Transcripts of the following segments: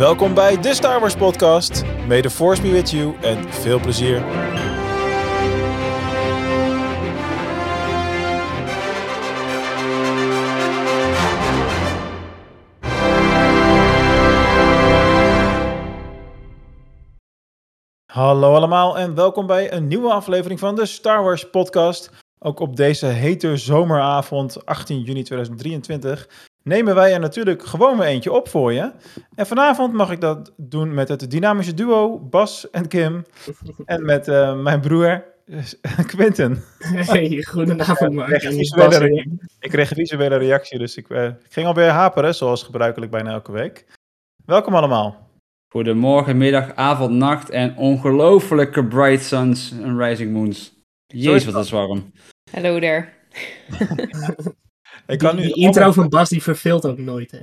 Welkom bij de Star Wars podcast. May the force be with you en veel plezier. Hallo allemaal en welkom bij een nieuwe aflevering van de Star Wars podcast. Ook op deze hete zomeravond, 18 juni 2023, nemen wij er natuurlijk gewoon weer eentje op voor je. En vanavond mag ik dat doen met het dynamische duo Bas en Kim. En met eh, mijn broer eh, Quinten. Hey, goedenavond Mark. Ik kreeg, een visuele ik kreeg een visuele reactie, dus ik, eh, ik ging alweer haperen, zoals gebruikelijk bijna elke week. Welkom allemaal. Goedemorgen, middag, avond, nacht en ongelofelijke bright suns en rising moons. Jezus, wat is warm. Hallo daar. Ik kan nu die, die intro van Bas die verveelt ook nooit. Hè?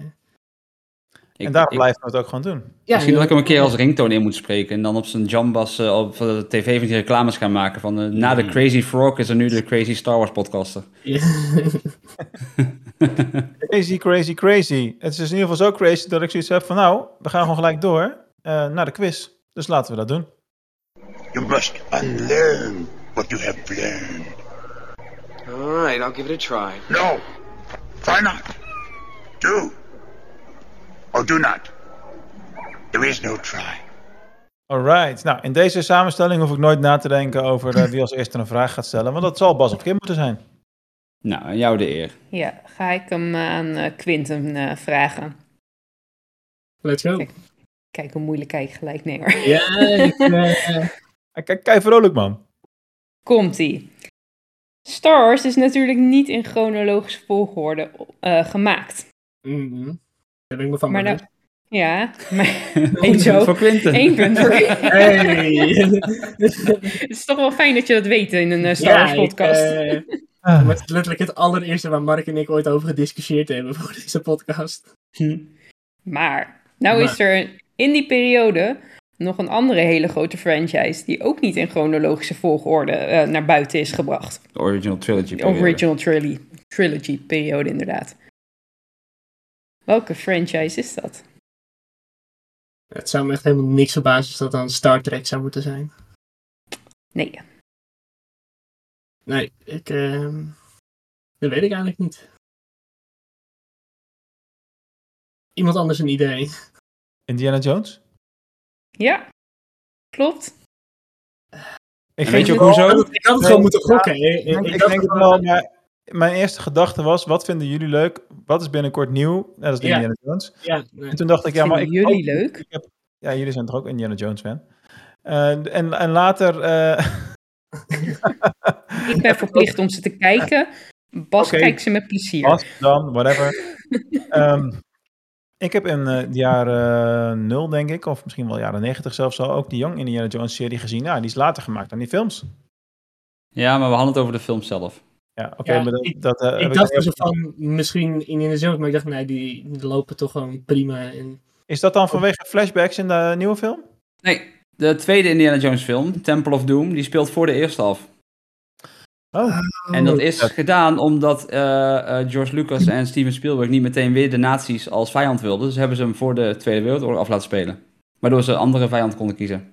Ik, En daar we het ook gewoon doen. Ja, misschien dat ik hem een keer als ringtone in moet spreken en dan op zijn jambas eh, op de tv van die reclames gaan maken van eh, na de Crazy Frog is er nu de Crazy Star Wars podcaster. Ja. Crazy, crazy, crazy. Het is dus in ieder geval zo crazy dat ik zoiets heb van nou, we gaan gewoon gelijk door eh, naar de quiz. Dus laten we dat doen. You must unlearn what you have learned. All right, I'll give it a try. No, try not. Do. Or do not. There is no try. Alright, nou in deze samenstelling hoef ik nooit na te denken over eh, wie als eerste een vraag gaat stellen, want dat zal Bas of Kim moeten zijn. Nou, aan jou de eer. Ja, ga ik hem aan eh, Quinten eh, vragen. Let's go. Kijk. Kijk hoe moeilijk kijk gelijk. Nee hoor. Ja, ik, eh, Eh, Kijk, kijk vrolijk man. Komt-ie. Star Wars is natuurlijk niet in chronologische volgorde eh, gemaakt. Daar ben ik me van Maar nou, bewust. ja, maar zo. punt voor Quinten. Eén punt voor Hey. Het is toch wel fijn dat je dat weet in een eh, Star ja, Wars ik, podcast. eh, Ah. maar het is letterlijk het allereerste waar Mark en ik ooit over gediscussieerd hebben voor deze podcast. Maar, nou Maar- is er in die periode nog een andere hele grote franchise die ook niet in chronologische volgorde eh, naar buiten is gebracht. De original trilogy. De periode. original trilogy, trilogy periode inderdaad. Welke franchise is dat? Het zou me echt helemaal niks verbazen als dat dan Star Trek zou moeten zijn. Nee. Nee, ik, ehm, dat weet ik eigenlijk niet. Iemand anders een idee? Indiana Jones? Ja, klopt. Ik weet je ook wel- hoezo? Ik had het gewoon moeten gokken. Ik, denk- het wel, maar mijn eerste gedachte was, wat vinden jullie leuk? Wat is binnenkort nieuw? Dat is de Ja. Indiana Jones. Ja, nee. En toen dacht ik, ja, maar ik Vinden jullie ook- leuk? ik heb- ja, jullie zijn toch ook Indiana Jones fan? Eh, en, en later... eh, Ik ben verplicht om ze te kijken. Bas Oké. kijkt ze met plezier. Bas, dan, whatever. Ehm, ik heb in eh, de jaren nul, denk ik, of misschien wel jaren negentig zelfs al, ook die Young Indiana Jones serie gezien. Ja, die is later gemaakt dan die films. Ja, maar we hadden het over de film zelf. Ja, oké, Ja, maar dat, ik- dat, eh, heb Ik dacht dus van misschien Indiana Jones, maar ik dacht nee, die, die lopen toch gewoon prima. En... Is dat dan vanwege flashbacks in de nieuwe film? Nee, de tweede Indiana Jones film, Temple of Doom, die speelt voor de eerste af. Oh, En dat is Ja. gedaan omdat eh, eh, George Lucas en Steven Spielberg niet meteen weer de nazi's als vijand wilden. Dus hebben ze hem voor de Tweede Wereldoorlog af laten spelen. Waardoor ze een andere vijand konden kiezen.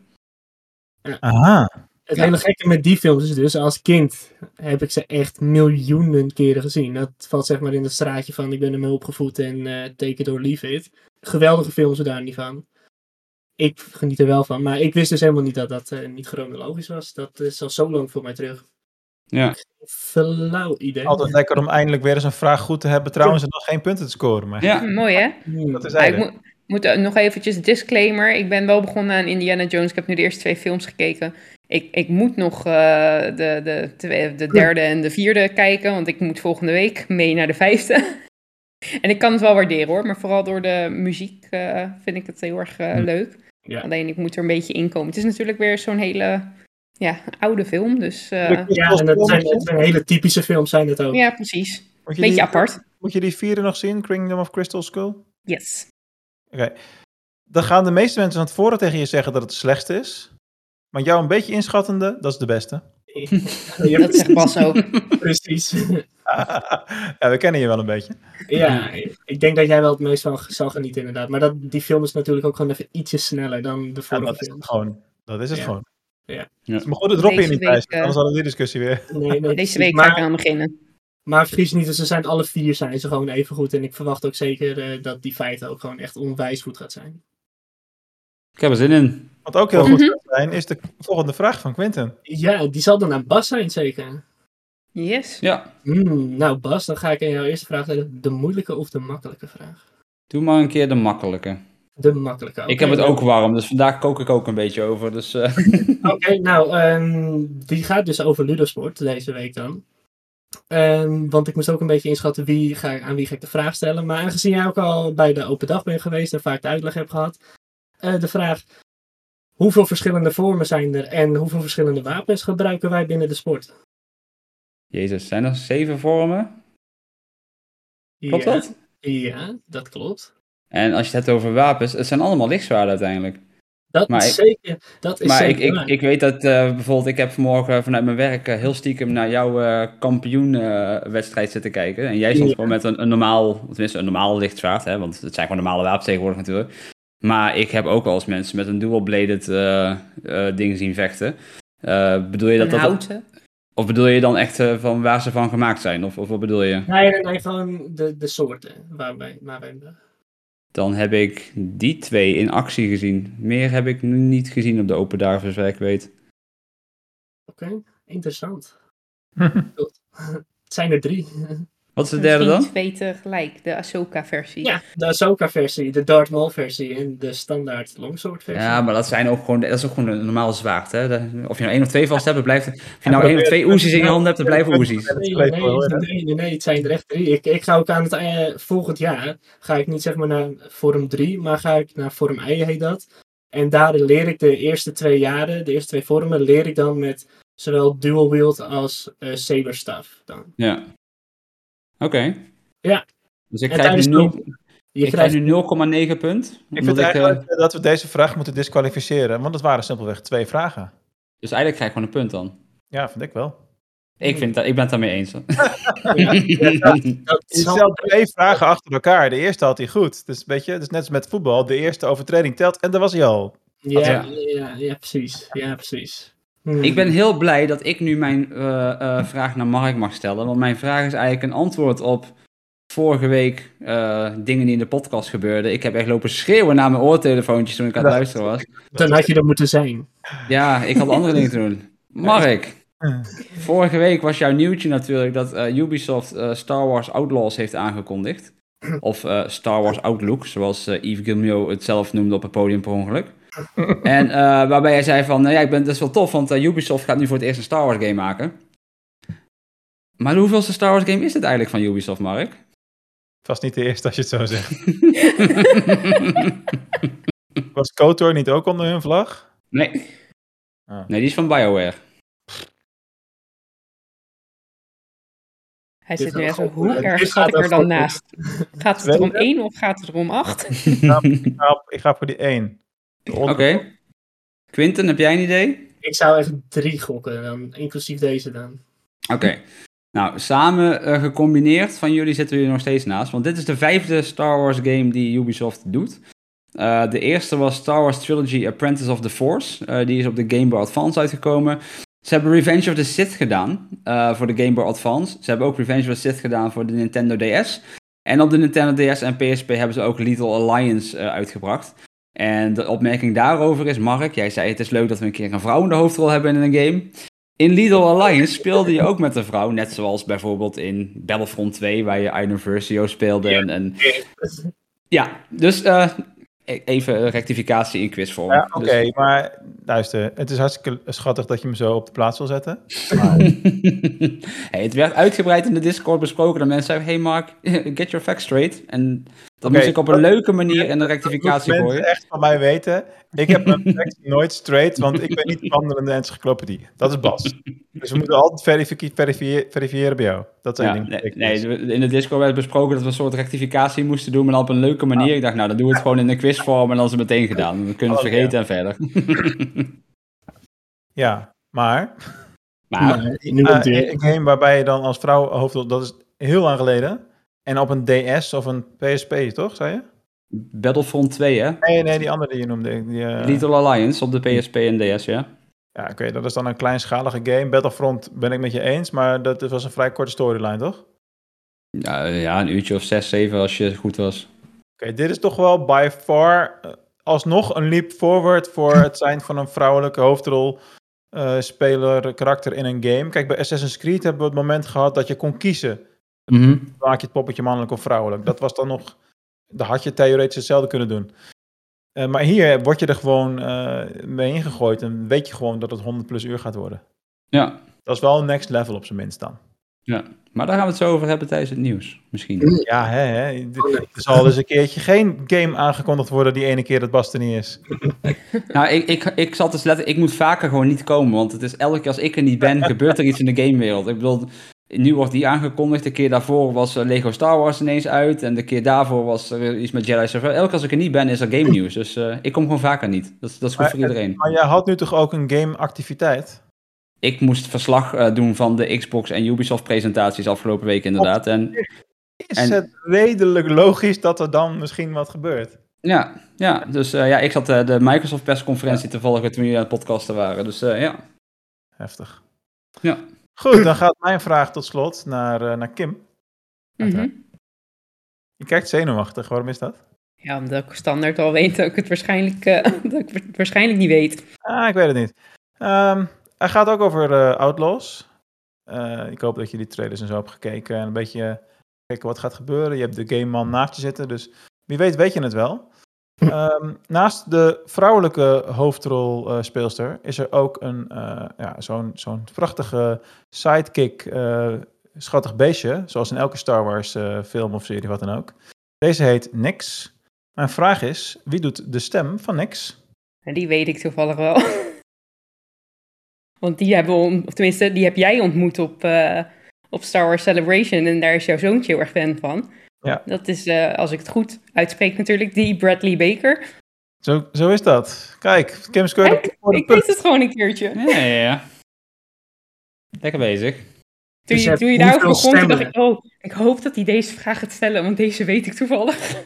aha. Het hele gekke met die films is dus, als kind heb ik ze echt miljoenen keren gezien. Dat valt zeg maar in het straatje van ik ben ermee opgevoed en eh take it or leave it. Geweldige films er daar niet van. Ik geniet er wel van, maar ik wist dus helemaal niet dat dat niet chronologisch was. Dat is al zo lang voor mij terug. Ja. Flauw idee. Altijd lekker om eindelijk weer eens een vraag goed te hebben trouwens en nog geen punten te scoren. Maar ja. Mooi hè? Hmm. dat is Maar ik eigenlijk. moet, eh, nog eventjes disclaimer. Ik ben wel begonnen aan Indiana Jones. Ik heb nu de eerste twee films gekeken. Ik, ik moet nog eh, de, de, twee- de derde en de vierde kijken. Want ik moet volgende week mee naar de vijfde. en ik kan het wel waarderen hoor. Maar vooral door de muziek eh, vind ik het heel erg eh, Hm. leuk. Ja. Alleen ik moet er een beetje inkomen. Het is natuurlijk weer zo'n hele ja, oude film. Dus eh, Ja, en dat zijn, dat zijn hele typische films zijn het ook. ja, precies. Moet je Beetje die- apart. Moet je die vierde nog zien, Kingdom of Crystal Skull? Yes. Oké. Dan gaan de meeste mensen van tevoren tegen je zeggen dat het de slechtste is. Maar jou een beetje inschattende, dat is de beste. Ja, Dat zegt Bas ook. precies. ja, we kennen je wel een beetje. Ja, ik denk dat jij wel het meest van zal genieten inderdaad. Maar dat, die film is natuurlijk ook gewoon even ietsje sneller dan de Ja, vorige dat is film. het gewoon. Dat is het Ja. gewoon. Ja. Ja. Maar goed, het drop Deze niet thuis, eh, anders hadden we die discussie weer. Nee, nee, Deze week ga ik maar, aan beginnen. maar vergis niet, dus ze zijn alle vier zijn ze gewoon even goed. En ik verwacht ook zeker eh, dat die vijfde ook gewoon echt onwijs goed gaat zijn. Ik heb er zin in. Wat ook heel Mhm. goed zou zijn, is de volgende vraag van Quinten. Ja, die zal dan aan Bas zijn zeker. Yes. Ja, Hmm, nou Bas, dan ga ik aan jouw eerste vraag stellen. De moeilijke of de makkelijke vraag? doe maar een keer de makkelijke. De makkelijke. Ik heb het ook warm, dus vandaag kook ik ook een beetje over. Dus, eh, Oké, nou, ehm, die gaat dus over Ludosport deze week dan. Ehm, want ik moest ook een beetje inschatten wie ga, aan wie ga ik de vraag stellen. Maar aangezien jij ook al bij de open dag bent geweest en vaak de uitleg hebt gehad. eh, de vraag, hoeveel verschillende vormen zijn er en hoeveel verschillende wapens gebruiken wij binnen de sport? Jezus, zijn er zeven vormen? Klopt ja, dat? Ja, dat klopt. En als je het hebt over wapens, het zijn allemaal lichtzwaarden uiteindelijk. Dat Maar is ik- zeker. Dat is Maar ik, zeker ik, ik weet dat eh, bijvoorbeeld, ik heb vanmorgen vanuit mijn werk eh, heel stiekem naar jouw eh kampioenwedstrijd zitten kijken. En jij stond Ja. gewoon met een, een normaal, tenminste een normaal lichtzwaard, hè, want het zijn gewoon normale wapens tegenwoordig natuurlijk. Maar ik heb ook wel eens mensen met een dual-bladed eh, eh, ding zien vechten. Eh, bedoel je dat Een dat... houten. Of bedoel je dan echt van waar ze van gemaakt zijn? Of, of wat bedoel je? Nee, nee, nee, gewoon de, de soorten waarbij, waarbij we- Dan heb ik die twee in actie gezien. Meer heb ik nu niet gezien op de open dagen, voor zover ik weet. Oké, interessant. Goed. Het zijn er drie. Wat is de derde dan? twee tegelijk. De Ahsoka-versie. Ja, de Ahsoka-versie, de Darth Maul-versie en de standaard longsword-versie. Ja, maar dat zijn ook gewoon, dat is ook gewoon een normaal zwaard. Hè? De- of je nou één of twee vast hebt, het blijft. Of je nou één of twee oezies in je hand hebt, dan blijven oezies. Nee, nee, nee, nee, het zijn er echt drie. Ik, ik ga ook aan het eh, volgend jaar, ga ik niet zeg maar naar Vorm 3, maar ga ik naar Vorm I heet dat. En daar leer ik de eerste twee jaren, de eerste twee vormen, leer ik dan met zowel dual wield als eh saberstaff dan. Ja. Oké. Ja. Dus ik krijg nu, nul- de- Je ik krijg krijgt nu 0,9 punt. Ik vind eh, eigenlijk eh, dat we deze vraag moeten disqualificeren, want het waren simpelweg twee vragen. dus eigenlijk krijg ik gewoon een punt dan. Ja, vind ik wel. Ik, vind dat, ik ben het daarmee eens. dat Je stelt twee vragen achter elkaar. De eerste had hij goed. Dus weet je, het is net als met voetbal. De eerste overtreding telt en daar was hij al. ja, Ja. ja, ja, precies. Ja, precies. Hmm. Ik ben heel blij dat ik nu mijn eh, eh, vraag naar Mark mag stellen. Want mijn vraag is eigenlijk een antwoord op vorige week eh, dingen die in de podcast gebeurden. Ik heb echt lopen schreeuwen naar mijn oortelefoontjes toen ik aan het luisteren was. Dan had je er moeten zijn. Ja, ik had andere dingen te doen. Mark, vorige week was jouw nieuwtje natuurlijk dat Ubisoft Star Wars Outlaws heeft aangekondigd. Of eh, Star Wars Outlook, zoals Yves Guillemot het zelf noemde op het podium per ongeluk. en eh, waarbij jij zei van, nou ja, ik ben, dat is wel tof, want eh, Ubisoft gaat nu voor het eerst een Star Wars game maken. Maar hoeveelste Star Wars game is het eigenlijk van Ubisoft, Mark? Het was niet de eerste als je het zo zegt. Was KOTOR niet ook onder hun vlag? nee. Ah. Nee, die is van BioWare. Hij zit nu echt zo, hoe erg gaat zat ik er dan naast? Gaat het er om één of gaat het er om acht? Ik ga, ik ga voor die één. Oké. Quinten, heb jij een idee? Ik zou echt drie gokken, dan, inclusief deze dan. Oké. Nou, samen eh, gecombineerd van jullie zitten jullie nog steeds naast. Want dit is de vijfde Star Wars game die Ubisoft doet. Eh, de eerste was Star Wars Trilogy Apprentice of the Force. Eh, die is op de Game Boy Advance uitgekomen. Ze hebben Revenge of the Sith gedaan eh, voor de Game Boy Advance. Ze hebben ook Revenge of the Sith gedaan voor de Nintendo DS. En op de Nintendo DS en PSP hebben ze ook Lethal Alliance uitgebracht. En de opmerking daarover is, Mark, jij zei het is leuk dat we een keer een vrouw in de hoofdrol hebben in een game. In Lethal Alliance speelde je ook met een vrouw, net zoals bijvoorbeeld in Battlefront 2, waar je Iron Versio speelde. En, en, ja, dus eh, even rectificatie in quizvorm. Ja, oké, Dus- maar luister, het is hartstikke schattig dat je me zo op de plaats wil zetten. hey, het werd uitgebreid in de Discord besproken dat mensen zeiden, hey Mark, get your facts straight. En dat Oké, moest ik op een dat- leuke manier in de rectificatie Dat gooien. mensen echt van mij weten. Ik heb mijn facts nooit straight, want ik ben niet wandelende encyclopedie. Dat is Bas. Dus we moeten altijd verifi- verifië- verifiëren bij jou. Dat zijn Ja, dingen. nee, we- in de Discord werd besproken dat we een soort rectificatie moesten doen, maar dan op een leuke manier. Ik dacht, nou, dan doen we het gewoon in een quizvorm en dan is het meteen gedaan. Dan kunnen we het Oh, vergeten en verder. Ja, maar Maar Maar nu komt hij. een game waarbij je dan als vrouw hoofdrol, dat is heel lang geleden. En op een DS of een PSP, toch, zei je? Battlefront 2, hè? Nee, nee, die andere die je noemde. Die, eh, Little Alliance op de PSP en DS, ja. Ja, oké, dat is dan een kleinschalige game. Battlefront ben ik met je eens, maar dat was een vrij korte storyline, toch? Ja, ja een uurtje of 6, 7 als je goed was. Oké, dit is toch wel by far eh, alsnog een leap forward voor het zijn van een vrouwelijke hoofdrol. eh, speler, karakter in een game. Kijk, bij Assassin's Creed hebben we het moment gehad dat je kon kiezen. Mhm. Maak je het poppetje mannelijk of vrouwelijk? Dat was dan nog. Daar had je theoretisch hetzelfde kunnen doen. Eh, maar hier word je er gewoon eh, mee ingegooid en weet je gewoon dat het 100 plus uur gaat worden. Ja. Dat is wel een next level op zijn minst dan. ja, maar daar gaan we het zo over hebben tijdens het nieuws, misschien. Ja, hè, hè. Er zal dus een keertje geen game aangekondigd worden die ene keer dat Bas er niet is. Nou, ik, ik, ik zat dus letterlijk, ik moet vaker gewoon niet komen, want het is elke keer als ik er niet ben, gebeurt er iets in de gamewereld. Ik bedoel, nu wordt die aangekondigd, de keer daarvoor was eh, Lego Star Wars ineens uit, en de keer daarvoor was er iets met Jedi Survivor. Elke als ik er niet ben, is er game nieuws, dus eh, ik kom gewoon vaker niet. Dat, is- dat is goed Maar- voor iedereen. Maar jij had nu toch ook een game-activiteit? Ik moest verslag eh, doen van de Xbox en Ubisoft presentaties afgelopen week inderdaad, en Is En- het redelijk logisch dat er dan misschien wat gebeurt? ja, ja dus eh, ja, ik zat eh, de Microsoft persconferentie te volgen toen jullie aan het podcasten waren, dus eh, ja. Heftig. Ja. Goed, dan gaat mijn vraag tot slot naar, eh, naar Kim. Mhm. Je kijkt zenuwachtig, waarom is dat? Ja, omdat ik standaard al weet dat ik het waarschijnlijk, eh, dat ik het waarschijnlijk niet weet. Ah, ik weet het niet. Ehm, hij gaat ook over eh, Outlaws. Eh, ik hoop dat je die trailers en zo hebt gekeken en een beetje kijken wat gaat gebeuren. Je hebt de game man naast je zitten, dus wie weet weet je het wel. Ehm, naast de vrouwelijke hoofdrolspeelster is er ook een, eh, ja, zo'n, zo'n prachtige sidekick, eh, schattig beestje, zoals in elke Star Wars eh, film of serie, wat dan ook. Deze heet Nix. Mijn vraag is, wie doet de stem van Nix? Die weet ik toevallig wel. Want die hebben of tenminste, die heb jij ontmoet op, eh, op Star Wars Celebration. En daar is jouw zoontje heel erg fan van. Ja. Dat is, eh, als ik het goed uitspreek natuurlijk, die Bradley Baker. Zo, zo is dat. Kijk, Kim Kijk, de Ik weet het gewoon een keertje. Ja, ja, ja. Lekker bezig. Toen Dus je, toen je begon, toen dacht ik, oh, ik hoop dat hij deze vraag gaat stellen, want deze weet ik toevallig.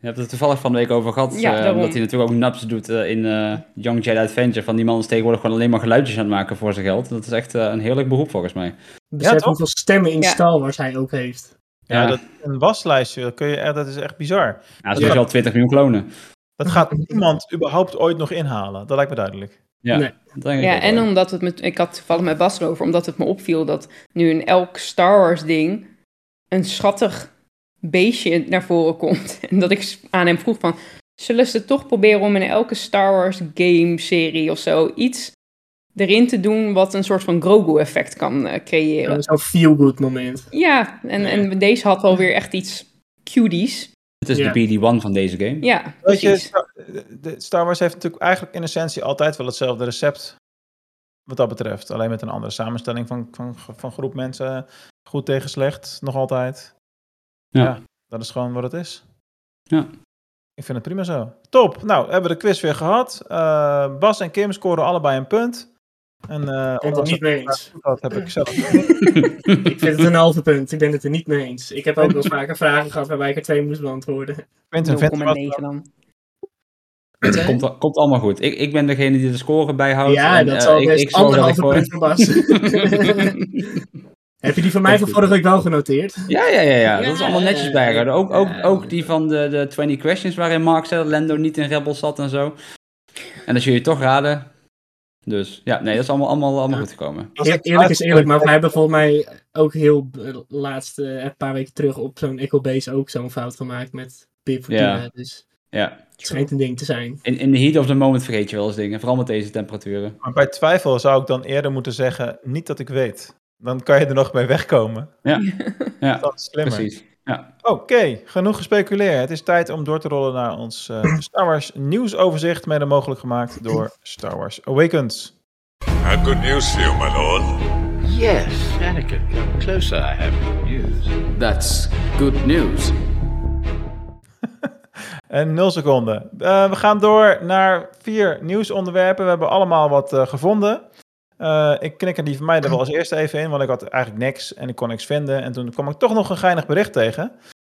Je hebt het toevallig van de week over gehad. Ja, eh, daarom. dat hij natuurlijk ook naps doet eh, in eh, Young Jedi Adventure. Van die man is tegenwoordig gewoon alleen maar geluidjes aan het maken voor zijn geld. Dat is echt een heerlijk beroep volgens mij. Besef toch? hoeveel stemmen in Ja. Star Wars hij ook heeft. Ja, Ja. dat, een waslijstje, dat, kun je, echt- dat is echt bizar. Ja, ze is wel 20 miljoen klonen. Dat gaat niemand überhaupt ooit nog inhalen. Dat lijkt me duidelijk. Ja, Nee. denk ik Ja, en wel. omdat het met, ik had toevallig met Bas erover, omdat het me opviel dat nu in elk Star Wars ding een schattig beestje naar voren komt. En dat ik aan hem vroeg van, zullen ze toch proberen om in elke Star Wars game serie of zo iets erin te doen wat een soort van Grogu-effect kan eh, creëren. Zo'n feel-good moment. Ja, en, en deze had wel weer echt iets cuties. Het is Ja. de BD-1 van deze game. Ja, Weet je, precies. Star, de- Star Wars heeft natuurlijk eigenlijk in essentie altijd wel hetzelfde recept. Wat dat betreft. Alleen met een andere samenstelling van, van, van groep mensen. Goed tegen slecht, nog altijd. Ja. dat is gewoon wat het is. Ja. Ik vind het prima zo. Top. Nou, hebben we de quiz weer gehad. Eh, Bas en Kim scoren allebei een punt. En eh Ik ben het er niet dat mee eens. had, heb ik zelf Ik vind het een halve punt. Ik ben het er niet mee eens. Ik heb ook wel vaker vragen gehad waarbij ik er twee moest beantwoorden. Wat 0,9 dan. Het komt, komt allemaal goed. Ik, ik ben degene die de score bijhoudt. Ja, en, dat eh, zal ik, best ik dat anderhalve voor- punt voor Bas. heb je die van mij van vorige week wel genoteerd? Ja, ja, ja, ja. Dat is allemaal netjes ja, bijgehouden. Ook, ook, ook die van de, de 20 questions waarin Mark zei dat Lando niet in Rebels zat en zo. En dat jullie toch raden. Dus ja, nee, dat is allemaal, allemaal, allemaal goed gekomen. Als ik Eerlijk is eerlijk, maar wij hebben volgens mij ook heel eh, laatst, eh, een paar weken terug op zo'n Echo Base ook zo'n fout gemaakt met Pip. Ja. Dus Ja. het schijnt een ding te zijn. In, in the heat of the moment vergeet je wel eens dingen. Vooral met deze temperaturen. Maar bij twijfel zou ik dan eerder moeten zeggen, niet dat ik weet. Dan kan je er nog mee wegkomen. Ja, ja Dat is slimmer. precies. Ja. Oké, genoeg gespeculeerd. Het is tijd om door te rollen naar ons eh, Star Wars nieuwsoverzicht, mede mogelijk gemaakt door Star Wars Awakens. I have good news for you, my lord. Yes, Anakin, come closer. I have good news. That's good news. En 0 seconden. Eh, we gaan door naar vier nieuwsonderwerpen. We hebben allemaal wat eh, gevonden. Eh, ik knikker die van mij er wel als eerste even in, want ik had eigenlijk niks en ik kon niks vinden. En toen kwam ik toch nog een geinig bericht tegen.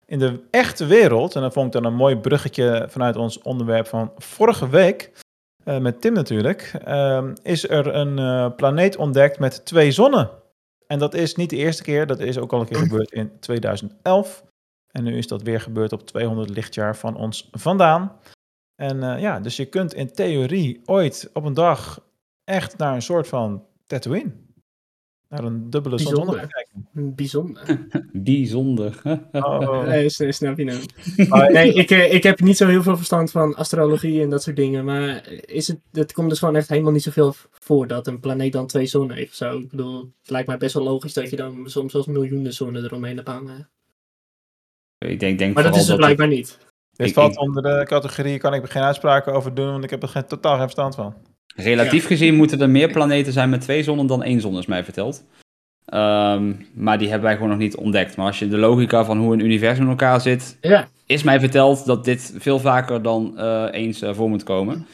In de echte wereld, en dat vond ik dan een mooi bruggetje vanuit ons onderwerp van vorige week, eh, met Tim natuurlijk, ehm, is er een eh, planeet ontdekt met twee zonnen. En dat is niet de eerste keer, dat is ook al een keer gebeurd in 2011. En nu is dat weer gebeurd op 200 lichtjaar van ons vandaan. En ja, dus je kunt in theorie ooit op een dag echt naar een soort van Tatooine. Naar een dubbele zonsondergang kijken. Bijzonder. Bijzonder. Oh. Nee, s- snap je nou. Nee, ik, eh, ik heb niet zo heel veel verstand van astrologie en dat soort dingen. Maar is het, het komt dus gewoon echt helemaal niet zoveel voor dat een planeet dan twee zonnen heeft. of Zo. Ik bedoel, het lijkt mij best wel logisch dat je dan soms zelfs miljoenen zonnen eromheen hebt hangen. Ik denk, denk Maar dat is het blijkbaar niet. Dit Ik- valt onder de categorie, kan ik er geen uitspraken over doen, want ik heb er geen, totaal geen verstand van. Relatief gezien moeten er meer planeten zijn met twee zonnen dan één zon, is mij verteld. Ehm, maar die hebben wij gewoon nog niet ontdekt. Maar als je de logica van hoe een universum in elkaar zit, Ja, is mij verteld dat dit veel vaker dan eh, eens eh, voor moet komen.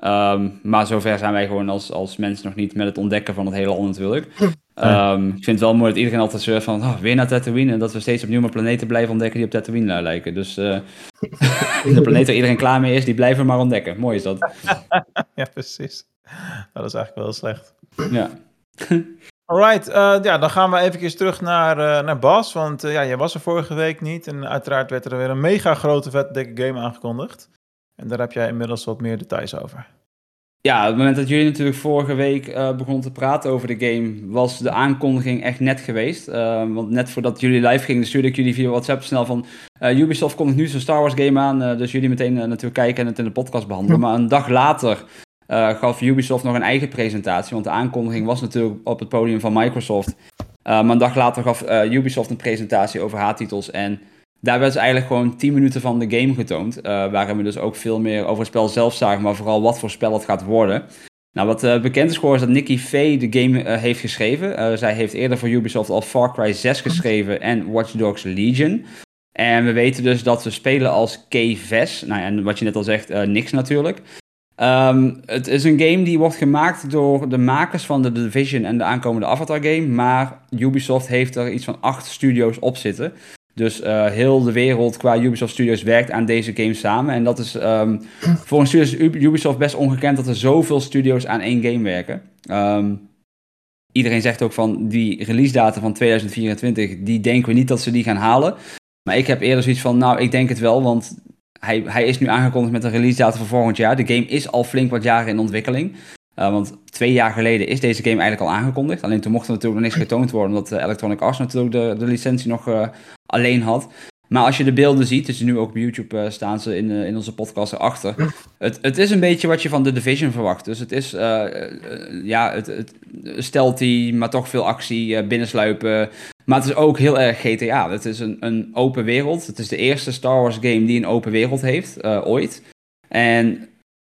Ehm, maar zover zijn wij gewoon als, als mensen nog niet met het ontdekken van het hele land natuurlijk. Ehm, ik vind het wel mooi dat iedereen altijd zegt van oh, weer naar Tatooine. En dat we steeds opnieuw maar planeten blijven ontdekken die op Tatooine eh, lijken. Dus eh, de planeet waar iedereen klaar mee is, die blijven we maar ontdekken. Mooi is dat. Ja, precies. Dat is eigenlijk wel heel slecht. Ja. Alright, eh, ja, dan gaan we even terug naar, eh, naar Bas. Want ja, jij was er vorige week niet. En uiteraard werd er weer een mega grote, vet, dikke game aangekondigd. En daar heb jij inmiddels wat meer details over. Ja, op het moment dat jullie natuurlijk vorige week eh begonnen te praten over de game, was de aankondiging echt net geweest. Eh, want net voordat jullie live gingen, stuurde ik jullie via WhatsApp snel van eh, Ubisoft komt nu zijn Star Wars game aan. eh, dus jullie meteen natuurlijk kijken en het in de podcast behandelen. Maar een dag later eh, gaf Ubisoft nog een eigen presentatie. Want de aankondiging was natuurlijk op het podium van Microsoft. Eh, maar een dag later gaf eh, Ubisoft een presentatie over H-titels. En daar werd eigenlijk gewoon 10 minuten van de game getoond. eh, waarin we dus ook veel meer over het spel zelf zagen, maar vooral wat voor spel het gaat worden. Nou, wat eh, bekend is geworden is dat Nikki Faye de game eh, heeft geschreven. Zij heeft eerder voor Ubisoft al Far Cry 6 geschreven en Watch Dogs Legion. En we weten dus dat we spelen als K-Ves. Nou en wat je net al zegt, niks natuurlijk. Ehm, het is een game die wordt gemaakt door de makers van de Division en de aankomende Avatar game. Maar Ubisoft heeft er iets van acht studio's op zitten. Dus eh, heel de wereld qua Ubisoft Studios werkt aan deze game samen. En dat is ehm, voor een studio Ubisoft best ongekend dat er zoveel studio's aan één game werken. Ehm, iedereen zegt ook van die release datum van 2024, die denken we niet dat ze die gaan halen. Maar ik heb eerder zoiets van, nou ik denk het wel, want hij, hij is nu aangekondigd met een release datum van volgend jaar. De game is al flink wat jaren in ontwikkeling. Uh, want twee jaar geleden is deze game eigenlijk al aangekondigd. Alleen toen mocht er natuurlijk nog niks getoond worden, omdat uh, Electronic Arts natuurlijk de, de licentie nog uh, alleen had. Maar als je de beelden ziet, dus nu ook op YouTube staan ze in, in onze podcast erachter. Het, het is een beetje wat je van The Division verwacht. Dus het is, ja, het, het stealthy, maar toch veel actie, binnensluipen. Maar het is ook heel erg GTA. Het is een, een open wereld. Het is de eerste Star Wars game die een open wereld heeft, ooit. En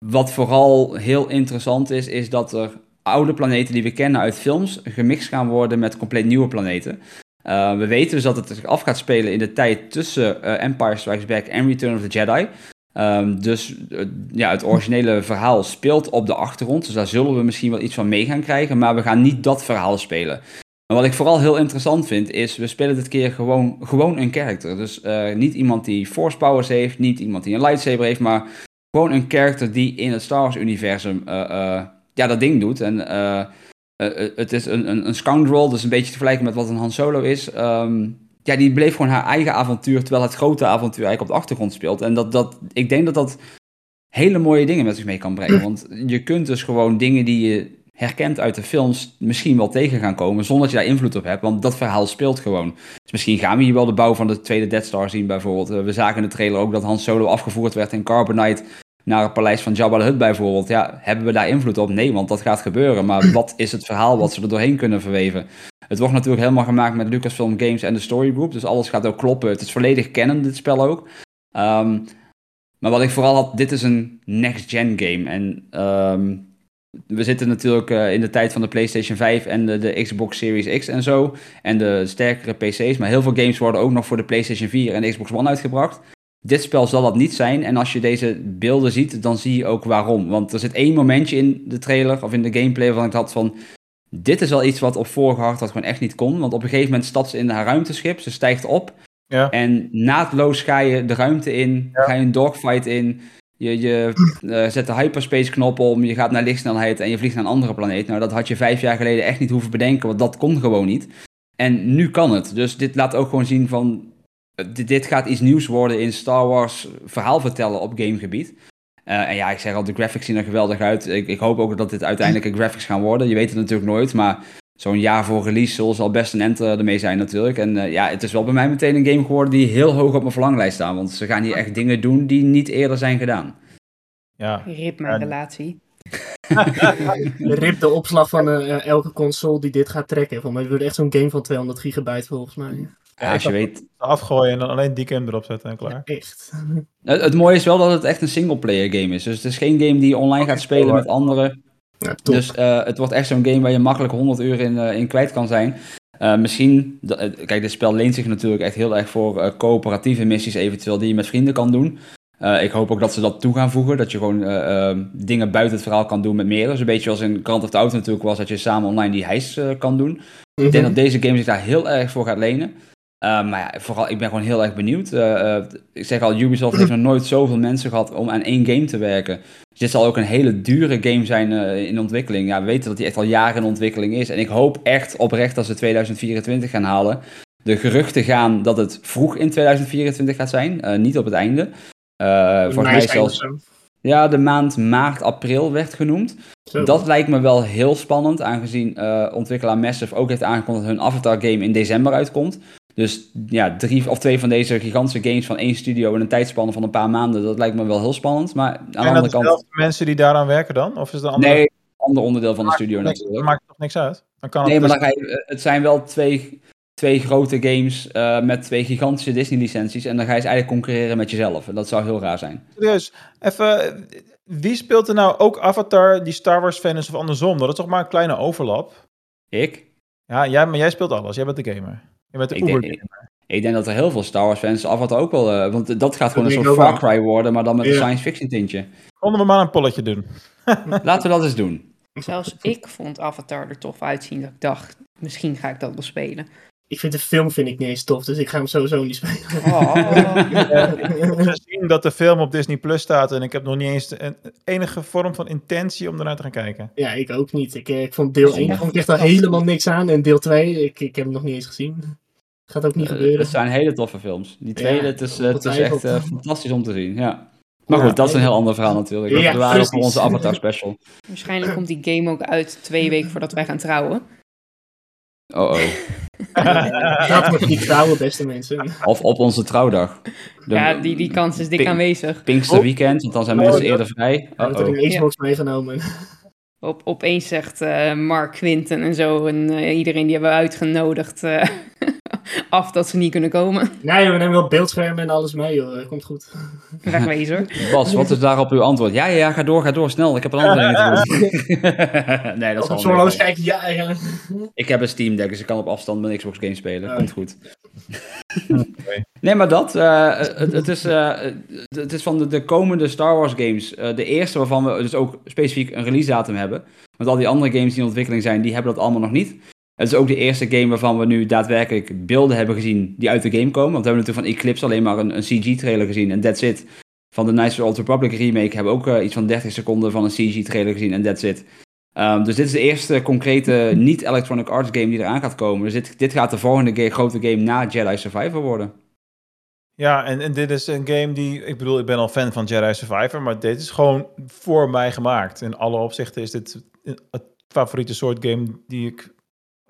wat vooral heel interessant is, is dat er oude planeten die we kennen uit films gemixt gaan worden met compleet nieuwe planeten. Uh, we weten dus dat het zich af gaat spelen in de tijd tussen uh, Empire Strikes Back en Return of the Jedi. Um, dus uh, ja, het originele verhaal speelt op de achtergrond. Dus daar zullen we misschien wel iets van mee gaan krijgen. Maar we gaan niet dat verhaal spelen. Maar wat ik vooral heel interessant vind, is we spelen dit keer gewoon, gewoon een karakter. Dus niet iemand die force powers heeft, niet iemand die een lightsaber heeft, maar gewoon een karakter die in het Star Wars universum uh, ja, dat ding doet. En uh, het is een, een, een scoundrel, dus een beetje te vergelijken met wat een Han Solo is. Um, ja, die bleef gewoon haar eigen avontuur, terwijl het grote avontuur eigenlijk op de achtergrond speelt. En dat, dat, ik denk dat dat hele mooie dingen met zich mee kan brengen. Want je kunt dus gewoon dingen die je herkent uit de films misschien wel tegen gaan komen, zonder dat je daar invloed op hebt, want dat verhaal speelt gewoon. Dus misschien gaan we hier wel de bouw van de tweede Death Star zien bijvoorbeeld. We zagen in de trailer ook dat Han Solo afgevoerd werd in Carbonite naar het paleis van Hutt bijvoorbeeld. Ja, hebben we daar invloed op? Nee, want dat gaat gebeuren. Maar wat is het verhaal wat ze er doorheen kunnen verweven? Het wordt natuurlijk helemaal gemaakt met Lucasfilm Games en de Story Group. Dus alles gaat ook kloppen. Het is volledig kennen, dit spel ook. Um, maar wat ik vooral had, dit is een next-gen game. En um, we zitten natuurlijk uh, in de tijd van de PlayStation 5 en de, Xbox Series X en zo. En de sterkere PC's. Maar heel veel games worden ook nog voor de PlayStation 4 en Xbox One uitgebracht. Dit spel zal dat niet zijn. En als je deze beelden ziet, dan zie je ook waarom. Want er zit één momentje in de trailer of in de gameplay waarvan ik had van... Dit is wel iets wat op vorige hardware gewoon echt niet kon. Want op een gegeven moment stapt ze in haar ruimteschip, ze stijgt op. Ja. En naadloos ga je de ruimte in, Ja. ga je een dogfight in. Je, je eh, zet de hyperspace knop om, je gaat naar lichtsnelheid en je vliegt naar een andere planeet. Nou, dat had je vijf jaar geleden echt niet hoeven bedenken, want dat kon gewoon niet. En nu kan het. Dus dit laat ook gewoon zien van, dit, dit gaat iets nieuws worden in Star Wars verhaal vertellen op gamegebied. Eh, en ja, ik zeg al, de graphics zien er geweldig uit. Ik, ik hoop ook dat dit uiteindelijke graphics gaan worden. Je weet het natuurlijk nooit, maar zo'n jaar voor release zal al best een enter ermee zijn natuurlijk. En eh, ja, het is wel bij mij meteen een game geworden die heel hoog op mijn verlanglijst staat. Want ze gaan hier echt dingen doen die niet eerder zijn gedaan. Ja. Rip mijn relatie. Rip de opslag van eh, elke console die dit gaat trekken. Voor mij wordt echt zo'n game van 200 gigabyte volgens mij. Ja, als je weet. Afgooien en dan alleen die game erop zetten en klaar. Echt. Het, het mooie is wel dat het echt een singleplayer game is. Dus het is geen game die je online gaat spelen met anderen. Ja. Dus eh, het wordt echt zo'n game waar je makkelijk 100 uur in, eh, in kwijt kan zijn. Eh, misschien, kijk, dit spel leent zich natuurlijk echt heel erg voor coöperatieve missies eventueel die je met vrienden kan doen. Eh, ik hoop ook dat ze dat toe gaan voegen, dat je gewoon eh, eh, dingen buiten het verhaal kan doen met meerdere. Dus een beetje als in Grand Theft Auto natuurlijk was, dat je samen online die heis kan doen. Ik denk dat deze game zich daar heel erg voor gaat lenen. Uh, maar ja, vooral, ik ben gewoon heel erg benieuwd. Uh, uh, ik zeg al, Ubisoft heeft nog nooit zoveel mensen gehad om aan één game te werken. Dus dit zal ook een hele dure game zijn uh, in ontwikkeling. Ja, we weten dat die echt al jaren in ontwikkeling is. En ik hoop echt oprecht dat ze 2024 gaan halen. De geruchten gaan dat het vroeg in 2024 gaat zijn, niet op het einde. Volgens mij zelfs. Ja, de maand maart, april werd genoemd. Zo. Dat lijkt me wel heel spannend, aangezien uh, ontwikkelaar Massive ook heeft aangekondigd dat hun Avatar game in december uitkomt. Dus ja, drie of twee van deze gigantische games van één studio in een tijdspanne van een paar maanden, dat lijkt me wel heel spannend. Maar aan de andere kant. de mensen die daaraan werken dan? Of is het een andere... Nee, een ander onderdeel van de studio niks, natuurlijk. Dat maakt toch niks uit? Dan kan nee, het maar dus... dan ga je, het zijn wel twee, twee grote games uh, met twee gigantische Disney-licenties. En dan ga je ze eigenlijk concurreren met jezelf. En dat zou heel raar zijn. Serieus, even. Wie speelt er nou ook Avatar die Star Wars fan is of andersom? Dat is toch maar een kleine overlap? Ik? Ja, jij, maar jij speelt alles. Jij bent de gamer. Je bent de ik denk, ik, ik denk dat er heel veel Star Wars fans Avatar ook wel... Uh, want dat gaat gewoon Dat een soort ik Far Cry worden, maar dan met Ja. een science fiction tintje. Konden we maar een polletje doen. Laten we dat eens doen. Zelfs ik vond Avatar er tof uitzien. Dat ik dacht, misschien ga ik dat wel spelen. Ik vind de film vind ik niet eens tof, dus ik ga hem sowieso niet spelen. Oh. Gezien dat de film op Disney Plus staat en ik heb nog niet eens de, een, enige vorm van intentie om ernaar te gaan kijken. Ja, ik ook niet. Ik, eh, ik vond deel 1 vond ik echt al helemaal niks aan en deel 2, ik, ik heb hem nog niet eens gezien. Gaat ook niet Uh, gebeuren. het zijn hele toffe films. Die tweede, Ja, het, is, uh, het is ongetwijfeld. echt uh, fantastisch om te zien. Ja. Maar Ja, goed, dat is een heel ander verhaal natuurlijk. Dat Ja, we waren voor onze Avatar special. Waarschijnlijk komt die game ook uit twee weken voordat wij gaan trouwen. Oh oh. Dat wordt die trouwen, beste mensen. Of op onze trouwdag. De Ja, die, die kans is dik Pink- aanwezig. Pinkster weekend, want dan zijn Oh, mensen eerder vrij. Oh er oh. een Xbox meegenomen. Op, opeens zegt eh, Mark Quinten en zo en eh, iedereen die hebben we uitgenodigd eh, af dat ze niet kunnen komen. Nee, we nemen wel beeldschermen en alles mee, joh. Dat komt goed. Wegwezen. Bas, wat is daarop uw antwoord? Ja, ja, ja, ga door, ga door, snel. Ik heb een andere dingen te doen. nee, dat is zo'n wel horloge kijken, ja, ja. Ik heb een Steam Deck, dus ik kan op afstand mijn Xbox game spelen. Komt goed. nee, maar dat. eh, het, het, is, eh, het is van de, de komende Star Wars games. eh, de eerste waarvan we dus ook specifiek een release datum hebben. Want al die andere games die in ontwikkeling zijn, die hebben dat allemaal nog niet. Het is ook de eerste game waarvan we nu daadwerkelijk beelden hebben gezien die uit de game komen. Want we hebben natuurlijk van Eclipse alleen maar een, een CG-trailer gezien en that's it. Van de Knights of Old Republic remake hebben we ook eh, iets van 30 seconden van een CG-trailer gezien en that's it. Um, dus dit is de eerste concrete niet-Electronic Arts game die eraan gaat komen. Dus dit, dit gaat de volgende grote game na Jedi Survivor worden. Ja, en, en dit is een game die, ik bedoel, ik ben al fan van Jedi Survivor, maar dit is gewoon voor mij gemaakt. In alle opzichten is dit het favoriete soort game die ik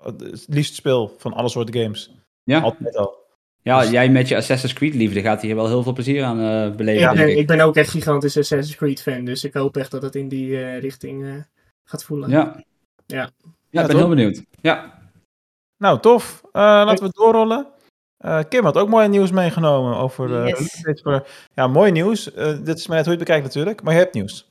het liefst speel van alle soorten games. Ja, Altijd al. ja Dus- jij met je Assassin's Creed liefde gaat hier wel heel veel plezier aan uh, beleven, ben, ik. ik ben ook echt gigantisch Assassin's Creed fan, dus ik hoop echt dat het in die eh, richting eh, gaat voelen. Ja. Ja. Ja, Ja, ik ben heel benieuwd. Ja. Nou, tof. Uh, laten we doorrollen. Uh, Kim had ook mooi nieuws meegenomen over... Uh, Yes. ja, mooi nieuws. Uh, dit is maar net hoe je het bekijkt natuurlijk, maar je hebt nieuws.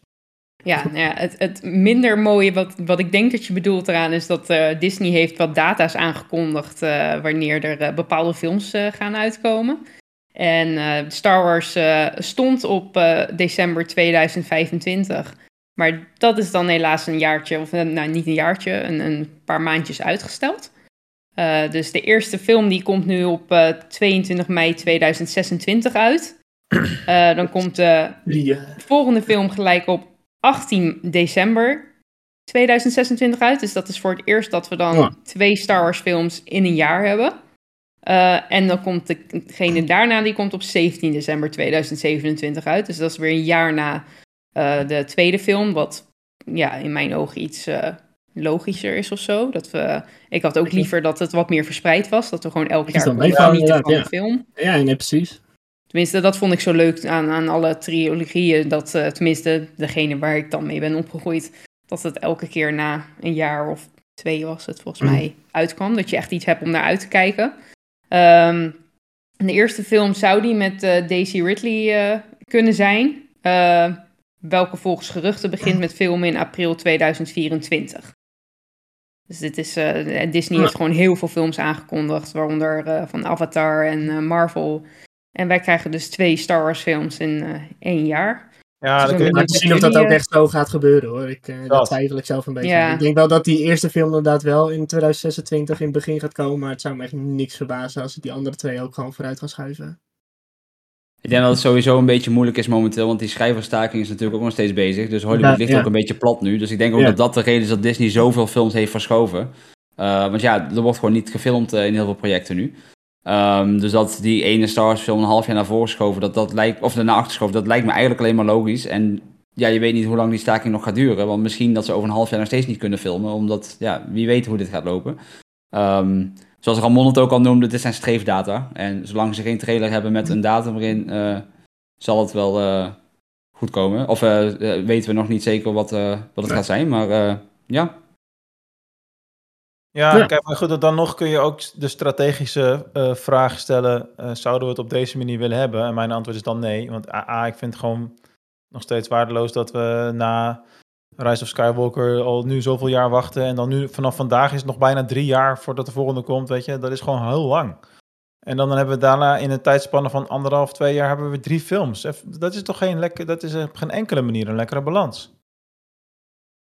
Ja, nou ja het, het minder mooie, wat, wat ik denk dat je bedoelt eraan, is dat eh, Disney heeft wat data's aangekondigd eh, wanneer er eh, bepaalde films gaan uitkomen. En Star Wars stond op december 2025. Maar dat is dan helaas een jaartje, of nou niet een jaartje, een, een paar maandjes uitgesteld. Uh, dus de eerste film die komt nu op uh, 22 mei 2026 uit. Uh, dan komt de volgende film gelijk op 18 december 2026 uit. Dus dat is voor het eerst dat we dan Ja. twee Star Wars films in een jaar hebben. Uh, en dan komt degene daarna, die komt op 17 december 2027 uit. Dus dat is weer een jaar na uh, de tweede film. Wat ja, in mijn ogen iets uh, logischer is of zo. Dat we, ik had ook liever dat het wat meer verspreid was. Dat we gewoon elk Is jaar dan genieten van film. Ja, nee, precies. Tenminste, dat vond ik zo leuk aan, aan alle trilogieën. Dat uh, tenminste, degene waar ik dan mee ben opgegroeid, dat het elke keer na een jaar of twee was het volgens Mm. mij uitkwam. Dat je echt iets hebt om naar uit te kijken. Um, de eerste film zou die met uh, Daisy Ridley uh, kunnen zijn. Welke volgens geruchten begint met filmen in april 2024. Dus dit is, Disney heeft gewoon heel veel films aangekondigd, waaronder van Avatar en Marvel. En wij krijgen dus twee Star Wars films in uh, één jaar. Ja, Dus dan kun je ik zien of dat ook eh, echt zo gaat gebeuren hoor. Ik, eh, Dat. twijfel ik zelf een beetje. Ja. Ik denk wel dat die eerste film inderdaad wel in 2026 in het begin gaat komen. Maar het zou me echt niks verbazen als het die andere twee ook gewoon vooruit gaan schuiven. Ik denk dat het sowieso een beetje moeilijk is momenteel, want die schrijverstaking is natuurlijk ook nog steeds bezig. Dus Hollywood Ja, ligt ja. ook een beetje plat nu. Dus ik denk ook Ja. dat dat de reden is dat Disney zoveel films heeft verschoven. Uh, want ja, er wordt gewoon niet gefilmd uh, in heel veel projecten nu. Um, dus dat die ene Star Wars film een half jaar naar voren geschoven, dat, dat lijkt, of naar achter geschoven, dat lijkt me eigenlijk alleen maar logisch. En ja, je weet niet hoe lang die staking nog gaat duren. Want misschien dat ze over een half jaar nog steeds niet kunnen filmen. Omdat, ja, wie weet hoe dit gaat lopen. Um, zoals Ramon het ook al noemde, dit zijn streefdata. En zolang ze geen trailer hebben met een datum erin, uh, zal het wel uh, goed komen. Of uh, weten we nog niet zeker wat, wat het Nee. gaat zijn. Maar ja. Ja, Ja. kijk, maar goed, dan nog kun je ook de strategische uh, vraag stellen: uh, zouden we het op deze manier willen hebben? En mijn antwoord is dan nee. Want A, ik vind het gewoon nog steeds waardeloos dat we na Rise of Skywalker al nu zoveel jaar wachten. En dan nu vanaf vandaag is het nog bijna drie jaar voordat de volgende komt. Weet je, dat is gewoon heel lang. En dan hebben we daarna in een tijdspanne van anderhalf, twee jaar hebben we drie films. Dat is toch geen, lekker, dat is op geen enkele manier een lekkere balans.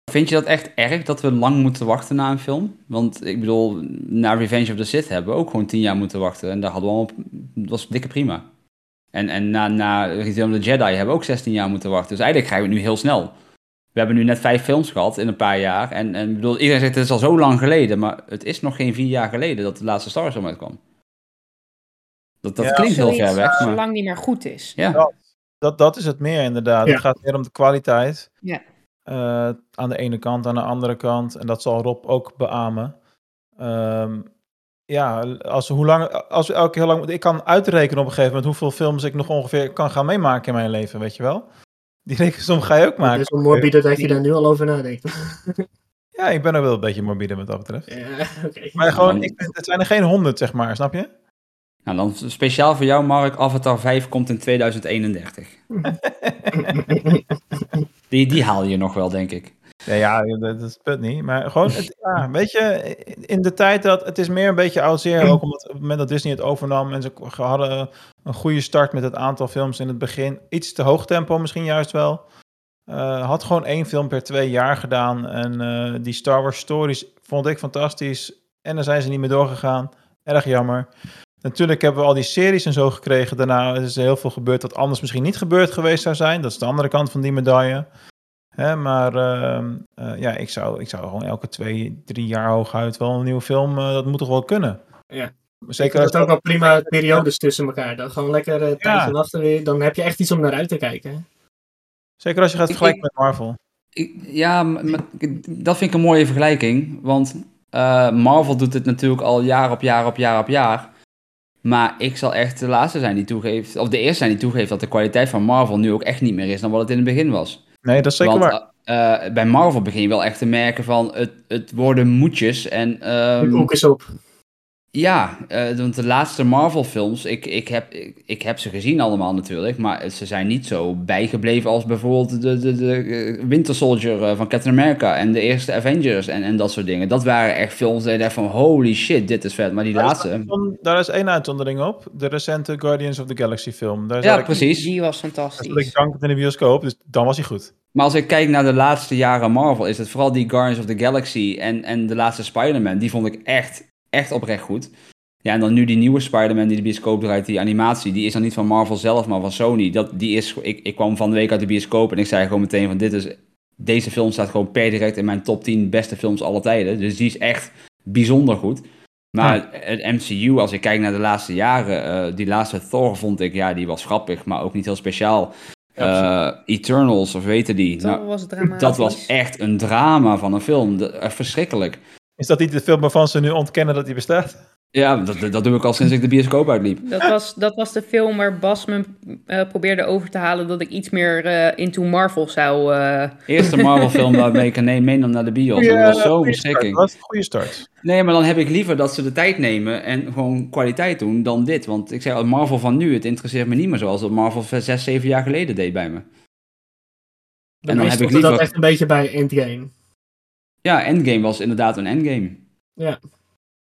Vind je dat echt erg dat we lang moeten wachten na een film? Want ik bedoel, na Revenge of the Sith hebben we ook gewoon tien jaar moeten wachten. En daar hadden we al op, dat was dikke prima. En, en na, na Return of the Jedi hebben we ook 16 jaar moeten wachten. Dus eigenlijk krijgen we het nu heel snel. We hebben nu net vijf films gehad in een paar jaar. En, en bedoel, iedereen zegt het is al zo lang geleden. Maar het is nog geen vier jaar geleden dat de laatste Star Wars film uitkwam. Dat, dat Ja, klinkt heel ver weg. Maar, Zolang die maar goed is. ja. Dat, dat is het meer inderdaad. Ja. Het gaat meer om de kwaliteit. Ja. Uh, aan de ene kant, aan de andere kant. En dat zal Rob ook beamen. Um, ja, als, hoe lang, als we elke heel lang... Ik kan uitrekenen op een gegeven moment hoeveel films ik nog ongeveer kan gaan meemaken in mijn leven, weet je wel? Die rekensom ga je ook maken. Het is wel morbide dat je daar nu al over nadenkt. Ja, ik ben er wel een beetje morbide wat dat betreft. ja. Maar gewoon, ik, het zijn er geen honderd, zeg maar, snap je? Nou, dan speciaal voor jou, Mark. Avatar 5 komt in 2031. die, die haal je nog wel, denk ik. Ja, dat, is niet. Maar gewoon, het, ja, weet je, in de tijd dat het is meer een beetje oud zeer. Ook omdat op het moment dat Disney het overnam en ze hadden een goede start met het aantal films in het begin. Iets te hoog tempo misschien juist wel. Uh, had gewoon één film per twee jaar gedaan. En uh, die Star Wars stories vond ik fantastisch. En dan zijn ze niet meer doorgegaan. Erg jammer. Natuurlijk hebben we al die series en zo gekregen. Daarna is er heel veel gebeurd dat anders misschien niet gebeurd geweest zou zijn. Dat is de andere kant van die medaille. Hè, maar uh, uh, ja, ik zou, ik zou gewoon elke twee, drie jaar hooguit wel een nieuwe film, uh, dat moet toch wel kunnen. Ja. Zeker als het ook wel prima periodes tussen elkaar. Dan gewoon lekker een tijdje ja. wachten weer. Dan heb je echt iets om naar uit te kijken. Zeker als je gaat vergelijken met Marvel. Ik, ja, maar, dat vind ik een mooie vergelijking. Want uh, Marvel doet het natuurlijk al jaar op jaar op jaar op jaar. Maar ik zal echt de laatste zijn die toegeeft, of de eerste zijn die toegeeft dat de kwaliteit van Marvel nu ook echt niet meer is dan wat het in het begin was. Nee, dat is zeker Want, waar. Uh, bij Marvel begin je wel echt te merken van het, het worden moedjes en... Um, de is op. Ja, uh, want de laatste Marvel-films, ik, ik, heb, ik, ik, heb ze gezien allemaal natuurlijk, maar ze zijn niet zo bijgebleven als bijvoorbeeld de, de, de uh, Winter Soldier uh, van Captain America en de eerste Avengers en, en dat soort dingen. Dat waren echt films dat je dacht van holy shit, dit is vet. Maar die daar laatste... Is een, daar is één uitzondering op, de recente Guardians of the Galaxy film. Daar ja, precies. Die was fantastisch. Dat ik dank het in de bioscoop, dus dan was hij goed. Maar als ik kijk naar de laatste jaren Marvel, is het vooral die Guardians of the Galaxy en, en de laatste Spider-Man. Die vond ik echt, echt oprecht goed. Ja, en dan nu die nieuwe Spider-Man die de bioscoop draait, die animatie, die is dan niet van Marvel zelf, maar van Sony. Dat, die is, ik, ik kwam van de week uit de bioscoop en ik zei gewoon meteen van dit is, deze film staat gewoon per direct in mijn top 10 beste films alle tijden. Dus die is echt bijzonder goed. Maar het MCU, als ik kijk naar de laatste jaren, eh, die laatste Thor vond ik, ja, die was grappig, maar ook niet heel speciaal. Eh, Eternals, of weten die? Nou, was dat was echt een drama van een film. De- eh, verschrikkelijk. Is dat niet de film waarvan ze nu ontkennen dat die bestaat? Ja, dat, dat- doe ik al sinds ik de bioscoop uitliep. Dat was, dat was de film waar Bas me eh, probeerde over te halen dat ik iets meer eh, into Marvel zou... eh, Eerste Marvel film waarmee ik een nee meenam naar de bios. Dat was zo'n verschrikking. Dat was een goede start. Nee, maar dan heb ik liever dat ze de tijd nemen en gewoon kwaliteit doen dan dit. Want ik zeg al, Marvel van nu, het interesseert me niet meer zoals dat Marvel zes, zeven jaar geleden deed bij me. Bij En dan heb ik stopte dat liever- echt een beetje bij Endgame. Ja, Endgame was inderdaad een Endgame. Ja.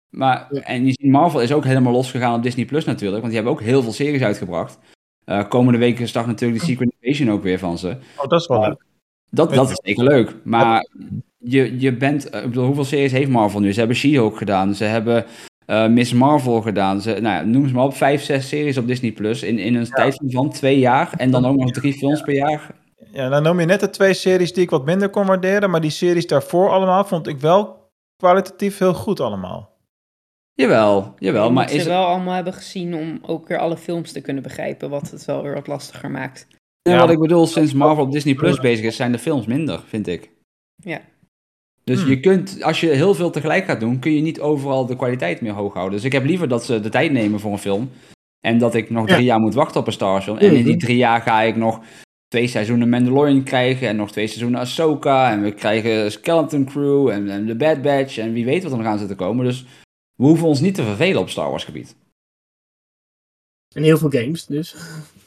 Maar, Ja. en je ziet, Marvel is ook helemaal losgegaan op Disney Plus natuurlijk, want die hebben ook heel veel series uitgebracht. Eh, komende week start natuurlijk de Secret Invasion ook weer van ze. Oh, dat is wel leuk. Dat, dat is zeker leuk. Maar je, je bent, eh, ik bedoel, hoeveel series heeft Marvel nu? Ze hebben She-Hulk gedaan, ze hebben eh, Miss Marvel gedaan. Ze, nou ja, noem ze maar op, vijf, zes series op Disney Plus in, in een tijd van- van twee jaar. En dan ook nog drie films per jaar. Ja, dan noem je net de twee series die ik wat minder kon waarderen, maar die series daarvoor allemaal vond ik wel kwalitatief heel goed allemaal. Jawel, jawel. je Maar moet is ze het, wel allemaal hebben gezien om ook weer alle films te kunnen begrijpen, wat het wel weer wat lastiger maakt. Ja. wat ik bedoel, sinds Marvel op Disney Plus bezig is, zijn de films minder, vind ik. Ja. Dus Hmm. je kunt, als je heel veel tegelijk gaat doen, kun je niet overal de kwaliteit meer hoog houden. Dus ik heb liever dat ze de tijd nemen voor een film. En dat ik nog Ja. drie jaar moet wachten op een Star Wars film. En in die Mhm. drie jaar ga ik nog twee seizoenen Mandalorian krijgen. En nog twee seizoenen Ahsoka. En we krijgen Skeleton Crew en, en The Bad Batch. En wie weet wat er nog aan zit te komen. Dus we hoeven ons niet te vervelen op Star Wars gebied. En heel veel games, dus.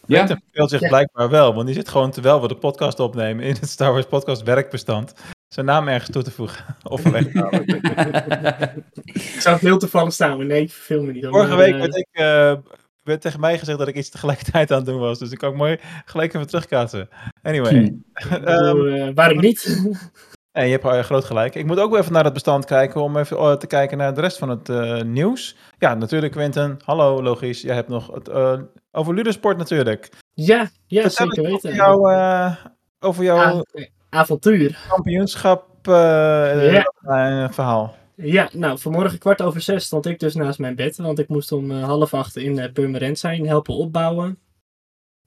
Ja, Quentin verveelt zich Ja. blijkbaar wel, want die zit gewoon terwijl we de podcast opnemen in het Star Wars podcast werkbestand zijn naam ergens toe te voegen. of weg te. Ik zou het heel toevallig staan, maar nee, ik verveel me niet. Vorige week eh, werd, ik, eh, werd tegen mij gezegd dat ik iets tegelijkertijd aan het doen was, dus ik kan ook mooi gelijk even terugkaatsen. Anyway, Hm. ik ehm, eh, waarom niet? En je hebt eh, groot gelijk. Ik moet ook even naar het bestand kijken om even eh, te kijken naar de rest van het eh, nieuws. Ja, natuurlijk Quentin. Hallo, logisch. Jij hebt nog het eh, over Ludosport natuurlijk. ja, ja Vertel zeker eens weten. Over, jou, eh, over jouw avontuur. kampioenschap Ja. verhaal. Ja, nou, vanmorgen kwart over zes stond ik dus naast mijn bed. Want ik moest om eh, half acht in uh, zijn, helpen opbouwen.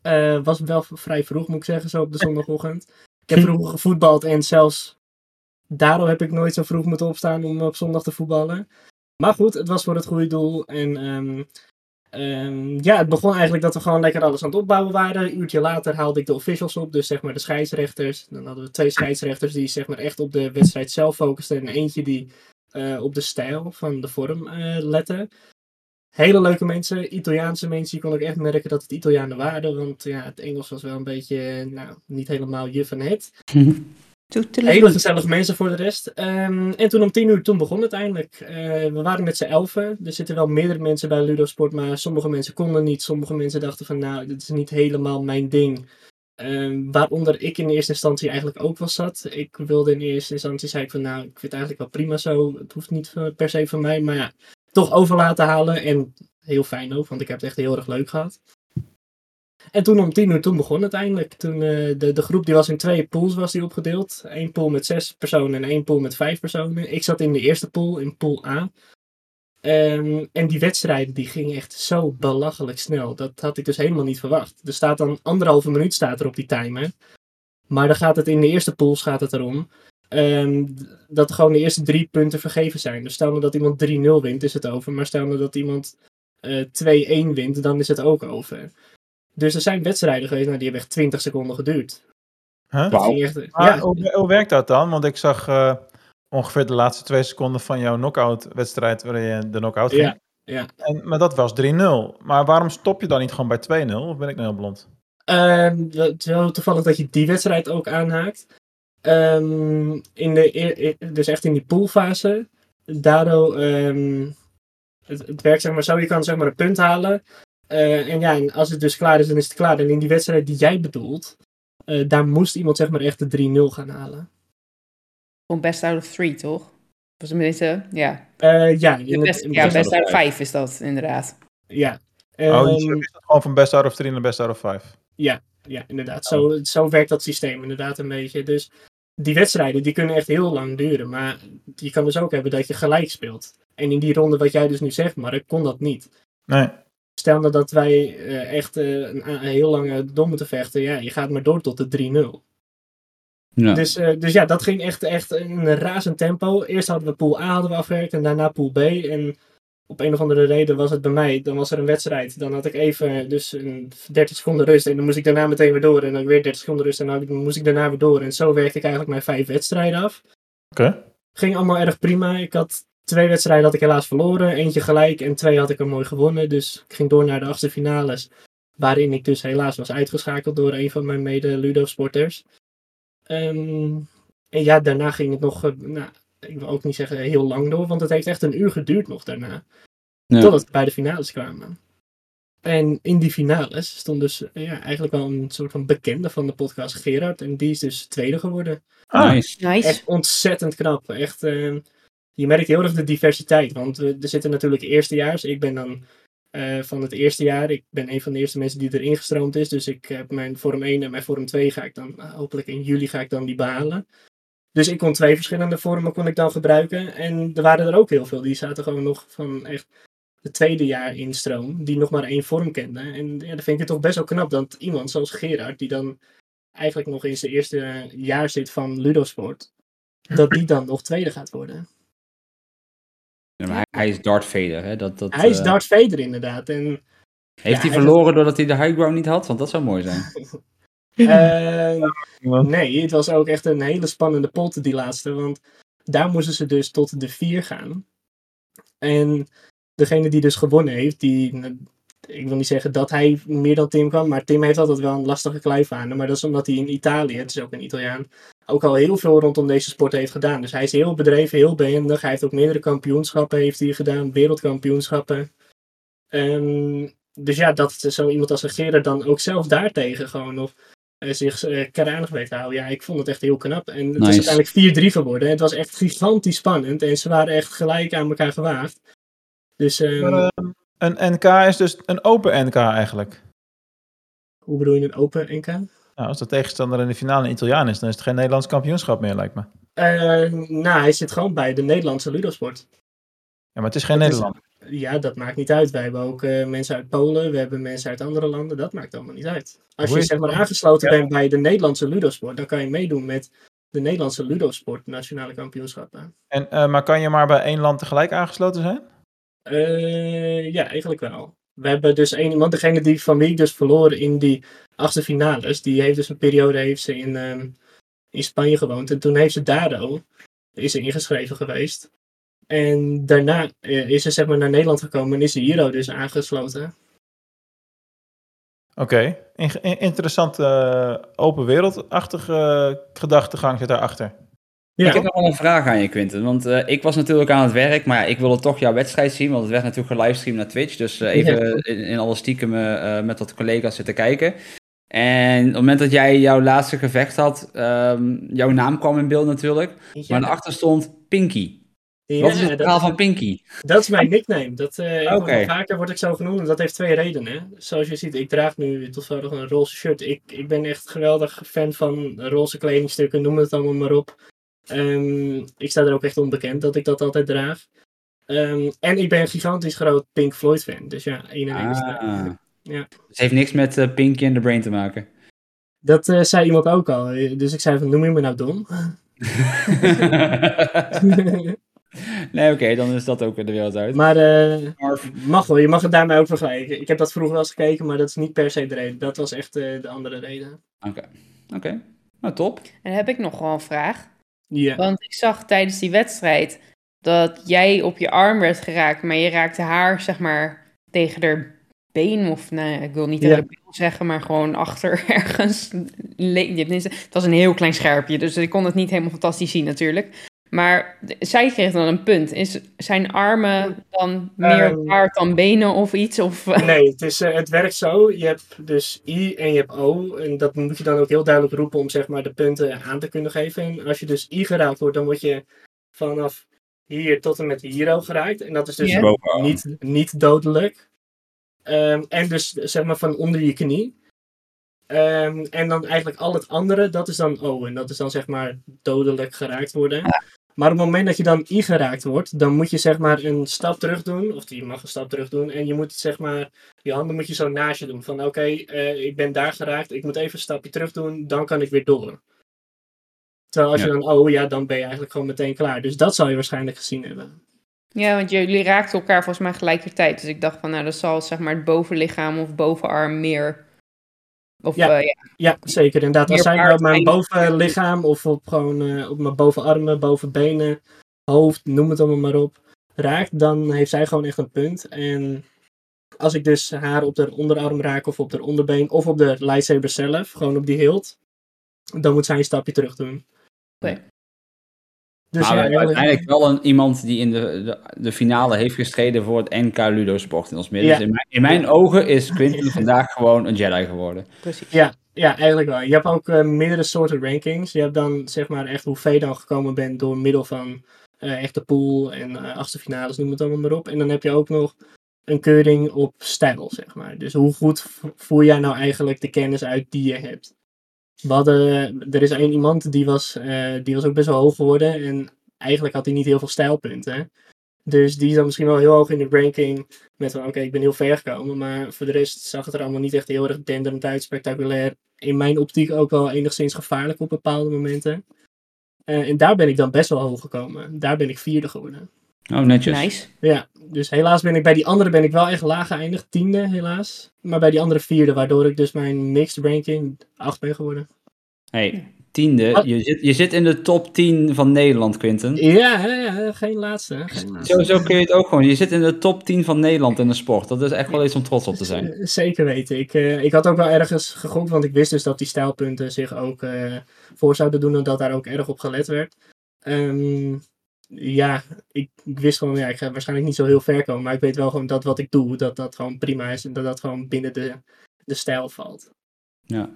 Eh, was wel vrij vroeg, moet ik zeggen, zo op de zondagochtend. Ik heb vroeger gevoetbald en zelfs daardoor heb ik nooit zo vroeg moeten opstaan om op zondag te voetballen. Maar goed, het was voor het goede doel. En ehm, ehm, ja, het begon eigenlijk dat we gewoon lekker alles aan het opbouwen waren. Een uurtje later haalde ik de officials op, dus zeg maar de scheidsrechters. Dan hadden we twee scheidsrechters die zeg maar echt op de wedstrijd zelf focusten. En eentje die eh, op de stijl van de vorm eh letten. Hele leuke mensen, Italiaanse mensen. Je kon ook echt merken dat het Italianen waren. Want ja, het Engels was wel een beetje, nou, niet helemaal juf en het. Hele gezellige mensen voor de rest. Ehm, en toen om tien uur, toen begon het eindelijk. Eh, we waren met z'n elfen. Er zitten wel meerdere mensen bij Ludosport, maar sommige mensen konden niet. Sommige mensen dachten van, nou, dit is niet helemaal mijn ding. Ehm, waaronder ik in eerste instantie eigenlijk ook wel zat. Ik wilde in eerste instantie, zei ik van, nou, ik vind het eigenlijk wel prima zo. Het hoeft niet per se van mij, maar ja, toch over laten halen. En heel fijn ook, want ik heb het echt heel erg leuk gehad. En toen om tien uur, toen begon het eindelijk. Toen, eh, de, de groep die was in twee pools was die opgedeeld. Eén pool met zes personen en één pool met vijf personen. Ik zat in de eerste pool, in pool A. Ehm, en die wedstrijden die gingen echt zo belachelijk snel. Dat had ik dus helemaal niet verwacht. Er staat dan anderhalve minuut staat er op die timer. Maar dan gaat het in de eerste pools gaat het erom. ehm, dat gewoon de eerste drie punten vergeven zijn. Dus stel nou dat iemand 3-0 wint, is het over. Maar stel nou dat iemand eh 2-1 wint, dan is het ook over. Dus er zijn wedstrijden geweest, nou, die hebben echt 20 seconden geduurd. Huh? Maar ja, hoe, hoe werkt dat dan? Want ik zag eh, ongeveer de laatste twee seconden van jouw knockout wedstrijd waarin je de knockout ging. Ja, ja. En, maar dat was 3-0. Maar waarom stop je dan niet gewoon bij 2-0? Of ben ik nou heel blond? Ehm, het is wel toevallig dat je die wedstrijd ook aanhaakt. Ehm, in de, eer- e- dus echt in die poolfase. Daardoor, ehm, het, het werkt zeg maar zo, je kan zeg maar een punt halen. Eh, en ja, en als het dus klaar is, dan is het klaar. En in die wedstrijd die jij bedoelt, eh, daar moest iemand zeg maar echt de 3-0 gaan halen. Gewoon best out of three, toch? Was tenminste, ja. Eh, ja, in het- best, in ja, het- best out of five is dat, inderdaad. ja. Oh, dus Ehm, is het gewoon van best out of 3 naar best out of 5. Ja, inderdaad. Zo, zo werkt dat systeem inderdaad een beetje. Dus die wedstrijden die kunnen echt heel lang duren. Maar je kan dus ook hebben dat je gelijk speelt. En in die ronde wat jij dus nu zegt, Mark, kon dat niet. Nee. Stel nou dat wij eh, echt eh, een, een heel lange dom moeten vechten. Ja, je gaat maar door tot de 3-0. Ja. Dus, eh, dus ja, dat ging echt, echt in een razend tempo. Eerst hadden we pool A hadden we afgewerkt en daarna pool B. En op een of andere reden was het bij mij, dan was er een wedstrijd. Dan had ik even dus een 30 seconden rust en dan moest ik daarna meteen weer door. En dan weer 30 seconden rust en dan moest ik daarna weer door. En zo werkte ik eigenlijk mijn vijf wedstrijden af. Oké. Ging allemaal erg prima. Ik had twee wedstrijden had ik helaas verloren. Eentje gelijk en twee had ik er mooi gewonnen. Dus ik ging door naar de achtste finales. Waarin ik dus helaas was uitgeschakeld door een van mijn mede-Ludo-sporters. Ehm, en ja, daarna ging het nog, eh, nou, ik wil ook niet zeggen heel lang door, want het heeft echt een uur geduurd nog daarna. Ja. Totdat we bij de finales kwamen. En in die finales stond dus eh, ja, eigenlijk wel een soort van bekende van de podcast, Gerard. En die is dus tweede geworden. Ah, nice. Nice. Echt ontzettend knap. Echt, eh, je merkt heel erg de diversiteit. Want we, er zitten natuurlijk eerstejaars. Ik ben dan eh, van het eerste jaar. Ik ben een van de eerste mensen die erin gestroomd is. Dus ik heb mijn vorm 1 en mijn vorm 2 ga ik dan, eh, hopelijk in juli ga ik dan die behalen. Dus ik kon twee verschillende vormen kon ik dan gebruiken. En er waren er ook heel veel. Die zaten gewoon nog van echt het tweede jaar in stroom. Die nog maar één vorm kenden. En ja, dan vind ik het toch best wel knap dat iemand zoals Gerard, die dan eigenlijk nog in zijn eerste jaar zit van Ludosport, dat die dan nog tweede gaat worden. Ja, maar hij, hij is Darth Vader, hè? Dat, dat, Hij is eh, Darth Vader inderdaad. En, Heeft Ja, hij hij verloren doordat hij de high ground niet had? Want dat zou mooi zijn. eh, nee, het was ook echt een hele spannende pot die laatste. Want daar moesten ze dus tot de vier gaan. En degene die dus gewonnen heeft, die, ik wil niet zeggen dat hij meer dan Tim kwam, maar Tim heeft altijd wel een lastige kluif aan. Maar dat is omdat hij in Italië, het is ook een Italiaan, ook al heel veel rondom deze sport heeft gedaan. Dus hij is heel bedreven, heel behendig. Hij heeft ook meerdere kampioenschappen heeft hij gedaan, wereldkampioenschappen. Ehm, dus ja, dat zo iemand als een Gerard dan ook zelf daartegen gewoon nog eh, zich eh kranig weet te houden. Ja, ik vond het echt heel knap. En het Nice. is uiteindelijk 4-3 geworden. Het was echt gigantisch spannend. En ze waren echt gelijk aan elkaar gewaagd. Dus ehm, Maar, ehm, een NK is dus een open NK eigenlijk. hoe bedoel je een open NK? Nou, als de tegenstander in de finale een Italiaan is, dan is het geen Nederlands kampioenschap meer, lijkt me. Eh, nou, hij zit gewoon bij de Nederlandse Ludosport. Ja, maar het is geen is- Nederland. Ja, dat maakt niet uit. Wij hebben ook eh, mensen uit Polen, we hebben mensen uit andere landen. Dat maakt allemaal niet uit. Als Hoe je zeg maar aangesloten Ja. bent bij de Nederlandse Ludosport, dan kan je meedoen met de Nederlandse Ludosport nationale kampioenschappen. En, eh, maar kan je maar bij één land tegelijk aangesloten zijn? Ja, eigenlijk wel. We hebben dus één iemand, degene die van wie ik dus verloren in die achtste finales, die heeft dus een periode heeft ze in, ehm, in Spanje gewoond. En toen heeft ze Dado, is ze ingeschreven geweest. En daarna eh, is ze zeg maar naar Nederland gekomen en is ze Hiro dus aangesloten. Oké, In- in- interessant eh, open wereldachtige gedachtegang zit daarachter. Ja, Ik heb nog wel een vraag aan je, Quinten. Want eh, ik was natuurlijk aan het werk, maar ik wilde toch jouw wedstrijd zien. Want het werd natuurlijk gelivestreamd naar Twitch. Dus eh, even in, in alle stiekem eh, met wat collega's zitten kijken. En op het moment dat jij jouw laatste gevecht had, ehm, jouw naam kwam in beeld natuurlijk. ja, Maar daarachter stond Pinky. Wat is het verhaal van Pinky? Dat is mijn nickname. Dat, wel vaker word ik zo genoemd. En dat heeft twee redenen. Zoals je ziet, ik draag nu toevallig een roze shirt. Ik, ik ben echt geweldig fan van roze kledingstukken. Noem het allemaal maar op. Ehm, ik sta er ook echt onbekend dat ik dat altijd draag. Ehm, en ik ben een gigantisch groot Pink Floyd fan. Dus ja, één en één is. Ah. Ja. Het heeft niks met eh, Pinky en the Brain te maken. Dat eh, zei iemand ook al. Dus ik zei van, noem je me nou dom? nee, oké, dan is dat ook weer de wereld uit. maar eh, mag wel, je mag het daarmee ook vergelijken. Ik heb dat vroeger wel eens gekeken, maar dat is niet per se de reden. Dat was echt eh, de andere reden. Oké, oké. Nou, top. En dan heb ik nog wel een vraag. Want ik zag tijdens die wedstrijd dat jij op je arm werd geraakt, maar je raakte haar, zeg maar, tegen haar been. Of nee, ik wil niet tegen de been zeggen, maar gewoon achter ergens. Het was een heel klein scherpje, dus ik kon het niet helemaal fantastisch zien natuurlijk. Maar zij kreeg dan een punt. Is zijn armen dan meer Ehm. waard dan benen of iets? Of, Nee, het, is, eh, het werkt zo. Je hebt dus I en je hebt O. En dat moet je dan ook heel duidelijk roepen om zeg maar, de punten aan te kunnen geven. En als je dus I geraakt wordt, dan word je vanaf hier tot en met hier ook geraakt. En dat is dus niet, niet dodelijk. Ehm, en dus zeg maar van onder je knie. Ehm, en dan eigenlijk al het andere, dat is dan O. En dat is dan zeg maar dodelijk geraakt worden. Maar op het moment dat je dan I geraakt wordt, dan moet je zeg maar een stap terug doen. Of je mag een stap terug doen. En je moet zeg maar, je handen moet je zo naast je doen. Van oké, eh, ik ben daar geraakt. Ik moet even een stapje terug doen. Dan kan ik weer door. Terwijl als Ja. je dan, oh ja, dan ben je eigenlijk gewoon meteen klaar. Dus dat zou je waarschijnlijk gezien hebben. Ja, want jullie raakten elkaar volgens mij gelijkertijd. Dus ik dacht van, nou, dat zal zeg maar het bovenlichaam of bovenarm meer... Of Ja. ja. ja. Ja, zeker. Inderdaad, als zij op mijn bovenlichaam of op, gewoon, eh, op mijn bovenarmen, bovenbenen, hoofd, noem het allemaal maar op, raakt, dan heeft zij gewoon echt een punt. En als ik dus haar op de onderarm raak of op de onderbeen of op de lightsaber zelf, gewoon op die hilt, dan moet zij een stapje terug doen. Oké. Dus maar ja, we hebben eigenlijk- uiteindelijk wel een, iemand die in de, de, de finale heeft gestreden voor het NK Ludo Sport in ons midden. Ja. Dus in, mijn, in mijn ogen is Quinten vandaag gewoon een Jedi geworden. precies. Ja, ja, eigenlijk wel. Je hebt ook eh, meerdere soorten rankings. Je hebt dan zeg maar echt hoe ver je dan gekomen bent door middel van eh echt de pool en eh achtste finales, noem het allemaal maar op. En dan heb je ook nog een keuring op stijl, zeg maar. Dus hoe goed vo- voer jij nou eigenlijk de kennis uit die je hebt? Hadden, er is één iemand die was, eh, die was ook best wel hoog geworden en eigenlijk had hij niet heel veel stijlpunten. Dus die dan misschien wel heel hoog in de ranking met van oké, ik ben heel ver gekomen, maar voor de rest zag het er allemaal niet echt heel erg denderend uit, spectaculair. In mijn optiek ook wel enigszins gevaarlijk op bepaalde momenten. Eh, en daar ben ik dan best wel hoog gekomen. Daar ben ik vierde geworden. Oh, netjes. Nice. Ja, dus helaas ben ik bij die andere ben ik wel echt laag geëindigd, tiende helaas. Maar bij die andere vierde, waardoor ik dus mijn mixed ranking acht ben geworden. Hey, tiende. Wat? Je zit, je zit in de top 10 van Nederland, Quinten. Ja, ja, ja, geen laatste. hè, Geen laatste. Zo, zo kun je het ook gewoon. Je zit in de top 10 van Nederland in de sport. Dat is echt wel iets om trots op te zijn. Z- Zeker weten. Ik, eh, ik had ook wel ergens gegokt, want ik wist dus dat die stijlpunten zich ook eh, voor zouden doen en dat daar ook erg op gelet werd. Ehm, ja, ik, ik wist gewoon, ja, ik ga waarschijnlijk niet zo heel ver komen, maar ik weet wel gewoon dat wat ik doe, dat dat gewoon prima is en dat dat gewoon binnen de, de stijl valt. Ja.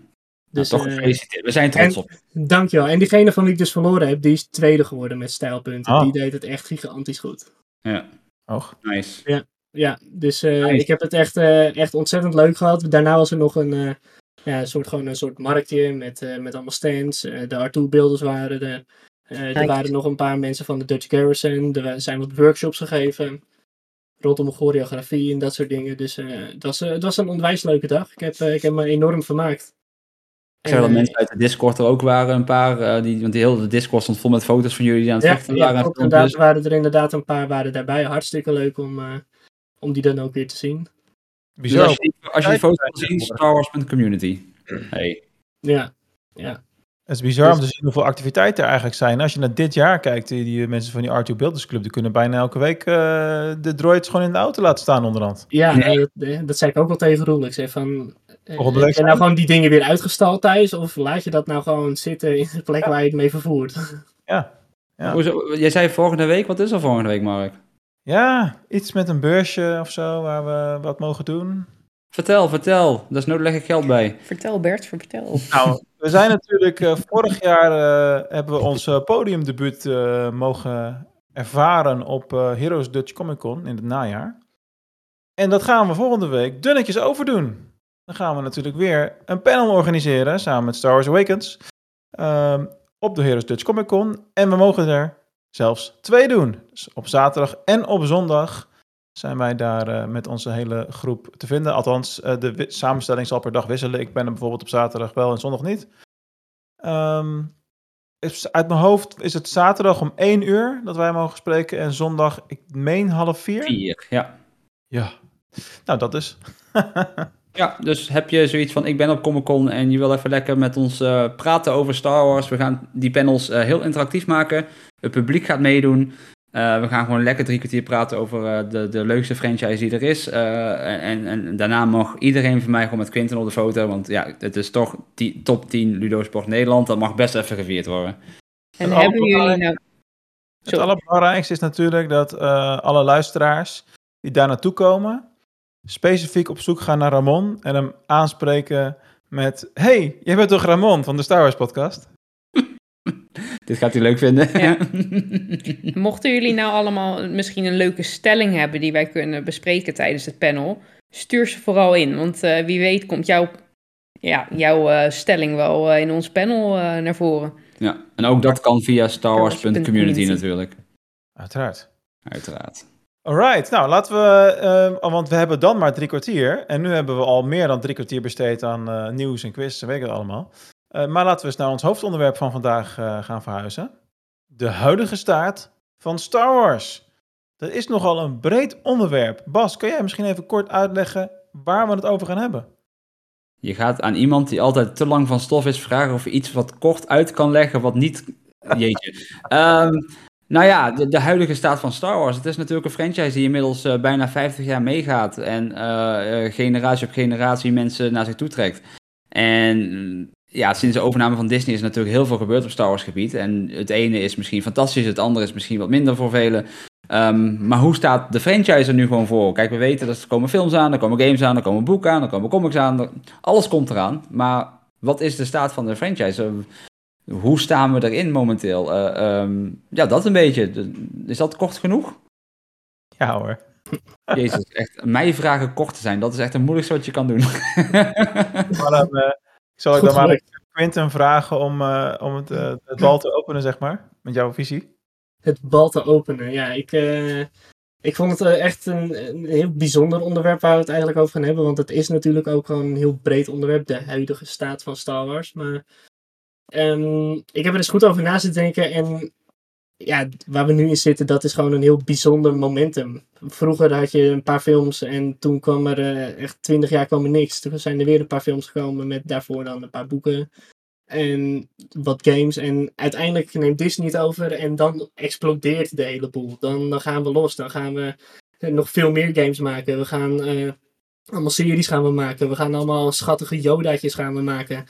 Dus nou, toch eh, gefeliciteerd. We zijn trots en- op. dankjewel. En diegene van wie ik dus verloren heb, die is tweede geworden met stijlpunten. Ah. Die deed het echt gigantisch goed. Ja, Hoog. nice. Ja, dus eh, Nice. ik heb het echt, eh, echt ontzettend leuk gehad. Daarna was er nog een, eh, ja, soort, gewoon een soort marktje met, eh, met allemaal stands. Eh, de R2-beelders waren er. Eh, er waren nog een paar mensen van de Dutch Garrison. Er wa- zijn wat workshops gegeven. Rondom choreografie en dat soort dingen. Dus eh, het, was, eh, het was een onwijs leuke dag. Ik heb, eh, ik heb me enorm vermaakt. Ik zag dat En, eh, mensen uit de Discord er ook waren, een paar. eh, die, want de hele Discord stond vol met foto's van jullie die aan het Ja, vechten ja waren. inderdaad waren er inderdaad een paar waren daarbij. Hartstikke leuk om, eh, om die dan ook weer te zien. Dus Bizar. als je, die, als je die foto's wil zien, starwars.community. Hey. Ja, ja. Het is bizar om Dus- te zien hoeveel activiteiten er eigenlijk zijn. Als je naar dit jaar kijkt, die, die mensen van die R2 Builders Club, die kunnen bijna elke week eh, de droids gewoon in de auto laten staan onderhand. Ja, Nee. dat, eh, dat zei ik ook wel tegen Roel. Ik zei van, eh, heb je nou gewoon die dingen weer uitgestald thuis? Of laat je dat nou gewoon zitten in de plek waar je het mee vervoert? Ja. Ja. Hoezo- Jij zei volgende week, wat is er volgende week, Mark? ja, iets met een beursje of zo waar we wat mogen doen. Vertel, vertel. Daar is ik geld bij. Vertel Bert, vertel. Nou, we zijn natuurlijk eh, vorig jaar eh, hebben we ons podiumdebuut eh, mogen ervaren op eh, Heroes Dutch Comic Con in het najaar. En dat gaan we volgende week dunnetjes overdoen. Dan gaan we natuurlijk weer een panel organiseren samen met Star Wars Awakens ehm, op de Heroes Dutch Comic Con. En we mogen er zelfs twee doen. Dus op zaterdag en op zondag zijn wij daar eh, met onze hele groep te vinden. Althans, eh, de samenstelling zal per dag wisselen. Ik ben er bijvoorbeeld op zaterdag wel en zondag niet. Ehm, is- uit mijn hoofd is het zaterdag om 1 uur dat wij mogen spreken. En zondag, ik meen half 4. Vier, ja. Ja. Nou, dat is. Ja, dus heb je zoiets van, ik ben op Comic Con en je wil even lekker met ons eh, praten over Star Wars. We gaan die panels heel interactief maken. Het publiek gaat meedoen. Eh, we gaan gewoon lekker drie kwartier praten over eh, de, de leukste franchise die er is. Eh, en, en daarna mag iedereen van mij gewoon met Quinten op de foto. Want ja, het is toch die top 10 Ludo Sport Nederland. Dat mag best even gevierd worden. En En hebben jullie nou... Het allerbelangrijkste is natuurlijk dat eh, alle luisteraars die daar naartoe komen, specifiek op zoek gaan naar Ramon en hem aanspreken met: Hey, jij bent toch Ramon van de Star Wars podcast? Dit gaat hij leuk vinden. Ja. Mochten jullie nou allemaal misschien een leuke stelling hebben die wij kunnen bespreken tijdens het panel, stuur ze vooral in. Want eh, wie weet komt jouw, ja, jouw eh, stelling wel eh, in ons panel eh, naar voren. Ja, en ook dat kan via starwars.community Community. natuurlijk. Uiteraard. Uiteraard. Alright, nou laten we, eh, want we hebben dan maar drie kwartier. En nu hebben we al meer dan drie kwartier besteed aan eh, nieuws en quiz, weet ik het allemaal. Eh, maar laten we eens naar ons hoofdonderwerp van vandaag eh, gaan verhuizen. De huidige staat van Star Wars. Dat is nogal een breed onderwerp. Bas, kun jij misschien even kort uitleggen waar we het over gaan hebben? Je gaat aan iemand die altijd te lang van stof is vragen of je iets wat kort uit kan leggen, wat niet. Jeetje. Ehm, nou ja, de, de huidige staat van Star Wars. Het is natuurlijk een franchise die inmiddels eh, bijna 50 jaar meegaat. En generatie op generatie mensen naar zich toe trekt. En ja, sinds de overname van Disney is natuurlijk heel veel gebeurd op Star Wars gebied. En het ene is misschien fantastisch, het andere is misschien wat minder voor velen. Ehm, maar hoe staat de franchise er nu gewoon voor? Kijk, we weten dat er komen films aan, er komen games aan, er komen boeken aan, er komen comics aan. er- alles komt eraan. Maar wat is de staat van de franchise? Eh, hoe staan we erin momenteel? Eh, ehm, ja, dat een beetje. Is dat kort genoeg? Ja hoor. Jezus, echt, mij vragen kort te zijn, dat is echt het moeilijkste wat je kan doen. Maar dan, eh, zal ik Goed dan maar. Quinten vragen om, eh, om het, eh, het bal te openen, zeg maar, met jouw visie? Het bal te openen. Ja, ik, eh, ik vond het echt een, een heel bijzonder onderwerp waar we het eigenlijk over gaan hebben. Want het is natuurlijk ook gewoon een heel breed onderwerp, de huidige staat van Star Wars. Maar ehm, ik heb er eens goed over na zitten denken. En ja, waar we nu in zitten, dat is gewoon een heel bijzonder momentum. Vroeger had je een paar films en toen kwam er eh, echt twintig jaar kwam er niks. Toen zijn er weer een paar films gekomen met daarvoor dan een paar boeken. En wat games. En uiteindelijk neemt Disney het over en dan explodeert de hele boel. Dan, dan gaan we los. Dan gaan we eh, nog veel meer games maken. We gaan eh, allemaal series gaan we maken. We gaan allemaal schattige Yoda's gaan we maken.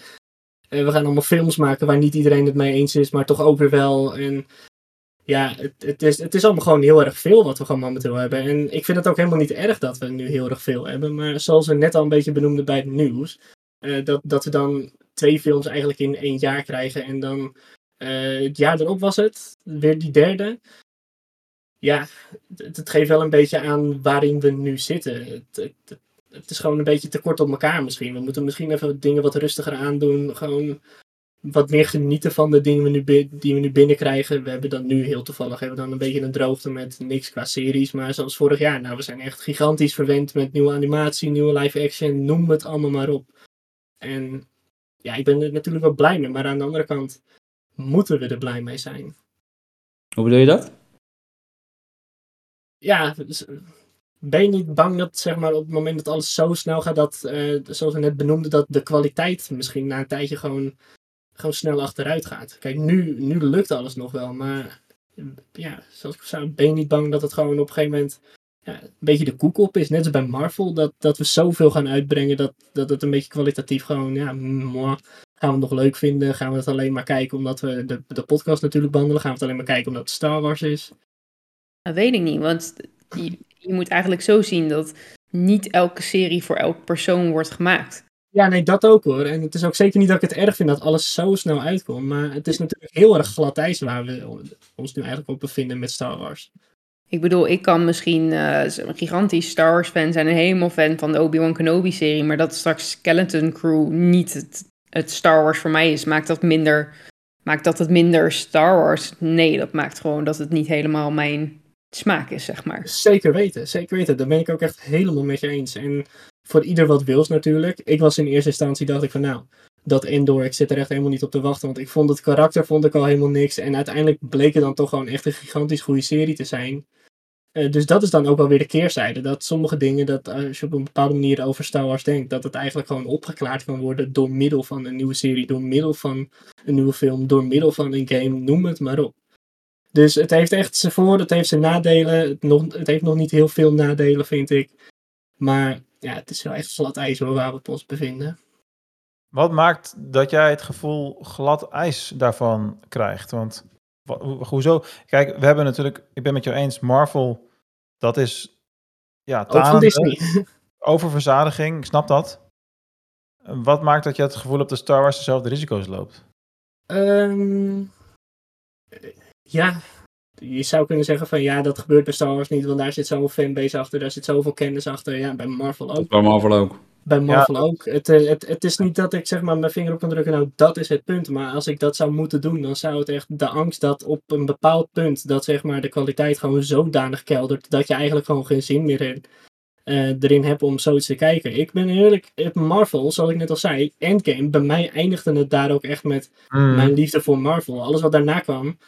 We gaan allemaal films maken waar niet iedereen het mee eens is, maar toch ook weer wel. En ja, het, het, is, het is allemaal gewoon heel erg veel wat we gewoon momenteel hebben. En ik vind het ook helemaal niet erg dat we nu heel erg veel hebben. Maar zoals we net al een beetje benoemden bij het nieuws, eh, dat, dat we dan twee films eigenlijk in één jaar krijgen. En dan eh, het jaar erop was het, weer die derde. Ja, het, het geeft wel een beetje aan waarin we nu zitten. Het, het, het is gewoon een beetje te kort op elkaar misschien. We moeten misschien even dingen wat rustiger aandoen. Gewoon wat meer genieten van de dingen we nu die we nu binnenkrijgen. We hebben dan nu heel toevallig hebben we dan een beetje een droogte met niks qua series. Maar zoals vorig jaar, nou we zijn echt gigantisch verwend met nieuwe animatie, nieuwe live action, noem het allemaal maar op. En ja, ik ben er natuurlijk wel blij mee, maar aan de andere kant moeten we er blij mee zijn. Hoe bedoel je dat? Ja, dus, ben je niet bang dat zeg maar, op het moment dat alles zo snel gaat, dat, eh, zoals we net benoemden, dat de kwaliteit misschien na een tijdje gewoon, gewoon snel achteruit gaat? Kijk, nu, nu lukt alles nog wel, maar ja, zoals ik zei, ben je niet bang dat het gewoon op een gegeven moment ja, een beetje de koek op is? Net als bij Marvel, dat, dat we zoveel gaan uitbrengen dat, dat het een beetje kwalitatief gewoon, ja, gaan we het nog leuk vinden? Gaan we het alleen maar kijken omdat we de, de podcast natuurlijk behandelen? Gaan we het alleen maar kijken omdat het Star Wars is? Dat weet ik niet, want je, je moet eigenlijk zo zien dat niet elke serie voor elke persoon wordt gemaakt. Ja, nee, dat ook hoor. En het is ook zeker niet dat ik het erg vind dat alles zo snel uitkomt. Maar het is natuurlijk heel erg glad ijs waar we ons nu eigenlijk op bevinden met Star Wars. Ik bedoel, ik kan misschien eh, een gigantisch Star Wars fan zijn en helemaal fan van de Obi-Wan Kenobi serie, maar dat straks Skeleton Crew niet het, het Star Wars voor mij is, maakt dat minder, maakt dat het minder Star Wars? Nee, dat maakt gewoon dat het niet helemaal mijn smaak is, zeg maar. Zeker weten, zeker weten. Daar ben ik ook echt helemaal met je eens. En voor ieder wat wils natuurlijk. Ik was in eerste instantie, dacht ik van nou, dat Endor, ik zit er echt helemaal niet op te wachten. Want ik vond het karakter vond ik al helemaal niks. En uiteindelijk bleek het dan toch gewoon echt een gigantisch goede serie te zijn. Eh, dus dat is dan ook wel weer de keerzijde. Dat sommige dingen, dat als je op een bepaalde manier over Star Wars denkt, dat het eigenlijk gewoon opgeklaard kan worden door middel van een nieuwe serie, door middel van een nieuwe film, door middel van een game, noem het maar op. Dus het heeft echt zijn voor, het heeft zijn nadelen. Het, nog, het heeft nog niet heel veel nadelen, vind ik. Maar ja, het is wel echt glad ijs hoor, waar we ons bevinden. Wat maakt dat jij het gevoel glad ijs daarvan krijgt? Want Wa- ho- hoezo? Kijk, we hebben natuurlijk, ik ben met jou eens, Marvel, dat is ja, Disney. oververzadiging, ik snap dat. Wat maakt dat je het gevoel hebt dat Star Wars dezelfde risico's loopt? Ehm, ja, je zou kunnen zeggen van ja, dat gebeurt bij Star Wars niet, want daar zit zoveel fanbase achter, daar zit zoveel kennis achter. Ja, bij Marvel ook. Bij Marvel ook. Bij Marvel ook. Het, eh, het, het is niet dat ik zeg maar mijn vinger op kan drukken, nou dat is het punt. Maar als ik dat zou moeten doen, dan zou het echt de angst dat op een bepaald punt, dat zeg maar de kwaliteit gewoon zodanig keldert, dat je eigenlijk gewoon geen zin meer in, eh, erin hebt om zoiets te kijken. Ik ben eerlijk, het Marvel, zoals ik net al zei, Endgame, bij mij eindigde het daar ook echt met mijn liefde voor Marvel. Alles wat daarna kwam,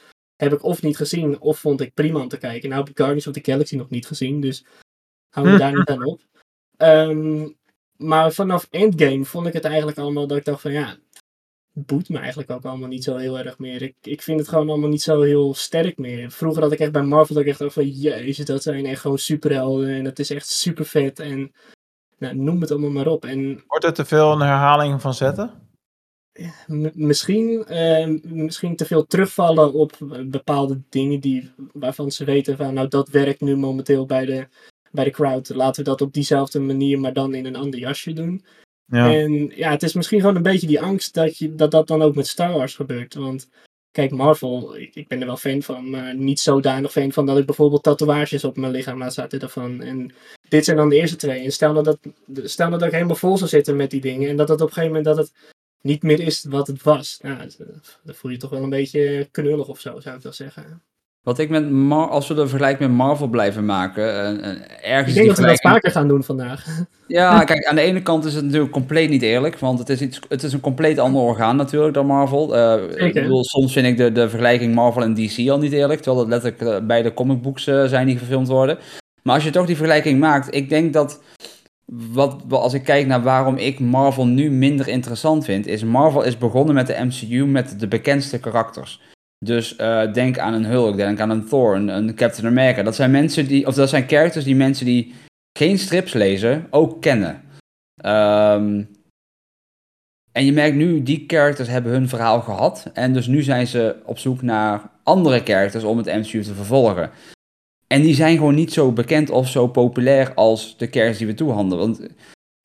heb ik of niet gezien, of vond ik prima om te kijken. Nou heb ik Guardians of the Galaxy nog niet gezien, dus hou me daar niet aan op. Ehm, maar vanaf Endgame vond ik het eigenlijk allemaal dat ik dacht van ja, het boeit me eigenlijk ook allemaal niet zo heel erg meer. Ik, ik vind het gewoon allemaal niet zo heel sterk meer. Vroeger had ik echt bij Marvel dat ik echt dacht van jezus, dat zijn echt gewoon superhelden en dat is echt super vet en nou, noem het allemaal maar op. En Wordt het te veel een herhaling van zetten? Misschien, eh, misschien te veel terugvallen op bepaalde dingen die, waarvan ze weten van nou dat werkt nu momenteel bij de, bij de crowd. Laten we dat op diezelfde manier, maar dan in een ander jasje doen. Ja. En ja, het is misschien gewoon een beetje die angst dat je, dat, dat dan ook met Star Wars gebeurt. Want kijk, Marvel, ik, ik ben er wel fan van, maar niet zodanig fan van dat ik bijvoorbeeld tatoeages op mijn lichaam laat zetten daarvan. En dit zijn dan de eerste twee. En stel nou dat, stel nou dat ik helemaal vol zou zitten met die dingen en dat het op een gegeven moment dat het niet meer is wat het was. Nou, dat- dan voel je je toch wel een beetje knullig of zo, zou ik wel zeggen. Wat ik met Mar als we de vergelijking met Marvel blijven maken, eh, eh, ergens Ik denk die dat we dat vaker gaan doen vandaag. Ja, kijk, aan de ene kant is het natuurlijk compleet niet eerlijk, want het is, iets, het is een compleet ander orgaan natuurlijk dan Marvel. Eh, ik bedoel, soms vind ik de, de vergelijking Marvel en DC al niet eerlijk, terwijl het letterlijk beide comicbooks eh, zijn die verfilmd worden. Maar als je toch die vergelijking maakt, ik denk dat, wat, als ik kijk naar waarom ik Marvel nu minder interessant vind, is Marvel is begonnen met de MCU met de bekendste karakters. Dus eh, denk aan een Hulk, denk aan een Thor, een, een Captain America. Dat zijn mensen die, of dat zijn characters die mensen die geen strips lezen ook kennen. Ehm, en je merkt nu, die characters hebben hun verhaal gehad. En dus nu zijn ze op zoek naar andere characters om het MCU te vervolgen. En die zijn gewoon niet zo bekend of zo populair als de characters die we toehandelen. Want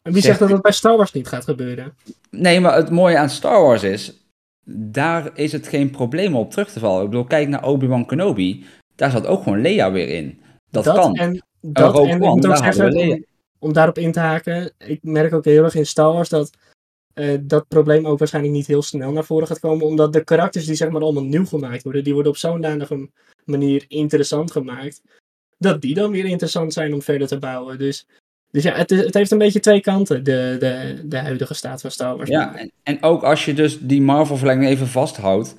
En wie zegt dat dat bij Star Wars niet gaat gebeuren? Nee, maar het mooie aan Star Wars is, daar is het geen probleem om op terug te vallen. Ik bedoel, kijk naar Obi-Wan Kenobi, daar zat ook gewoon Leia weer in. Dat, kan. En, dat, en ik moet ook zeggen, om daarop in te haken, ik merk ook heel erg in Star Wars dat eh, dat probleem ook waarschijnlijk niet heel snel naar voren gaat komen, omdat de karakters die zeg maar allemaal nieuw gemaakt worden, die worden op zo'n danige manier interessant gemaakt, dat die dan weer interessant zijn om verder te bouwen. Dus, dus ja, het, het heeft een beetje twee kanten, de, de, de huidige staat van Star Wars. Ja, en, en ook als je dus die Marvel-verlenging even vasthoudt.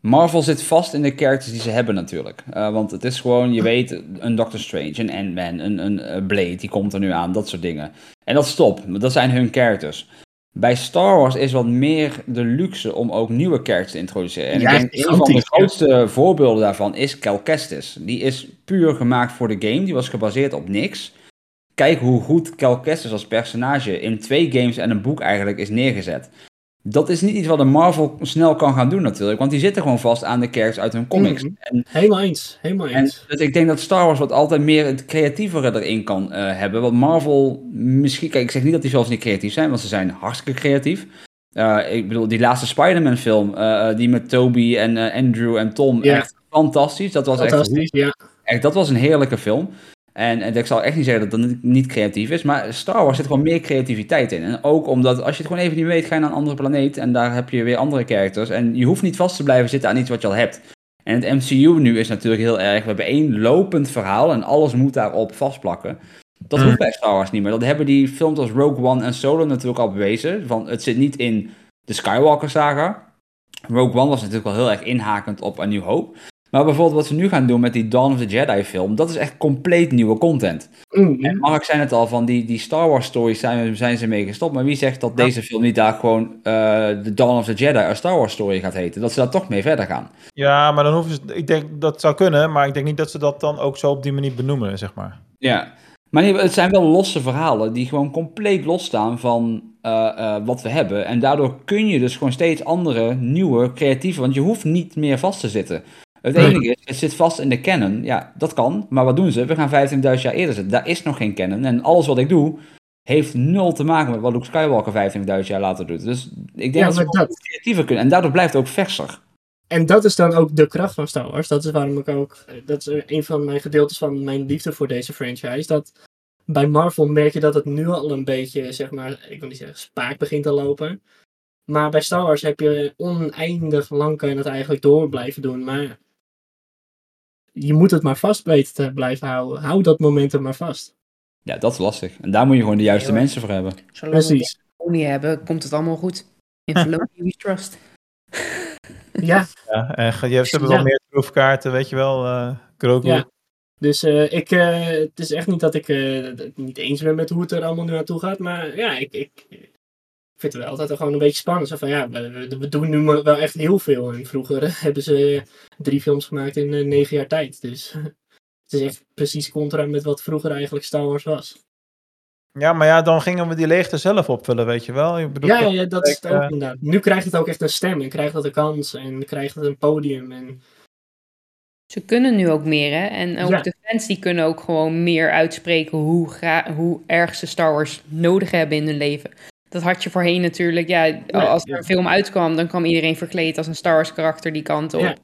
Marvel zit vast in de characters die ze hebben natuurlijk. Eh, want het is gewoon, je weet, een Doctor Strange, een Ant-Man, een, een Blade, die komt er nu aan, dat soort dingen. En dat stopt, dat zijn hun characters. Bij Star Wars is wat meer de luxe om ook nieuwe characters te introduceren. En Ja, ik denk, een van de grootste voorbeelden daarvan is Cal Kestis. Die is puur gemaakt voor de game, die was gebaseerd op niks. Kijk hoe goed Cal Kestis als personage in twee games en een boek eigenlijk is neergezet. Dat is niet iets wat een Marvel snel kan gaan doen natuurlijk, want die zitten gewoon vast aan de characters uit hun comics. Mhm. En Helemaal eens, helemaal en eens. dus ik denk dat Star Wars wat altijd meer het creatievere erin kan eh, hebben. Want Marvel, misschien, kijk, ik zeg niet dat die zelfs niet creatief zijn, want ze zijn hartstikke creatief. Eh, ik bedoel, die laatste Spider-Man film, eh, die met Toby en Andrew en Tom, Ja. echt fantastisch. Dat was echt, Fantastisch, ja. echt, dat was een heerlijke film. En, en ik zal echt niet zeggen dat dat niet- creatief is, maar Star Wars zit gewoon meer creativiteit in. En ook omdat als je het gewoon even niet weet, ga je naar een andere planeet en daar heb je weer andere characters. En je hoeft niet vast te blijven zitten aan iets wat je al hebt. En het MCU nu is natuurlijk heel erg, we hebben één lopend verhaal en alles moet daarop vastplakken. Dat Mm. hoeft bij Star Wars niet meer. Dat hebben die films als Rogue One en Solo natuurlijk al bewezen. Van, het zit niet in de Skywalker saga. Rogue One was natuurlijk wel heel erg inhakend op A New Hope. Maar bijvoorbeeld wat ze nu gaan doen met die Dawn of the Jedi film, dat is echt compleet nieuwe content. Mhm. En Mark zei het al, van die, die Star Wars stories zijn, zijn ze mee gestopt. Maar wie zegt dat deze film niet daar gewoon eh de Dawn of the Jedi, een Star Wars story gaat heten? Dat ze daar toch mee verder gaan. Ja, maar dan hoeven ze... Ik denk dat zou kunnen, maar ik denk niet dat ze dat dan ook zo op die manier benoemen, zeg maar. Ja, maar nee, het zijn wel losse verhalen die gewoon compleet losstaan van eh, eh, wat we hebben. En daardoor kun je dus gewoon steeds andere, nieuwe, creatieve, want je hoeft niet meer vast te zitten. Het enige is, het zit vast in de canon. Ja, dat kan. Maar wat doen ze? We gaan 15.000 jaar eerder zitten. Daar is nog geen canon. En alles wat ik doe, heeft nul te maken met wat Luke Skywalker 15.000 jaar later doet. Dus ik denk Ja, dat ze dat- creatiever kunnen. En daardoor blijft het ook verser. En dat is dan ook de kracht van Star Wars. Dat is waarom ik ook. Dat is een van mijn gedeeltes van mijn liefde voor deze franchise. Dat bij Marvel merk je dat het nu al een beetje, zeg maar, ik wil niet zeggen spaak begint te lopen. Maar bij Star Wars heb je oneindig lang kan je het eigenlijk door blijven doen. Maar je moet het maar vast weten te blijven houden. Hou dat momentum maar vast. Ja, dat is lastig. En daar moet je gewoon de juiste mensen voor hebben. Zolang we Precies. olie hebben, komt het allemaal goed. In Filoni we trust. Ja, Ja, en je hebt, ze hebben wel Ja. meer troefkaarten, weet je wel. eh. Ja. Dus eh, ik, eh, het is echt niet dat ik eh, het niet eens ben met hoe het er allemaal nu naartoe gaat. Maar ja, ik, ik vind het wel altijd gewoon een beetje spannend. Zo van, ja, we, doen nu maar wel echt heel veel. En vroeger hebben ze drie films gemaakt in eh, negen jaar tijd. Dus het is echt precies contra met wat vroeger eigenlijk Star Wars was. Ja, maar ja, dan gingen we die leegte zelf opvullen, weet je wel. Ik bedoel, Ja, ja, dat is het ook eh, inderdaad. Nu krijgt het ook echt een stem en krijgt het een kans en krijgt het een podium. En Ze kunnen nu ook meer, hè? En ook Ja. de fans die kunnen ook gewoon meer uitspreken hoe, gra- hoe erg ze Star Wars nodig hebben in hun leven. Dat had je voorheen natuurlijk. Ja, als er een film uitkwam, dan kwam iedereen verkleed als een Star Wars karakter die kant op. Ja.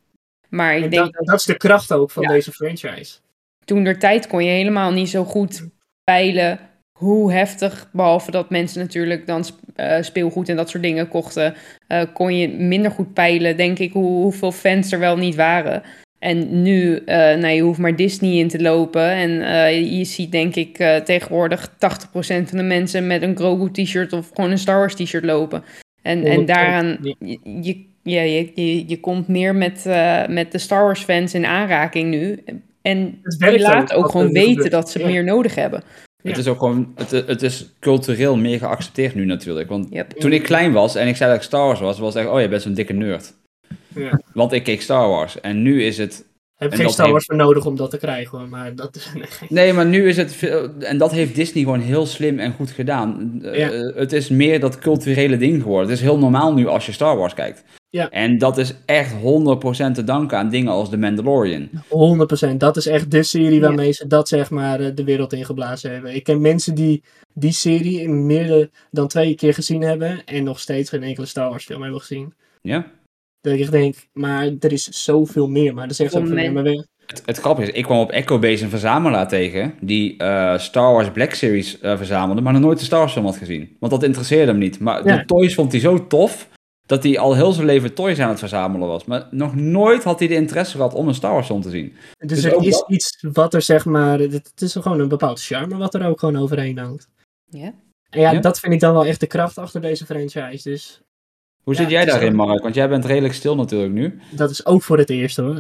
Maar ik en denk dat, dat is de kracht ook van Ja. deze franchise. toen der tijd kon je helemaal niet zo goed peilen hoe heftig, behalve dat mensen natuurlijk dan eh, speelgoed en dat soort dingen kochten, eh, kon je minder goed peilen, denk ik, hoe, hoeveel fans er wel niet waren. En nu, eh nou, je hoeft maar Disney in te lopen. En eh, je ziet denk ik eh, tegenwoordig 80% van de mensen met een Grogu t-shirt of gewoon een Star Wars t-shirt lopen. En, en 100%, daaraan, je, je, ja, je, je, je komt meer met, eh, met de Star Wars fans in aanraking nu. En die werkt laten ook, gewoon nu weten dat ze Ja. meer nodig hebben. Ja. Het is ook gewoon, het, het is cultureel meer geaccepteerd nu natuurlijk. Want Yep. toen ik klein was en ik zei dat ik Star Wars was, was het echt, oh je bent zo'n dikke nerd. Ja. Want ik keek Star Wars. En nu is het Heb En geen Star Wars voor nodig om dat te krijgen hoor, maar dat is... Nee. Nee, maar nu is het veel, en dat heeft Disney gewoon heel slim en goed gedaan. Eh, Ja. eh, het is meer dat culturele ding geworden. Het is heel normaal nu als je Star Wars kijkt. Ja. En dat is echt 100% te danken aan dingen als The Mandalorian. 100%. Dat is echt de serie waarmee ze dat zeg maar eh, de wereld ingeblazen hebben. Ik ken mensen die die serie meer dan twee keer gezien hebben en nog steeds geen enkele Star Wars film hebben gezien. Ja. Dat ik denk, maar er is zoveel meer. Maar dan zeggen ze ook van, Om ja, maar we- Het, het grappige is, ik kwam op EchoBase een verzamelaar tegen die eh, Star Wars Black Series eh, verzamelde, maar nog nooit de Star Wars film had gezien. Want dat interesseerde hem niet. Maar Ja. de toys vond hij zo tof, dat hij al heel zijn leven toys aan het verzamelen was. Maar nog nooit had hij de interesse gehad om een Star Wars film te zien. dus Dus er is dat- iets wat er zeg maar, het, het is gewoon een bepaald charme wat er ook gewoon overheen hangt. Ja. En ja, Ja. dat vind ik dan wel echt de kracht achter deze franchise. Dus Hoe Ja, zit jij daarin, ook- Mark? Want jij bent redelijk stil natuurlijk nu. dat is ook voor het eerst hoor.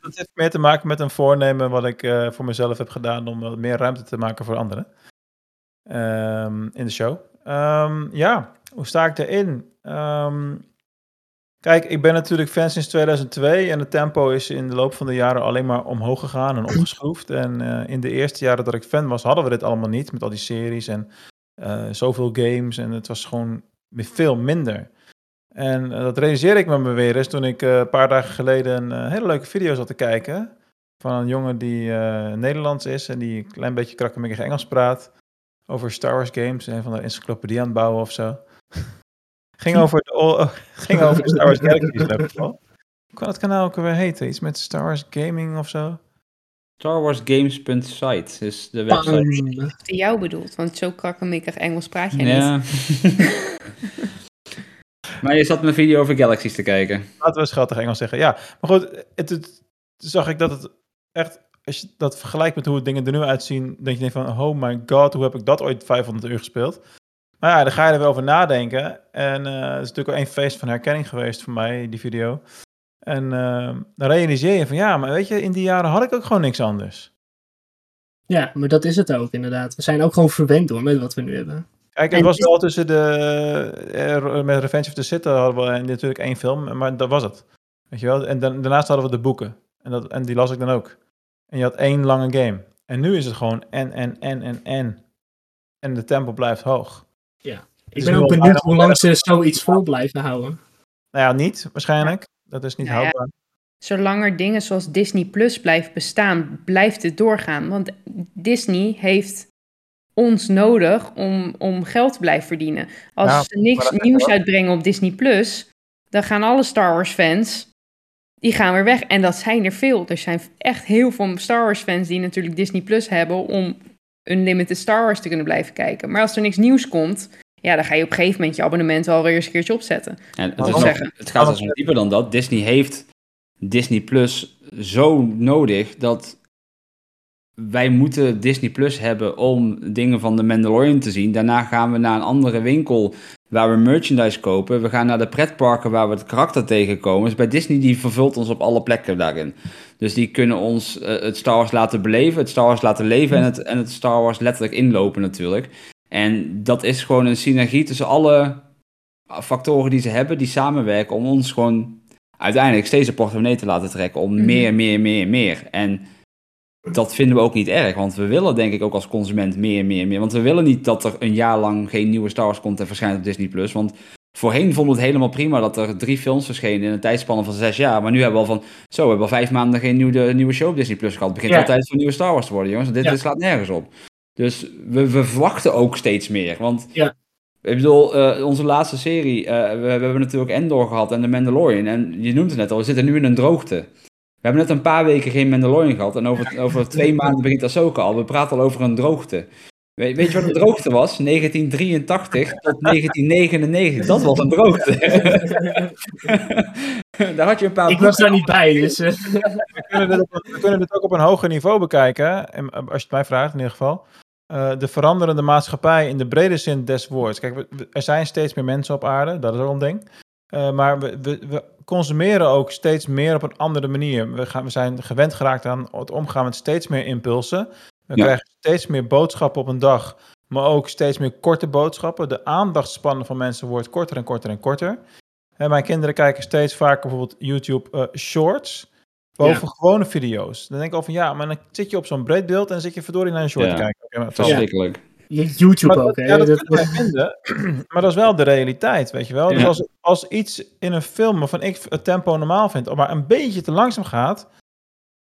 Dat heeft meer te maken met een voornemen wat ik eh, voor mezelf heb gedaan om wat meer ruimte te maken voor anderen. Ehm, in de show. Ehm, ja, hoe sta ik erin? Ehm, kijk, ik ben natuurlijk fan sinds 2002 en het tempo is in de loop van de jaren alleen maar omhoog gegaan en opgeschroefd. En eh, in de eerste jaren dat ik fan was, hadden we dit allemaal niet met al die series en eh, zoveel games en het was gewoon veel minder. En eh, dat realiseerde ik me weer eens toen ik eh, een paar dagen geleden een eh, hele leuke video zat te kijken. Van een jongen die Nederlands is en die een klein beetje krakkemikkig Engels praat. Over Star Wars games en van de encyclopedie aan het bouwen of zo. ging, over de, oh, ging over Star Wars. Hoe kan het kanaal ook weer heten? Iets met Star Wars Gaming of zo? StarWarsGames.site is de website. Die jou bedoelt, want zo krakkemikkig Engels praat jij niet. Ja. maar je zat mijn video over Galaxies te kijken. Laten we schattig Engels zeggen. Ja, maar goed, het, zag ik dat het echt, als je dat vergelijkt met hoe het dingen er nu uitzien, denk je van, oh my god, hoe heb ik dat ooit 500 uur gespeeld? Maar ja, dan ga je er wel over nadenken. En eh, het is natuurlijk wel één feest van herkenning geweest voor mij, die video. En eh, dan realiseer je van, ja, maar weet je, in die jaren had ik ook gewoon niks anders. Ja, maar dat is het ook inderdaad. We zijn ook gewoon verwend hoor met wat we nu hebben. Kijk, het En- was wel tussen de, eh, met Revenge of the Sith hadden we natuurlijk één film, maar dat was het. Weet je wel? En dan, daarnaast hadden we de boeken. En, dat, en die las ik dan ook. En je had één lange game. En nu is het gewoon en, en, en, en, en. En de tempo blijft hoog. Ik is ben ook benieuwd hoe lang ze zoiets vol blijven houden. Nou ja, niet waarschijnlijk. Dat is niet Nou ja. houdbaar. zolang er dingen zoals Disney Plus blijft bestaan, blijft het doorgaan. Want Disney heeft ons nodig om, om geld te blijven verdienen. Als Ja, ze niks nieuws uitbrengen op Disney Plus, dan gaan alle Star Wars fans, die gaan weer weg. En dat zijn er veel. Er zijn echt heel veel Star Wars fans die natuurlijk Disney Plus hebben om unlimited Star Wars te kunnen blijven kijken. Maar als er niks nieuws komt, ja, dan ga je op een gegeven moment je abonnement wel weer eens een keertje opzetten. En het, is nog- het gaat zelfs nog dieper dan dat. Disney heeft Disney Plus zo nodig dat wij moeten Disney Plus hebben om dingen van de Mandalorian te zien. Daarna gaan we naar een andere winkel waar we merchandise kopen. We gaan naar de pretparken waar we het karakter tegenkomen. Dus bij Disney die vervult ons op alle plekken daarin. Dus die kunnen ons eh, het Star Wars laten beleven, het Star Wars laten leven en het, en het Star Wars letterlijk inlopen natuurlijk. En dat is gewoon een synergie tussen alle factoren die ze hebben, die samenwerken om ons gewoon uiteindelijk steeds een portemonnee te laten trekken om Mhm. meer, meer, meer, meer. En dat vinden we ook niet erg, want we willen denk ik ook als consument meer, meer, meer. Want we willen niet dat er een jaar lang geen nieuwe Star Wars content verschijnt op Disney+. Plus. Want voorheen vonden we het helemaal prima dat er drie films verschenen in een tijdspanne van zes jaar. Maar nu hebben we al van, zo, we hebben al vijf maanden geen nieuwe, nieuwe show op Disney Plus gehad. Het begint Ja. altijd voor nieuwe Star Wars te worden, jongens. Dit, Ja. dit slaat nergens op. Dus we, we verwachten ook steeds meer. Want Ja. ik bedoel, eh, onze laatste serie, eh, we, we hebben natuurlijk Endor gehad en The Mandalorian. En je noemt het net al, we zitten nu in een droogte. We hebben net een paar weken geen Mandalorian gehad. En over, over twee maanden begint Ahsoka al. We praten al over een droogte. Weet, weet je wat een droogte was? 1983 tot 1999. Dat was een droogte. daar had je een paar... Ik was daar niet bij, dus... eh, We kunnen, dit we kunnen dit ook op een hoger niveau bekijken, en, als je het mij vraagt in ieder geval. Eh, de veranderende maatschappij in de brede zin des woords. Kijk, we- we- er zijn steeds meer mensen op aarde, dat is ook een ding. Eh, maar we, we, we consumeren ook steeds meer op een andere manier. We, gaan, we zijn gewend geraakt aan het omgaan met steeds meer impulsen. We Ja. krijgen steeds meer boodschappen op een dag, maar ook steeds meer korte boodschappen. De aandachtspannen van mensen wordt korter en korter en korter. En mijn kinderen kijken steeds vaker bijvoorbeeld YouTube eh, Shorts. Boven gewone video's. Dan denk ik al van ja, maar dan zit je op zo'n breed beeld en dan zit je verdorie naar een short Ja. te kijken. Oké, maar het was- Verschrikkelijk. YouTube maar ook, dat, hè? ja, dat Dat- kunnen wij vinden, maar dat is wel de realiteit, weet je wel. Dus als, als iets in een film waarvan ik het tempo normaal vind, maar een beetje te langzaam gaat,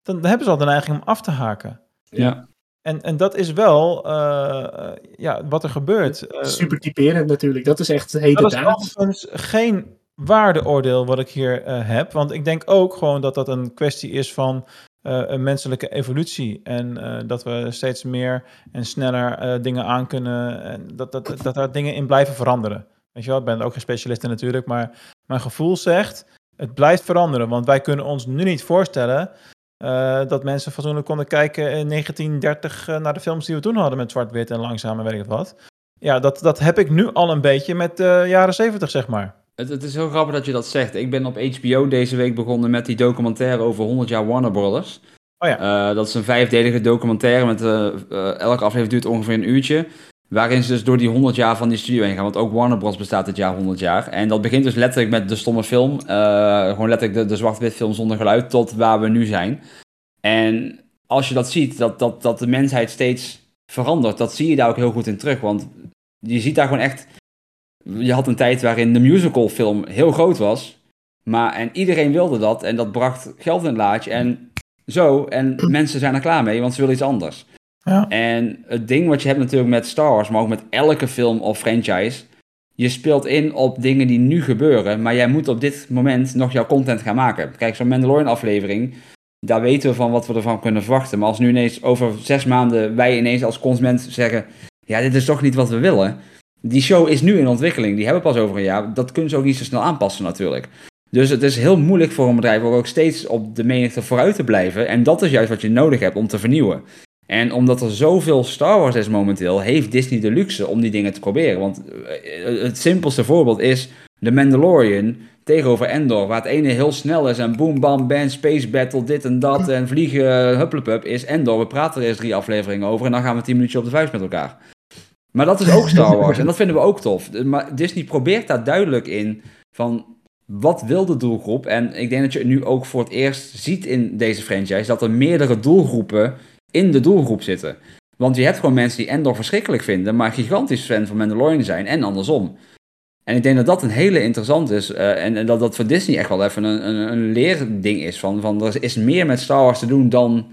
dan hebben ze al de neiging om af te haken. Ja. En, en dat is wel eh, ja, wat er gebeurt. Super typerend natuurlijk. Dat is echt dat hedendaags. is overigens geen waardeoordeel wat ik hier eh, heb. Want ik denk ook gewoon dat dat een kwestie is van eh, een menselijke evolutie. En eh, dat we steeds meer en sneller dingen aan kunnen. En dat, dat, dat, dat daar dingen in blijven veranderen. Weet je wel, ik ben ook geen specialist natuurlijk. Maar mijn gevoel zegt, het blijft veranderen. Want wij kunnen ons nu niet voorstellen... dat mensen fatsoenlijk konden kijken in 1930 eh, naar de films die we toen hadden met zwart-wit en langzaam en weet ik wat. Ja, dat, dat heb ik nu al een beetje met de jaren 70, zeg maar. Het, het is heel grappig dat je dat zegt. Ik ben op HBO deze week begonnen met die documentaire over 100 jaar Warner Brothers. Oh ja. Eh, dat is een vijfdelige documentaire. Met, eh, eh, elke aflevering duurt ongeveer een uurtje. Waarin ze dus door die 100 jaar van die studio heen gaan. Want ook Warner Bros. bestaat dit jaar 100 jaar. En dat begint dus letterlijk met de stomme film. gewoon letterlijk de, de zwart-wit film zonder geluid. Tot waar we nu zijn. En als je dat ziet, dat, dat, dat de mensheid steeds verandert. Dat zie je daar ook heel goed in terug. Want je ziet daar gewoon echt je had een tijd waarin de musicalfilm heel groot was. Maar, en iedereen wilde dat. En dat bracht geld in het laadje. En zo. En mensen zijn er klaar mee, want ze willen iets anders. Ja. En het ding wat je hebt natuurlijk met Star Wars, maar ook met elke film of franchise. Je speelt in op dingen die nu gebeuren. Maar jij moet op dit moment nog jouw content gaan maken. Kijk, zo'n Mandalorian aflevering. Daar weten we van wat we ervan kunnen verwachten. Maar als nu ineens over zes maanden wij ineens als consument zeggen. Ja, dit is toch niet wat we willen die show is nu in ontwikkeling. Die hebben pas over een jaar. Dat kunnen ze ook niet zo snel aanpassen natuurlijk. Dus het is heel moeilijk voor een bedrijf ook steeds op de menigte vooruit te blijven. En dat is juist wat je nodig hebt om te vernieuwen. En omdat er zoveel Star Wars is momenteel, heeft Disney de luxe om die dingen te proberen. Want eh, het simpelste voorbeeld is The Mandalorian tegenover Endor. Waar het ene heel snel is en boom, bam, bam, space battle, dit en dat. En vliegen, hupplepup, is Endor. We praten er eerst drie afleveringen over en dan gaan we tien minuutjes op de vuist met elkaar. Maar dat is ook Star Wars en dat vinden we ook tof. Maar Disney probeert daar duidelijk in van wat wil de doelgroep? En ik denk dat je het nu ook voor het eerst ziet in deze franchise dat er meerdere doelgroepen in de doelgroep zitten. Want je hebt gewoon mensen die Endor verschrikkelijk vinden, maar gigantisch fan van Mandalorian zijn en andersom. En ik denk dat dat een hele interessant is. eh, en, en dat dat voor Disney echt wel even een, een, een leerding is. Van, van er is meer met Star Wars te doen dan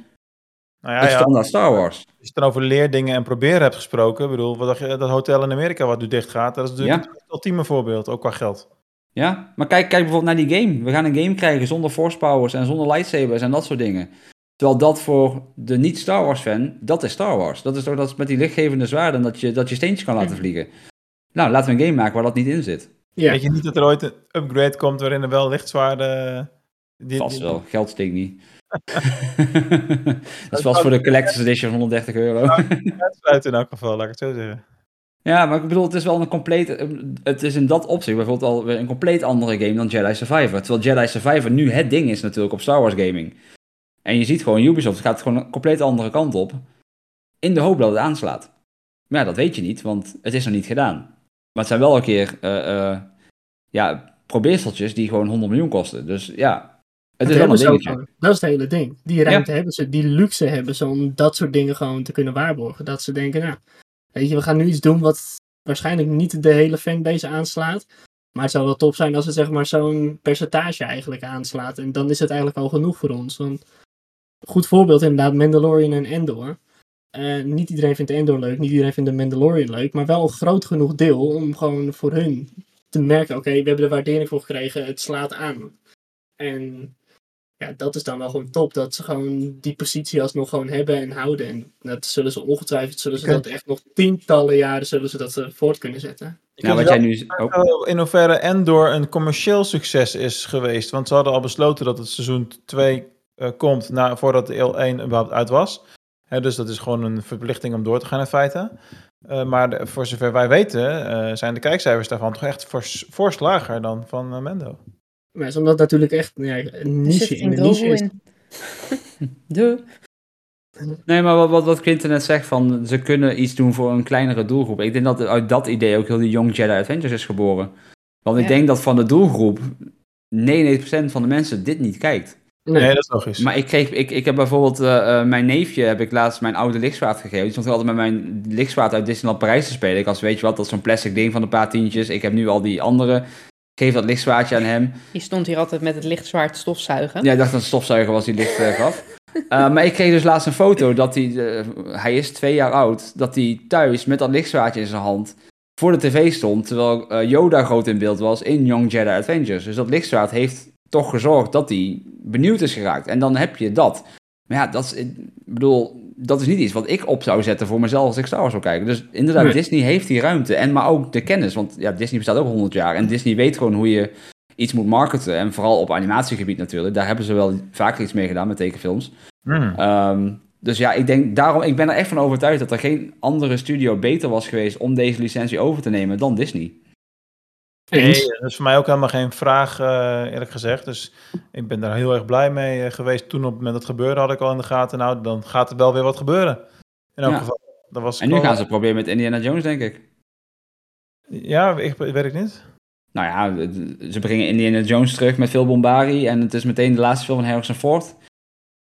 Nou ja, het ja, standaard Star Wars. als je het dan over leerdingen en proberen hebt gesproken. Ik bedoel, wat dacht je, dat hotel in Amerika wat nu dicht gaat, dat is natuurlijk Ja. het ultieme voorbeeld, ook qua geld. Ja, maar kijk, kijk bijvoorbeeld naar die game. We gaan een game krijgen zonder force powers en zonder lightsabers en dat soort dingen. Terwijl dat voor de niet-Star Wars fan, dat is Star Wars. Dat is toch dat met die lichtgevende zwaarden dat je, dat je steentjes kan laten vliegen. Nou, laten we een game maken waar dat niet in zit. Ja, Weet je niet dat er ooit een upgrade komt waarin er wel lichtzwaarden... Die, Vast wel, geld steekt niet. dat is vast voor de Collector's Edition van 130 euro. uitsluiten in elk geval, laat ik het zo zeggen. Ja, maar ik bedoel, het is wel een compleet. Het is in dat opzicht bijvoorbeeld alweer een compleet andere game dan Jedi Survivor. Terwijl Jedi Survivor nu het ding is natuurlijk op Star Wars gaming. En je ziet gewoon, Ubisoft gaat gewoon een compleet andere kant op. In de hoop dat het aanslaat. Maar ja, dat weet je niet, want het is nog niet gedaan. Maar het zijn wel een keer eh, eh, ja, probeerseltjes die gewoon 100 miljoen kosten. Dus ja, het is dingetje. Dat is het hele ding. Die ruimte hebben ze, die luxe hebben ze om dat soort dingen gewoon te kunnen waarborgen. Dat ze denken, nou, weet je, we gaan nu iets doen wat waarschijnlijk niet de hele fanbase aanslaat. Maar het zou wel top zijn als het zeg maar zo'n percentage eigenlijk aanslaat. En dan is het eigenlijk al genoeg voor ons. Want goed voorbeeld inderdaad, Mandalorian en Endor. Eh, niet iedereen vindt Endor leuk, niet iedereen vindt de Mandalorian leuk. Maar wel een groot genoeg deel om gewoon voor hun te merken, oké, we hebben er waardering voor gekregen, het slaat aan. En ja, dat is dan wel gewoon top. Dat ze gewoon die positie alsnog gewoon hebben en houden. En dat zullen ze ongetwijfeld, zullen ze dat echt nog tientallen jaren zullen ze dat eh, voort kunnen zetten. Nou, wat jij nu. Oh, In hoeverre Endor een commercieel succes is geweest. Want ze hadden al besloten dat het seizoen 2 eh, komt na, voordat de deel 1 überhaupt uit was. Hè, dus dat is gewoon een verplichting om door te gaan in feite. Eh, maar de- voor zover wij weten eh, zijn de kijkcijfers daarvan toch echt fors, fors lager dan van Mendo. Maar is omdat het natuurlijk echt ja, een niche in de niche is. in. Nee, maar wat, wat, wat Quinten net zegt, van ze kunnen iets doen voor een kleinere doelgroep. Ik denk dat uit dat idee ook heel die Young Jedi Adventures is geboren. Want ik Ja. denk dat van de doelgroep 99% van de mensen dit niet kijkt. Nee, Nee, dat is logisch. Maar ik, kreeg, ik, ik heb bijvoorbeeld, eh, eh, mijn neefje heb ik laatst mijn oude lichtzwaard gegeven. Die stond altijd met mijn lichtzwaard uit Disneyland Parijs te spelen. Ik als weet je wat, dat is zo'n plastic ding van een paar tientjes. Ik heb nu al die andere. Geef dat lichtzwaardje aan hem. Je stond hier altijd met het lichtzwaard stofzuigen. Ja, ik dacht dat het stofzuiger was die licht eh, gaf. Eh, maar ik kreeg dus laatst een foto dat hij, eh, hij is twee jaar oud, dat hij thuis met dat lichtzwaardje in zijn hand voor de tv stond, terwijl Yoda groot in beeld was in Young Jedi Adventures. Dus dat lichtzwaard heeft toch gezorgd dat hij benieuwd is geraakt. En dan heb je dat. Maar ja, dat is, ik bedoel, dat is niet iets wat ik op zou zetten voor mezelf als ik Star Wars zou kijken. Dus inderdaad, Nee. Disney heeft die ruimte. En maar ook de kennis, want ja, Disney bestaat ook 100 jaar. En Disney weet gewoon hoe je iets moet marketen. En vooral op animatiegebied natuurlijk. Daar hebben ze wel vaker iets mee gedaan met tekenfilms. Hmm. Ehm, dus ja, ik denk daarom, ik ben er echt van overtuigd dat er geen andere studio beter was geweest om deze licentie over te nemen dan Disney. Nee, dat is voor mij ook helemaal geen vraag, eh, eerlijk gezegd. Dus ik ben daar heel erg blij mee eh, geweest. Toen op het moment dat het gebeurde had ik al in de gaten. Nou, dan gaat er wel weer wat gebeuren. In elk Ja. geval. Dat was En nu gewoon- gaan ze het proberen met Indiana Jones, denk ik. Ja, ik, weet ik niet. Nou ja, ze brengen Indiana Jones terug met veel bombardie en het is meteen de laatste film van Harrison Ford.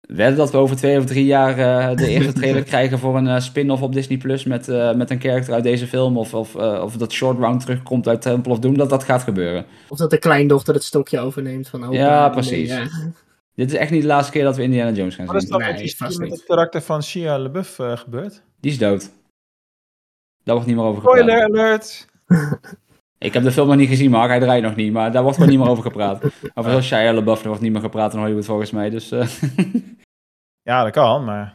Wedden dat we over twee of drie jaar eh, de eerste trailer krijgen voor een eh, spin-off op Disney Plus met, eh, met een character uit deze film. Of, of, eh, of dat Short Round terugkomt uit Temple of Doom, dat dat gaat gebeuren. Of dat de kleindochter het stokje overneemt van. Ja, precies. ja. Dit is echt niet de laatste keer dat we Indiana Jones gaan Wat is zien. dat Nee, vast met niet. het karakter van Shia LaBeouf eh, gebeurd? Die is dood. Daar wordt niet meer over gepraat. Spoiler alert! Ik heb de film nog niet gezien, Mark. Hij draait nog niet. Maar daar wordt gewoon niet meer over gepraat. Over zoals Shia LaBeouf, er wordt niet meer gepraat in Hollywood volgens mij. Dus eh, Ja, dat kan, maar...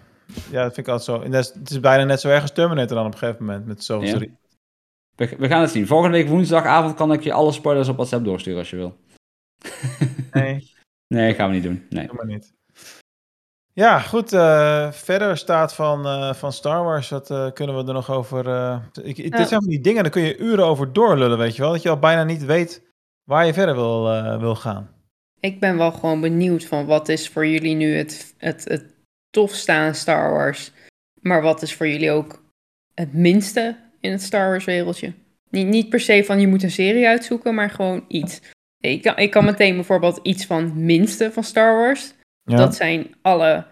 Ja, dat vind ik altijd zo. Is- het is bijna net zo erg als Terminator dan op een gegeven moment. Met zo'n Ja. we, we gaan het zien. Volgende week woensdagavond kan ik je alle spoilers op WhatsApp doorsturen als je wil. Nee, Nee, gaan we niet doen. Nee. helemaal niet. Ja, goed. eh, verder staat van, eh, van Star Wars. Wat eh, kunnen we er nog over... ik, Dit zijn van die dingen, daar kun je uren over doorlullen, weet je wel. Dat je al bijna niet weet waar je verder wil, wil gaan. Ik ben wel gewoon benieuwd van wat is voor jullie nu het, het, het tofste aan Star Wars. Maar wat is voor jullie ook het minste in het Star Wars wereldje? Niet, niet per se van je moet een serie uitzoeken, maar gewoon iets. Ik kan, ik kan meteen bijvoorbeeld iets van minste van Star Wars. Ja. Dat zijn alle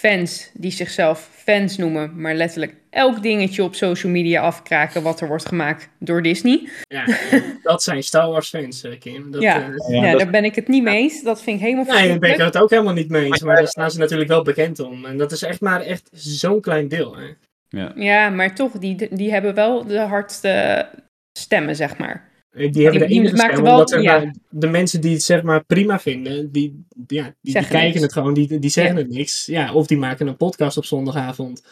fans die zichzelf fans noemen, maar letterlijk elk dingetje op social media afkraken wat er wordt gemaakt door Disney. Ja, dat zijn Star Wars fans, eh, Kim. Dat, ja, eh, ja, dat- daar ben ik het niet mee eens. Dat vind ik helemaal Nee, daar ben ik het ook helemaal niet mee eens. Maar daar staan ze natuurlijk wel bekend om. En dat is echt maar echt zo'n klein deel. Hè. Ja. Ja, maar toch, die, die hebben wel de hardste stemmen, zeg maar. Eh, Die hebben wel- omdat zeg ja. maar, de mensen die het zeg maar prima vinden, die, ja, die, kijken niks. het gewoon, die, die zeggen Ja. het niks. Ja, of die maken een podcast op zondagavond.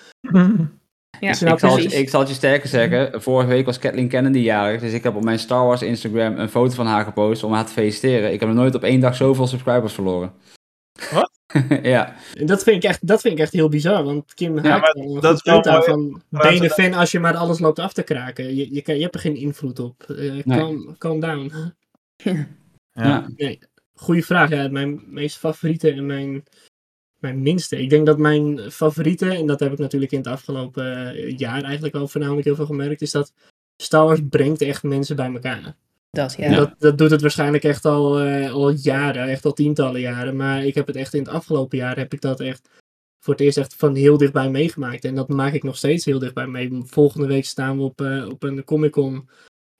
Ja, Snap Ik zal, het, precies. ik zal het je sterker zeggen. Vorige week was Kathleen Kennedy jarig. Dus ik heb op mijn Star Wars Instagram een foto van haar gepost om haar te feliciteren. Ik heb nog nooit op één dag zoveel subscribers verloren. Wat? ja. En dat vind ik echt, dat vind ik echt heel bizar, want Kim haakt een dat punt van, ben je een fan als je maar alles loopt af te kraken? Je, je, kan- je hebt er geen invloed op. Eh, calm, calm down. Ja. Nee, goede vraag. Ja, mijn meest favoriete en mijn, mijn minste. Ik denk dat mijn favoriete, en dat heb ik natuurlijk in het afgelopen eh, jaar eigenlijk al voornamelijk heel veel gemerkt, is dat Star Wars brengt echt mensen bij elkaar. Dat, ja. Dat, dat doet het waarschijnlijk echt al, eh, al jaren, echt al tientallen jaren. Maar ik heb het echt in het afgelopen jaar, heb ik dat echt voor het eerst echt van heel dichtbij meegemaakt. En dat maak ik nog steeds heel dichtbij mee. Volgende week staan we op, eh, op een Comic Con.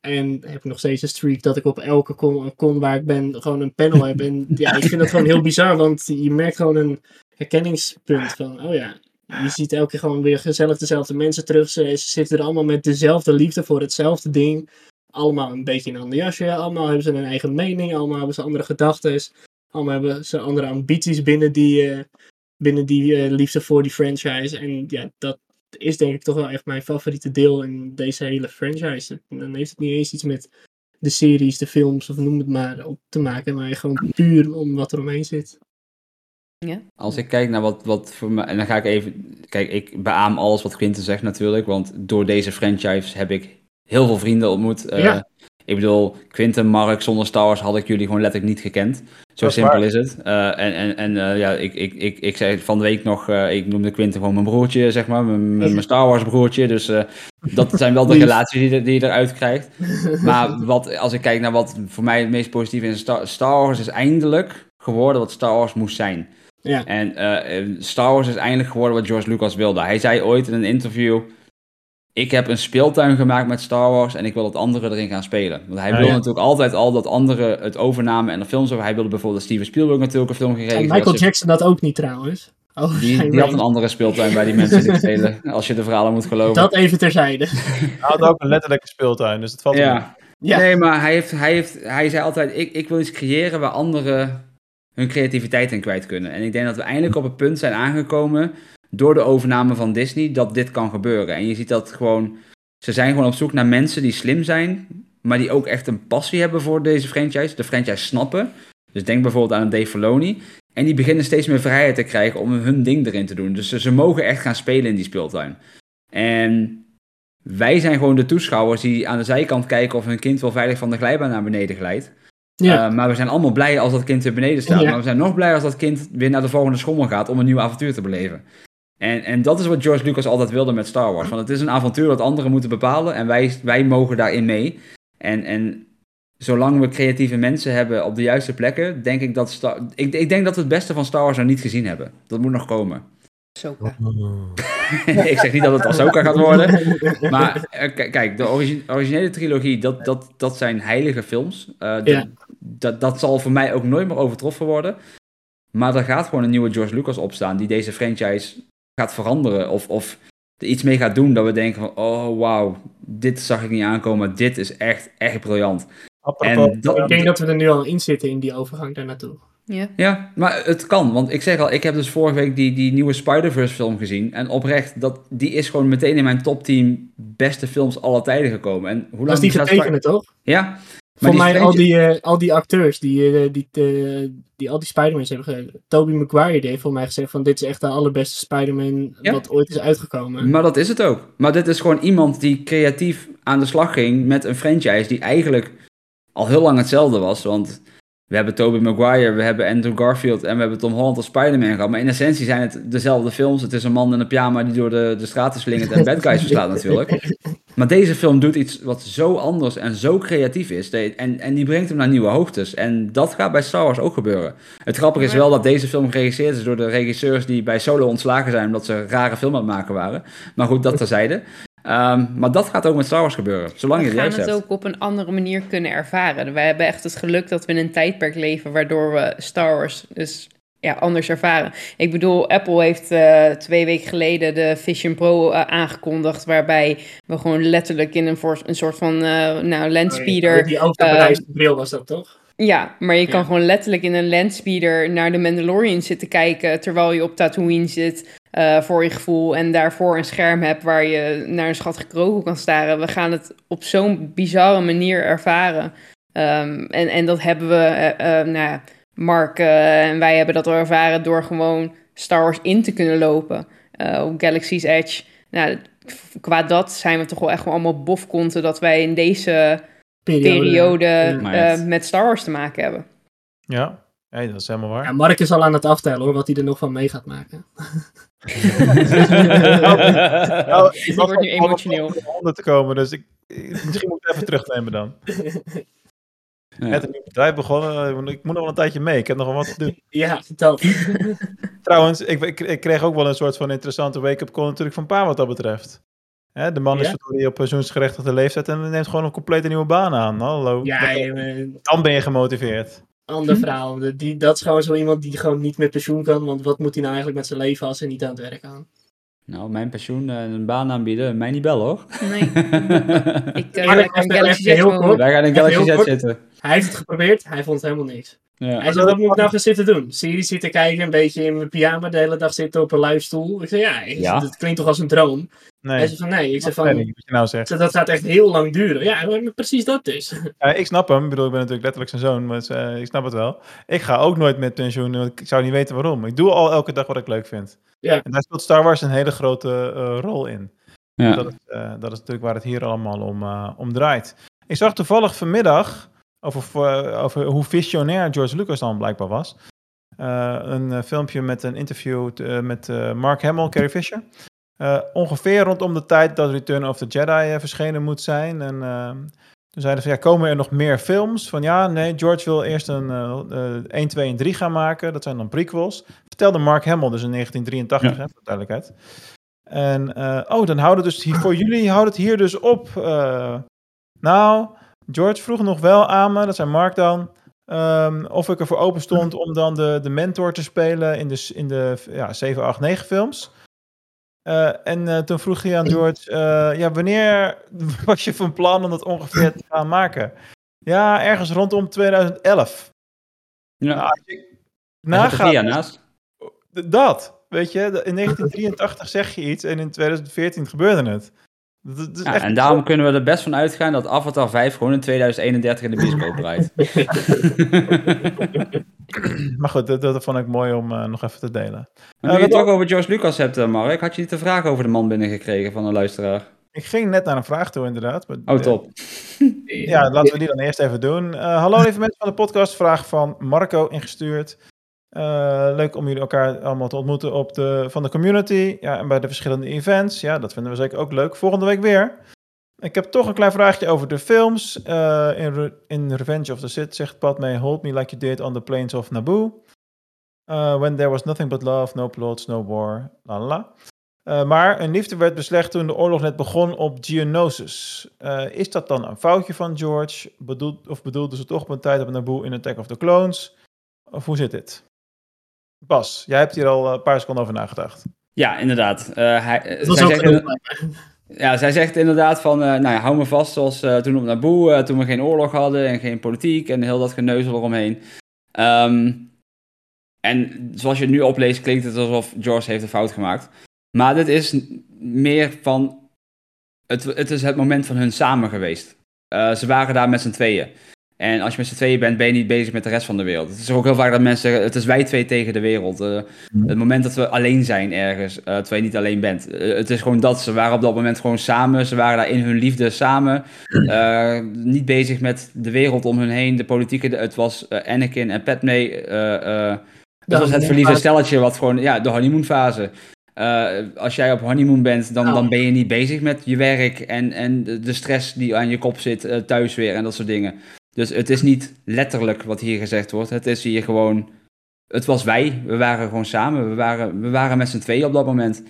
En heb ik nog steeds een streak dat ik op elke con, con waar ik ben gewoon een panel heb. En ja, ik vind dat gewoon heel bizar, want je merkt gewoon een herkenningspunt van, oh ja, je ziet elke keer gewoon weer gezellig dezelfde mensen terug. Ze, ze zitten er allemaal met dezelfde liefde voor hetzelfde ding. Allemaal een beetje een ander jasje, allemaal hebben ze een eigen mening, allemaal hebben ze andere gedachten. Allemaal hebben ze andere ambities binnen die, eh, binnen die eh, liefde voor die franchise. En ja, dat is denk ik toch wel echt mijn favoriete deel in deze hele franchise. En dan heeft het niet eens iets met de series, de films of noem het maar op te maken, maar gewoon puur om wat er omheen zit. Als ik kijk naar wat, wat voor mij. En dan ga ik even. Kijk, ik beaam alles wat Quinten zegt natuurlijk. Want door deze franchise heb ik heel veel vrienden ontmoet. Eh, Ja. Ik bedoel, Quinten, Mark, zonder Star Wars had ik jullie gewoon letterlijk niet gekend. Zo is simpel waar. is het. Eh, en en, en eh, ja, ik, ik, ik, ik zei van de week nog, ik noemde Quinten gewoon mijn broertje, zeg maar. Mijn, Star Wars broertje. Dus dat zijn wel de relaties die, je- die je eruit krijgt. Maar wat, als ik kijk naar wat voor mij het meest positieve is, Star, Star Wars is eindelijk geworden wat Star Wars moest zijn. Ja. En Star Wars is eindelijk geworden wat George Lucas wilde. Hij zei ooit in een interview: Ik heb een speeltuin gemaakt met Star Wars en ik wil dat anderen erin gaan spelen. Want hij Ja, wilde ja. natuurlijk altijd al dat anderen het overnamen en er films over. Hij wilde bijvoorbeeld dat Steven Spielberg natuurlijk een film ging En. Michael Dat Jackson dat ook niet trouwens. Oh, Die, had een andere speeltuin bij die mensen die spelen, als je de verhalen moet geloven. Dat even terzijde. Hij had ook een letterlijke speeltuin, dus het valt ja. Ja. Nee, maar hij, heeft, hij, heeft, hij zei altijd: ik, ik wil iets creëren waar anderen hun creativiteit in kwijt kunnen. En ik denk dat we eindelijk op het punt zijn aangekomen. Door de overname van Disney. dat dit kan gebeuren. En je ziet dat gewoon. Ze zijn gewoon op zoek naar mensen die slim zijn. maar die ook echt een passie hebben voor deze franchise. De franchise snappen. Dus denk bijvoorbeeld aan een Dave Filoni. En die beginnen steeds meer vrijheid te krijgen om hun ding erin te doen. Dus ze, ze mogen echt gaan spelen in die speeltuin. En wij zijn gewoon de toeschouwers die aan de zijkant kijken of hun kind wel veilig van de glijbaan naar beneden glijdt. Ja. Eh, maar we zijn allemaal blij als dat kind weer beneden staat. Ja. Maar we zijn nog blij als dat kind weer naar de volgende schommel gaat om een nieuw avontuur te beleven. En, en dat is wat George Lucas altijd wilde met Star Wars. Want het is een avontuur dat anderen moeten bepalen en wij, wij mogen daarin mee. En, en zolang we creatieve mensen hebben op de juiste plekken, denk ik dat Star, ik, ik denk dat we het beste van Star Wars nog niet gezien hebben. Dat moet nog komen. Zo. ik zeg niet dat het Ahsoka gaat worden. Maar eh, kijk, de origi- originele trilogie, dat, dat, dat zijn heilige films. Eh, Ja. dat, dat zal voor mij ook nooit meer overtroffen worden. Maar er gaat gewoon een nieuwe George Lucas opstaan die deze franchise gaat veranderen. Of, of er iets mee gaat doen dat we denken van, oh wauw, dit zag ik niet aankomen. Dit is echt, echt briljant. Apropos, En dat- Ik denk dat we er nu al in zitten in die overgang daar naartoe. Ja. Ja, maar het kan. Want ik zeg al, ik heb dus vorige week die, die nieuwe Spider-Verse film gezien. En oprecht, dat, die is gewoon meteen in mijn top 10 beste films aller tijden gekomen. En hoe lang Dat is die getekende, toch? Ja. Maar Voor mij al die, eh, al die acteurs die, eh, die, eh, die al die Spider-Mans hebben gedaan. Tobey Maguire heeft voor mij gezegd van dit is echt de allerbeste Spider-Man Ja. wat ooit is uitgekomen. Maar dat is het ook. Maar dit is gewoon iemand die creatief aan de slag ging met een franchise die eigenlijk al heel lang hetzelfde was. Want we hebben Tobey Maguire, we hebben Andrew Garfield en we hebben Tom Holland als Spider-Man gehad. Maar in essentie zijn het dezelfde films. Het is een man in een pyjama die door de, de straten slingert en bad guys verslaat natuurlijk. Maar deze film doet iets wat zo anders en zo creatief is. En, en die brengt hem naar nieuwe hoogtes. En dat gaat bij Star Wars ook gebeuren. Het grappige is wel dat deze film geregisseerd is door de regisseurs die bij Solo ontslagen zijn omdat ze rare film aan het maken waren. Maar goed, dat terzijde. Ehm maar dat gaat ook met Star Wars gebeuren. Zolang je We het gaan juist het ook op een andere manier kunnen ervaren. Wij hebben echt het geluk dat we in een tijdperk leven waardoor we Star Wars dus ja, anders ervaren. Ik bedoel, Apple heeft eh, twee weken geleden de Vision Pro eh, aangekondigd, waarbij we gewoon letterlijk in een, voor, een soort van eh nou, landspeeder... Die overbereisde bril was dat toch? Ja, maar je kan Ja. gewoon letterlijk in een landspeeder naar de Mandalorian zitten kijken terwijl je op Tatooine zit, eh, voor je gevoel, en daarvoor een scherm hebt waar je naar een schattige krogel kan staren. We gaan het op zo'n bizarre manier ervaren. Ehm, en, en dat hebben we, nou ja, Mark en wij hebben dat al ervaren door gewoon Star Wars in te kunnen lopen op Galaxy's Edge. Nou, qua dat zijn we toch wel echt wel allemaal bofkonten dat wij in deze periode eh, het- met Star Wars te maken hebben. Ja, hey, dat is helemaal waar. Ja, Mark is al aan het aftellen hoor, wat hij er nog van mee gaat maken. Nou, ik word nu emotioneel. om te komen, dus ik, misschien moet ik het even terugnemen dan. Ja. Net een nieuw bedrijf begonnen, eh, ik moet nog wel een tijdje mee, ik heb nog wel wat te doen. Ja, dat. Trouwens, ik, ik, ik kreeg ook wel een soort van interessante wake-up call natuurlijk van Pa wat dat betreft. Hè, de man is Ja? verdorie op pensioensgerechtigde leeftijd en neemt gewoon een complete nieuwe baan aan. Hallo. Ja, Dan- eh, Dan ben je gemotiveerd. ander verhaal. De- Die, dat is gewoon zo iemand die gewoon niet met pensioen kan. Want wat moet hij nou eigenlijk met zijn leven als hij niet aan het werk kan? Nou, mijn pensioen en een baan aanbieden, mij niet bellen hoor. Nee. Ik uh, Galaxy heel kort. Wij gaan in Galaxy Z zitten. Hij heeft het geprobeerd, hij vond helemaal niks. Ja. Hij zei, wat moet ik nou gaan zitten doen? Series zitten kijken, een beetje in mijn pyjama de hele dag zitten op een luistoel. Ik zei, ja, ik- Ja. dat klinkt toch als een droom? Hij Nee, zei van, nee. Ik zei nee, van, wat je nou zegt. dat gaat echt heel lang duren. Ja, maar precies dat dus. Ja, ik snap hem. Ik bedoel, ik ben natuurlijk letterlijk zijn zoon, maar eh, ik snap het wel. Ik ga ook nooit met pensioen, want ik zou niet weten waarom. Ik doe al elke dag wat ik leuk vind. Ja. En daar speelt Star Wars een hele grote eh, rol in. Ja. Dat, is, eh, dat is natuurlijk waar het hier allemaal om, eh, om draait. Ik zag toevallig vanmiddag, over, over hoe visionair George Lucas dan blijkbaar was, eh, een eh, filmpje met een interview eh, met Mark Hamill, Carrie Fisher. Ongeveer rondom de tijd dat Return of the Jedi verschenen moet zijn. En toen zeiden ze, ja, komen er nog meer films? Van ja, nee, George wil eerst een eh, eh, 1, 2 en 3 gaan maken. Dat zijn dan prequels. Vertelde Mark Hamill dus in 1983, Ja. hè, voor de duidelijkheid. En, oh, dan houden dus hier, voor jullie houdt het hier dus op. nou, George vroeg nog wel aan me, dat zijn Mark dan, ehm, of ik ervoor open stond om dan de, de mentor te spelen in de, in de ja, 7, 8, 9 films. Eh, en eh, toen vroeg hij aan George, eh, ja, wanneer was je van plan om dat ongeveer te gaan maken? Ja, ergens rondom 2011. Ja. Nou, jaar nagaat, dat, weet je, in 1983 zeg je iets en in 2014 gebeurde het. Dat, dat is Ja, echt en daarom kunnen we er best van uitgaan dat Avatar 5 gewoon in 2031 in de bioscoop draait. Maar goed, dat, dat vond ik mooi om eh, nog even te delen. Maar Eh, nu je het toch over George Lucas hebt, eh, Mark, had je niet een vraag over de man binnengekregen van een luisteraar? Ik ging net naar een vraag toe, inderdaad. maar- Oh, top. Ja, laten we die dan eerst even doen. Hallo lieve mensen van de podcast. Vraag van Marco ingestuurd. Eh, leuk om jullie elkaar allemaal te ontmoeten op de, van de community. Ja, en bij de verschillende events. Ja, dat vinden we zeker ook leuk. Volgende week weer. Ik heb toch een klein vraagje over de films. Eh, in, in Revenge of the Sith zegt Padme, hold me like you did on the plains of Naboo. Uh, when there was nothing but love, no plots, no war, la la maar een liefde werd beslecht toen de oorlog net begon op Geonosis. Is dat dan een foutje van George? Of bedoelden ze toch op een tijd op Naboo in Attack of the Clones? Of hoe zit dit? Bas, jij hebt hier al een paar seconden over nagedacht. Ja, inderdaad. Uh, hij, Dat was zij zegt, ja, zij zegt inderdaad van, uh, nou ja, hou me vast zoals uh, toen op Naboo, uh, toen we geen oorlog hadden en geen politiek en heel dat geneuzel eromheen. Um, en zoals je het nu opleest, klinkt het alsof George heeft een fout gemaakt. Maar dit is meer van, het, het is het moment van hun samen geweest. Uh, ze waren daar met z'n tweeën. En als je met z'n tweeën bent, ben je niet bezig met de rest van de wereld. Het is ook heel vaak dat mensen zeggen, het is wij twee tegen de wereld. Uh, het moment dat we alleen zijn ergens, uh, terwijl je niet alleen bent. Uh, het is gewoon dat, ze waren op dat moment gewoon samen. Ze waren daar in hun liefde samen. Uh, niet bezig met de wereld om hun heen, de politieke. De, het was uh, Anakin en Padme. Uh, dat was het verliefde stelletje wat gewoon, ja, de honeymoonfase. eh, als jij op honeymoon bent, dan, Oh. dan ben je niet bezig met je werk en, en de stress die aan je kop zit eh, thuis weer en dat soort dingen. Dus het is niet letterlijk wat hier gezegd wordt. Het is hier gewoon. Het was wij. We waren gewoon samen. We waren, we waren met z'n tweeën op dat moment.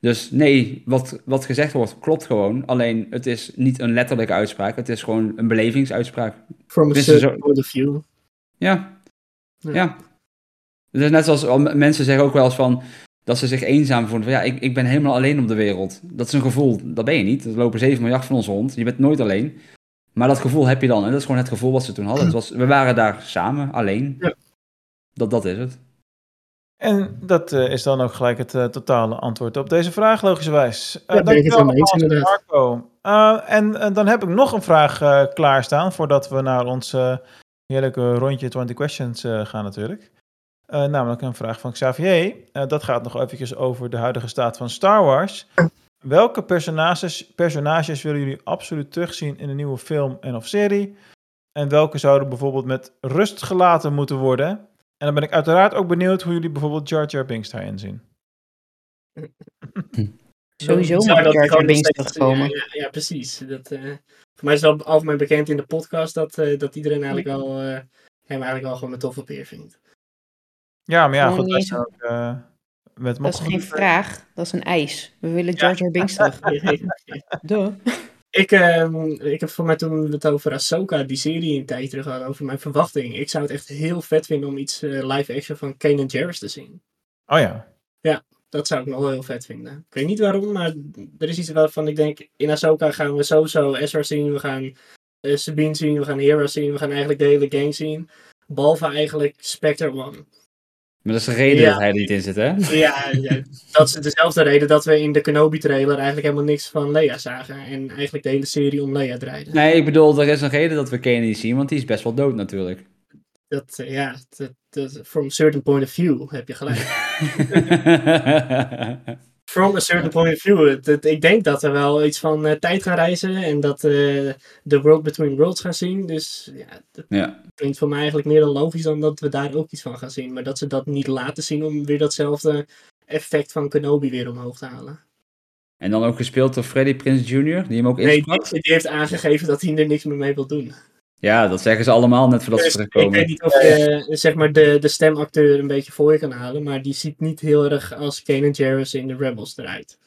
Dus nee, wat, wat gezegd wordt klopt gewoon. Alleen het is niet een letterlijke uitspraak. Het is gewoon een belevingsuitspraak. From a is certain zo- point of view. Ja. Ja. Ja. Het is net zoals al- mensen zeggen ook wel eens van dat ze zich eenzaam voelen. Van, ja, ik, ik ben helemaal alleen op de wereld. Dat is een gevoel. Dat ben je niet. Er lopen 7 miljard van ons rond. Je bent nooit alleen. Maar dat gevoel heb je dan. En dat is gewoon het gevoel wat ze toen hadden. Het was, we waren daar samen, alleen. Ja. Dat, dat is het. En dat eh, is dan ook gelijk het eh, totale antwoord op deze vraag, logischerwijs. Uh, Ja, eens, inderdaad. Marco. Eh, en dan heb ik nog een vraag eh, klaarstaan voordat we naar ons heerlijke rondje 20 questions eh, gaan natuurlijk. Eh, namelijk een vraag van Xavier. Eh, dat gaat nog eventjes over de huidige staat van Star Wars. Welke personages, personages willen jullie absoluut terugzien in een nieuwe film en of serie? En welke zouden bijvoorbeeld met rust gelaten moeten worden? En dan ben ik uiteraard ook benieuwd hoe jullie bijvoorbeeld Jar Jar Binks daarin zien. Sowieso Zou mag dat Jar Jar Binks terugkomen. Ja, ja, ja, precies. Dat, eh, voor mij is het algemeen bekend in de podcast dat, eh, dat iedereen eigenlijk wel, eh, hem eigenlijk wel gewoon een toffe peer vindt. Ja, maar ja, goed. ook, eh, met Dat is geen vraag, dat is een eis. We willen Jar Jar Binks terug. Duh. ik, ehm, ik heb voor mij toen we het over Ahsoka, die serie een tijd terug hadden, over mijn verwachting. Ik zou het echt heel vet vinden om iets eh, live action van Kanan Jarrus te zien. Oh ja. Dat zou ik nog wel heel vet vinden. Ik weet niet waarom, maar er is iets waarvan ik denk, in Ahsoka gaan we sowieso Ezra zien, we gaan eh, Sabine zien, we gaan Hera zien, we gaan eigenlijk de hele gang zien. Behalve eigenlijk Spectre One. Maar dat is de reden Ja. dat hij er niet in zit, hè? Ja, ja, dat is dezelfde reden dat we in de Kenobi-trailer eigenlijk helemaal niks van Leia zagen. En eigenlijk de hele serie om Leia draaide. Nee, ik bedoel, er is een reden dat we Kanan niet zien, want die is best wel dood natuurlijk. Dat, eh, ja, dat, dat, from a certain point of view heb je gelijk. From a certain point of view. Het- het- ik denk dat we wel iets van eh, tijd gaan reizen en dat eh de World Between Worlds gaan zien. Dus ja, dat ja. klinkt voor mij eigenlijk meer dan logisch dan dat we daar ook iets van gaan zien. Maar dat ze dat niet laten zien om weer datzelfde effect van Kenobi weer omhoog te halen. En dan ook gespeeld door Freddie Prinze Jr., die hem ook Nee, insprak. die, die heeft aangegeven dat hij er niks meer mee wil doen. Ja, dat zeggen ze allemaal net voordat ze Dus ik terugkomen. weet niet of je zeg maar, de, de stemacteur een beetje voor je kan halen, maar die ziet niet heel erg als Kanan Jarrus in de Rebels eruit.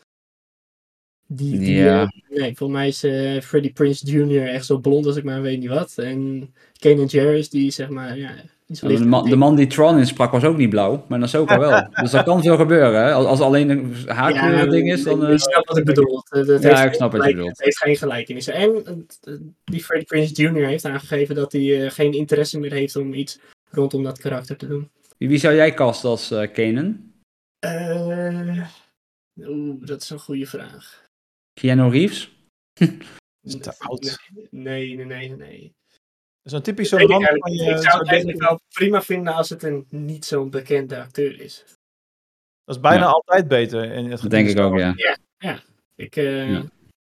Die, die, Ja. eh, nee, voor mij is eh Freddie Prince Jr. echt zo blond als ik maar weet niet wat. En Kanan Jarrus, die zeg maar, ja. De, man, de man die Tron insprak was ook niet blauw, maar Ahsoka wel. Dus dat kan veel gebeuren, hè? Als, als alleen een haarkleur een ding is, dan... Ik eh, snap wat ik bedoel. Ja, heeft ik geen snap wat je bedoelt. Het heeft geen gelijkenis. En eh, die Freddie Prince Jr. heeft aangegeven dat hij eh, geen interesse meer heeft om iets rondom dat karakter te doen. wie, wie zou jij casten als eh Kanan? Eh, Oeh, dat is een goede vraag. Keanu Reeves? Is het te oud? Nee, nee, nee, nee. Dat is een typisch zo'n ik man van je... ik zou het eigenlijk wel prima vinden als het een niet zo'n bekende acteur is. Dat is bijna Ja. altijd beter. In het Dat denk ik ook, ja. Ik, eh, Ja.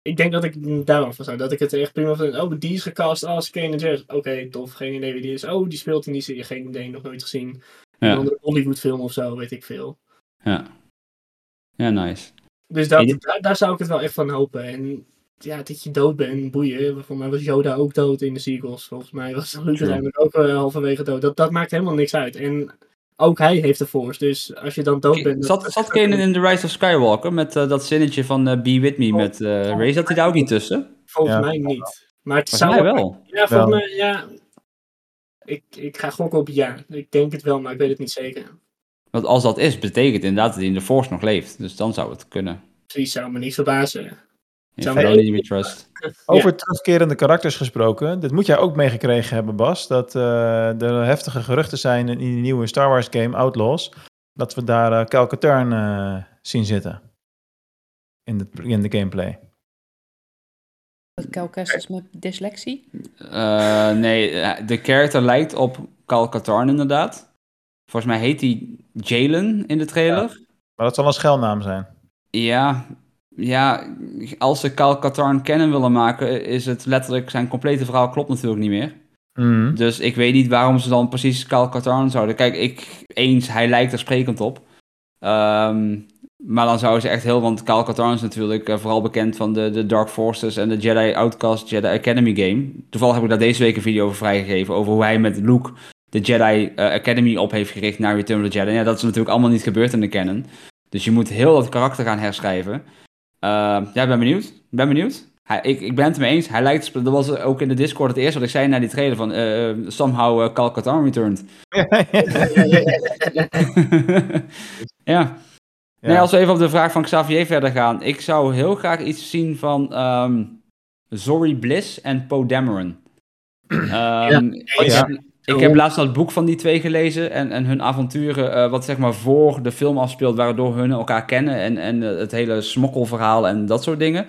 ik denk dat ik daarvan van zou. Dat ik het echt prima vind. Oh, die is gecast als Kanan Jarrus. Oké, tof. Geen idee wie die is. Oh, die speelt in die serie. Geen idee. Nog nooit gezien. Een Ja, andere Hollywood film of zo. Weet ik veel. ja. Ja, nice. Dus dat, daar, daar zou ik het wel echt van hopen. En ja, dat je dood bent, boeien. Voor mij was Yoda ook dood in de sequels. Volgens mij was Luke ook eh, halverwege dood. Dat, dat maakt helemaal niks uit. En ook hij heeft de Force. Dus als je dan dood bent... Zat, zat Kanan in The Rise of Skywalker met eh, dat zinnetje van eh, Be With Me met eh Ray? Zat hij daar ook niet tussen? Volgens Ja. mij niet. Maar het Volgens zou mij wel. Ja, volgens mij, ja. Ik, ik ga gokken op ja. Ik denk het wel, maar ik weet het niet zeker. Want als dat is, betekent inderdaad dat hij in de Force nog leeft. Dus dan zou het kunnen. Precies, zou me niks verbazen. We Trust. Over terugkerende karakters gesproken. Dit moet jij ook meegekregen hebben, Bas. Dat eh, er heftige geruchten zijn in die nieuwe Star Wars game Outlaws. Dat we daar uh, Cal Katarn zien zitten. In de, in de gameplay. Kelkest is met dyslexie. Eh, nee, de character lijkt op Cal Katarn inderdaad. Volgens mij heet hij Jalen in de trailer. Maar dat zal een schelnaam zijn. Ja, ja, als ze Cal Katarn kennen willen maken, is het letterlijk, zijn complete verhaal klopt natuurlijk niet meer. Mhm. Dus ik weet niet waarom ze dan precies Cal Katarn zouden. Kijk, ik, eens, hij lijkt er sprekend op. Ehm, Maar dan zouden ze echt heel, want Kyle Katarn is natuurlijk eh, vooral bekend van de, de Dark Forces en de Jedi Outcast Jedi Academy game. Toevallig heb ik daar deze week een video over vrijgegeven, over hoe hij met Luke de Jedi eh, Academy op heeft gericht naar Return of the Jedi. Ja, dat is natuurlijk allemaal niet gebeurd in de canon. Dus je moet heel dat karakter gaan herschrijven. Uh, ja, ik ben benieuwd. ben benieuwd. Hij, ik, ik ben het ermee eens. Hij lijkt, dat was ook in de Discord het eerste wat ik zei na die trailer van uh, somehow uh, Cal Katarn returned. ja. Ja. Nee, als we even op de vraag van Xavier verder gaan. Ik zou heel graag iets zien van um, Zori Bliss en Poe Dameron. Um, ja. Ik, heb, laatst dat boek van die twee gelezen en, en hun avonturen, uh, wat zeg maar voor de film afspeelt, waardoor hun elkaar kennen en, en uh, het hele smokkelverhaal en dat soort dingen.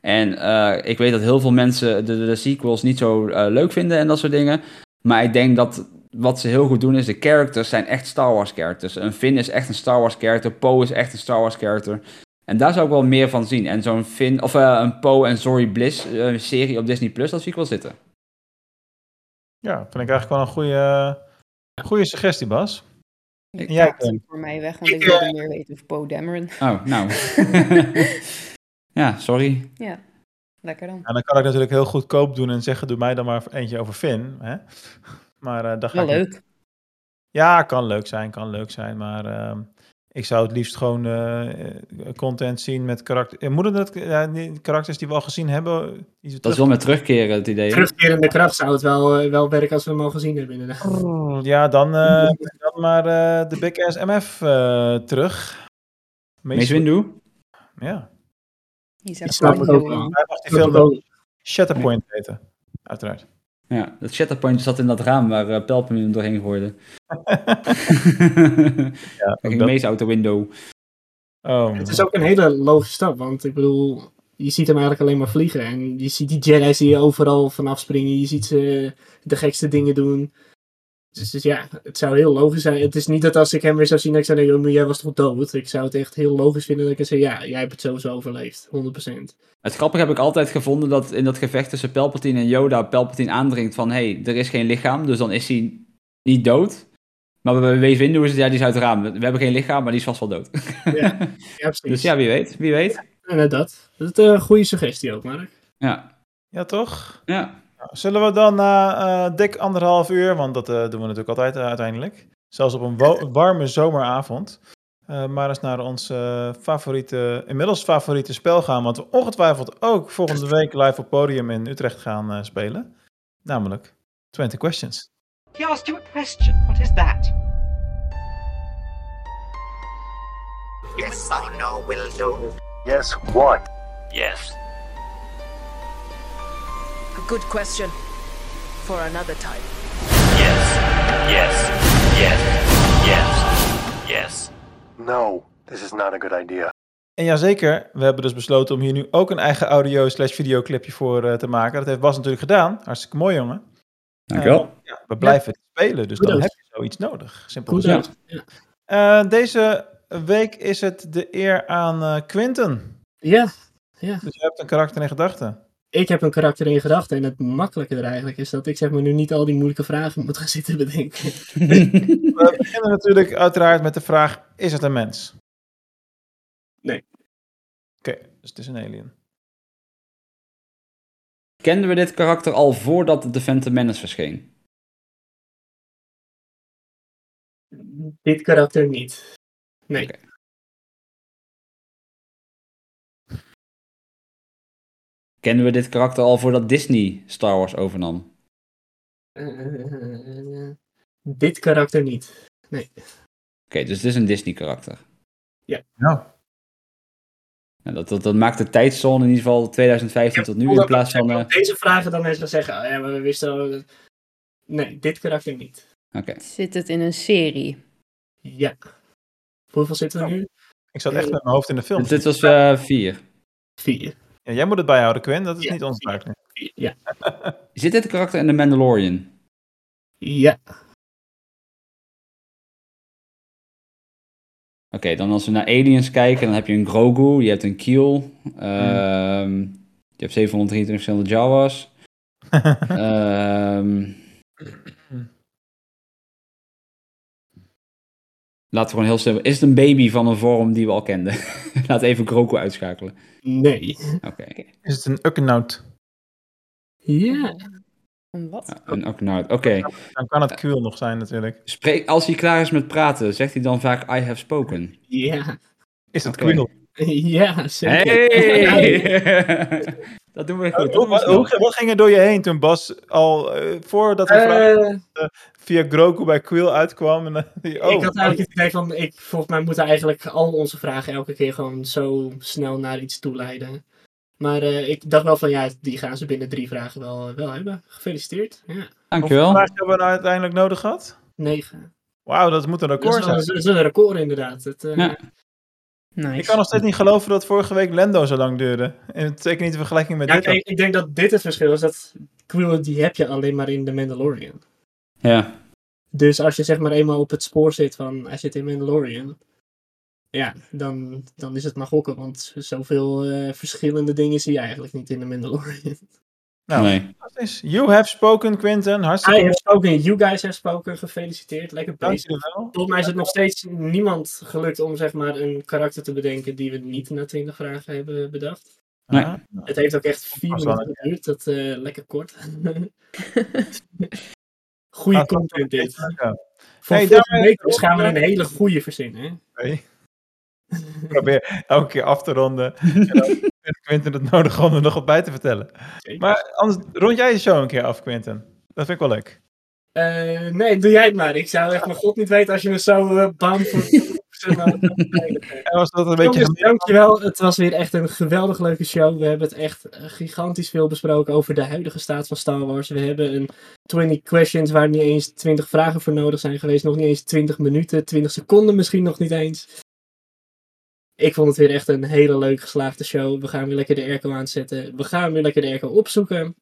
En uh, ik weet dat heel veel mensen de, de sequels niet zo leuk vinden en dat soort dingen. Maar ik denk dat wat ze heel goed doen is, de characters zijn echt Star Wars characters. Een Finn is echt een Star Wars character, Poe is echt een Star Wars character. En daar zou ik wel meer van zien. En zo'n Finn, of een Poe en Zori Bliss serie op Disney Plus, dat zie ik wel zitten. Ja, vind ik eigenlijk wel een goede, goede suggestie, Bas. Ik ja, het voor mij weg, want ik, ik wil meer weten over Poe Dameron. Oh, nou. ja, sorry. Ja, lekker dan. En dan kan ik natuurlijk heel goedkoop doen en zeggen, doe mij dan maar eentje over Finn. Hè? Maar uh, dat ga Wel ik leuk. Ja, kan leuk zijn, kan leuk zijn. Maar uh, ik zou het liefst gewoon uh, content zien met karakter. Moeten dat karakters die we al gezien hebben? Die dat is wel met terugkeren het idee. Terugkerende kracht zou het wel, wel werken als we hem al gezien hebben, inderdaad. Oh, ja, dan, dan maar de Big Ass MF terug. Mace Windu? Ja. Die zou ik ook wel. Hij mag die film Shatterpoint heten, uiteraard. Ja, dat shatterpoint zat in dat raam waar uh, Pelpin doorheen gooide. ja, ging meest out the window. Oh, het is ook een hele logische stap, want ik bedoel, je ziet hem eigenlijk alleen maar vliegen. En je ziet die Jedi's die overal vanaf springen. Je ziet ze de gekste dingen doen. Dus, dus, ja, het zou heel logisch zijn. Het is niet dat als ik hem weer zou zien, dat ik zou denken, oh, jij was toch dood? Ik zou het echt heel logisch vinden dat ik zeg, ja, jij hebt het sowieso overleefd. 100%. Het grappige heb ik altijd gevonden dat in dat gevecht tussen Palpatine en Yoda, Palpatine aandringt van, hé, hey, er is geen lichaam, dus dan is hij niet dood. Maar bij Wees Windu is het, ja, die is uit het raam. We hebben geen lichaam, maar die is vast wel dood. Ja, ja precies. Dus ja, wie weet, wie weet. Ja, net dat. Dat is een goede suggestie ook, Mark. Ja. Ja, toch? Ja. Zullen we dan na uh, dik anderhalf uur, want dat uh, doen we natuurlijk altijd uh, uiteindelijk, zelfs op een warme zomeravond, maar eens naar ons favoriete, inmiddels favoriete spel gaan, wat we ongetwijfeld ook volgende week live op podium in Utrecht gaan spelen, namelijk 20 Questions. He asked you a question. What is that? Yes or no will do. Yes, what? Yes. A good question for another time. Yes, yes, yes, yes, yes. No, this is not a good idea. En jazeker, we hebben dus besloten om hier nu ook een eigen audio slash videoclipje voor uh, te maken. Dat heeft Bas natuurlijk gedaan. Hartstikke mooi, jongen. Dankjewel. Uh, ja, we blijven ja. spelen, dus Goed dan heb je zoiets nodig. Simpel gezegd. Ja. Uh, deze week is het de eer aan Quinten. Ja. ja. Dus je hebt een karakter in gedachten ik heb een karakter in gedachten en het makkelijke er eigenlijk is dat ik zeg maar nu niet al die moeilijke vragen moet gaan zitten bedenken. We beginnen natuurlijk uiteraard met de vraag, is het een mens? Nee. Oké, okay, dus het is een alien. Kenden we dit karakter al voordat The Phantom Menace verscheen? Dit karakter niet. Nee. Okay. Kennen we dit karakter al voordat Disney Star Wars overnam? Uh, dit karakter niet. Nee. Oké, okay, dus het is een Disney karakter. Ja. ja. Nou, dat, dat, dat, maakt de tijdzone in ieder geval 2015 tot nu in plaats van... Uh... Deze vragen dan eens zeggen, oh, ja, maar we wisten al... Nee, dit karakter niet. Oké. Okay. Zit het in een serie? Ja. Hoeveel zitten we nu? Ik zat echt met mijn hoofd in de film. Dit was uh, vier. Vier. Ja, jij moet het bijhouden, Quinn. Dat is ja. niet ons taak. Ja. Zit dit karakter in The Mandalorian? Ja. Oké, okay, dan als we naar aliens kijken, dan heb je een Grogu, je hebt een Kiel, um, je hebt 723 verschillende Jawas. um, Laten we gewoon heel simpel. Is het een baby van een vorm die we al kenden? Laat even Groku uitschakelen. Nee. Oké. Is het een Uknout? Ja. Een wat? Ja, Een Aknaut. Oké. Dan kan het Quill nog zijn natuurlijk. Spreek, als hij klaar is met praten, zegt hij dan vaak I have spoken. Ja. Is het Oké. Quill? Ja, zeker. Hey! dat doen we goed. dat Wat, snel. hoe- wat ging er door je heen toen Bas al, eh, voordat we vragen, Eh, via Groku bij Quill uitkwam? En, eh, oh, ik had eigenlijk het idee van, ik, volgens mij moeten eigenlijk al onze vragen elke keer gewoon zo snel naar iets toe leiden. Maar eh, ik dacht wel van, ja, die gaan ze binnen drie vragen wel, wel hebben. Gefeliciteerd. Ja, Hoeveel Dankjewel. vragen hebben we nou uiteindelijk nodig gehad? negen. Wauw, dat moet een Dat record wel, zijn. dat is een record inderdaad. Het, eh, Ja. Nice. Ik kan nog steeds niet geloven dat vorige week Lendo zo lang duurde. En zeker niet in vergelijking met Ja, dit. kijk, ik denk dat dit het verschil is, dat Quill die heb je alleen maar in The Mandalorian. Ja. Dus als je zeg maar eenmaal op het spoor zit van hij zit in Mandalorian, ja, dan, dan is het maar gokken, want zoveel eh, verschillende dingen zie je eigenlijk niet in The Mandalorian. Nou, Nee. fantastisch. You have spoken, Quinten. I Hartstikke have spoken, you guys have spoken, gefeliciteerd, lekker bezig. Volgens mij is het nog steeds niemand gelukt om zeg maar een karakter te bedenken die we niet na 20 vragen hebben bedacht. Nee. Ah, Het heeft ook echt vier minuten geduurd, dat eh lekker kort. Goeie Ah, content dit. ja. Voor Hey, volgende daarmee- week dus gaan we een hele goede verzinnen. Ik probeer elke keer af te ronden. En dan vindt Quinten het nodig om er nog wat bij te vertellen. Zeker. Maar anders rond jij de show een keer af, Quinten. Dat vind ik wel leuk. Eh, nee, doe jij het maar. Ik zou echt mijn god niet weten als je me zo uh, bang voor... En was dat een beetje... Jongens, dankjewel. Het was weer echt een geweldig leuke show. We hebben het echt eh, gigantisch veel besproken over de huidige staat van Star Wars. We hebben een 20 questions waar niet eens 20 vragen voor nodig zijn geweest. Nog niet eens 20 minuten, 20 seconden misschien nog niet eens. Ik vond het weer echt een hele leuk geslaagde show. We gaan weer lekker de airco aanzetten. We gaan weer lekker de airco opzoeken.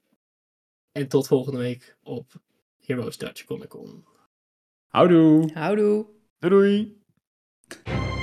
En tot volgende week op Heroes Dutch Comic Con. Houdoe. Houdoe. Doei doei. you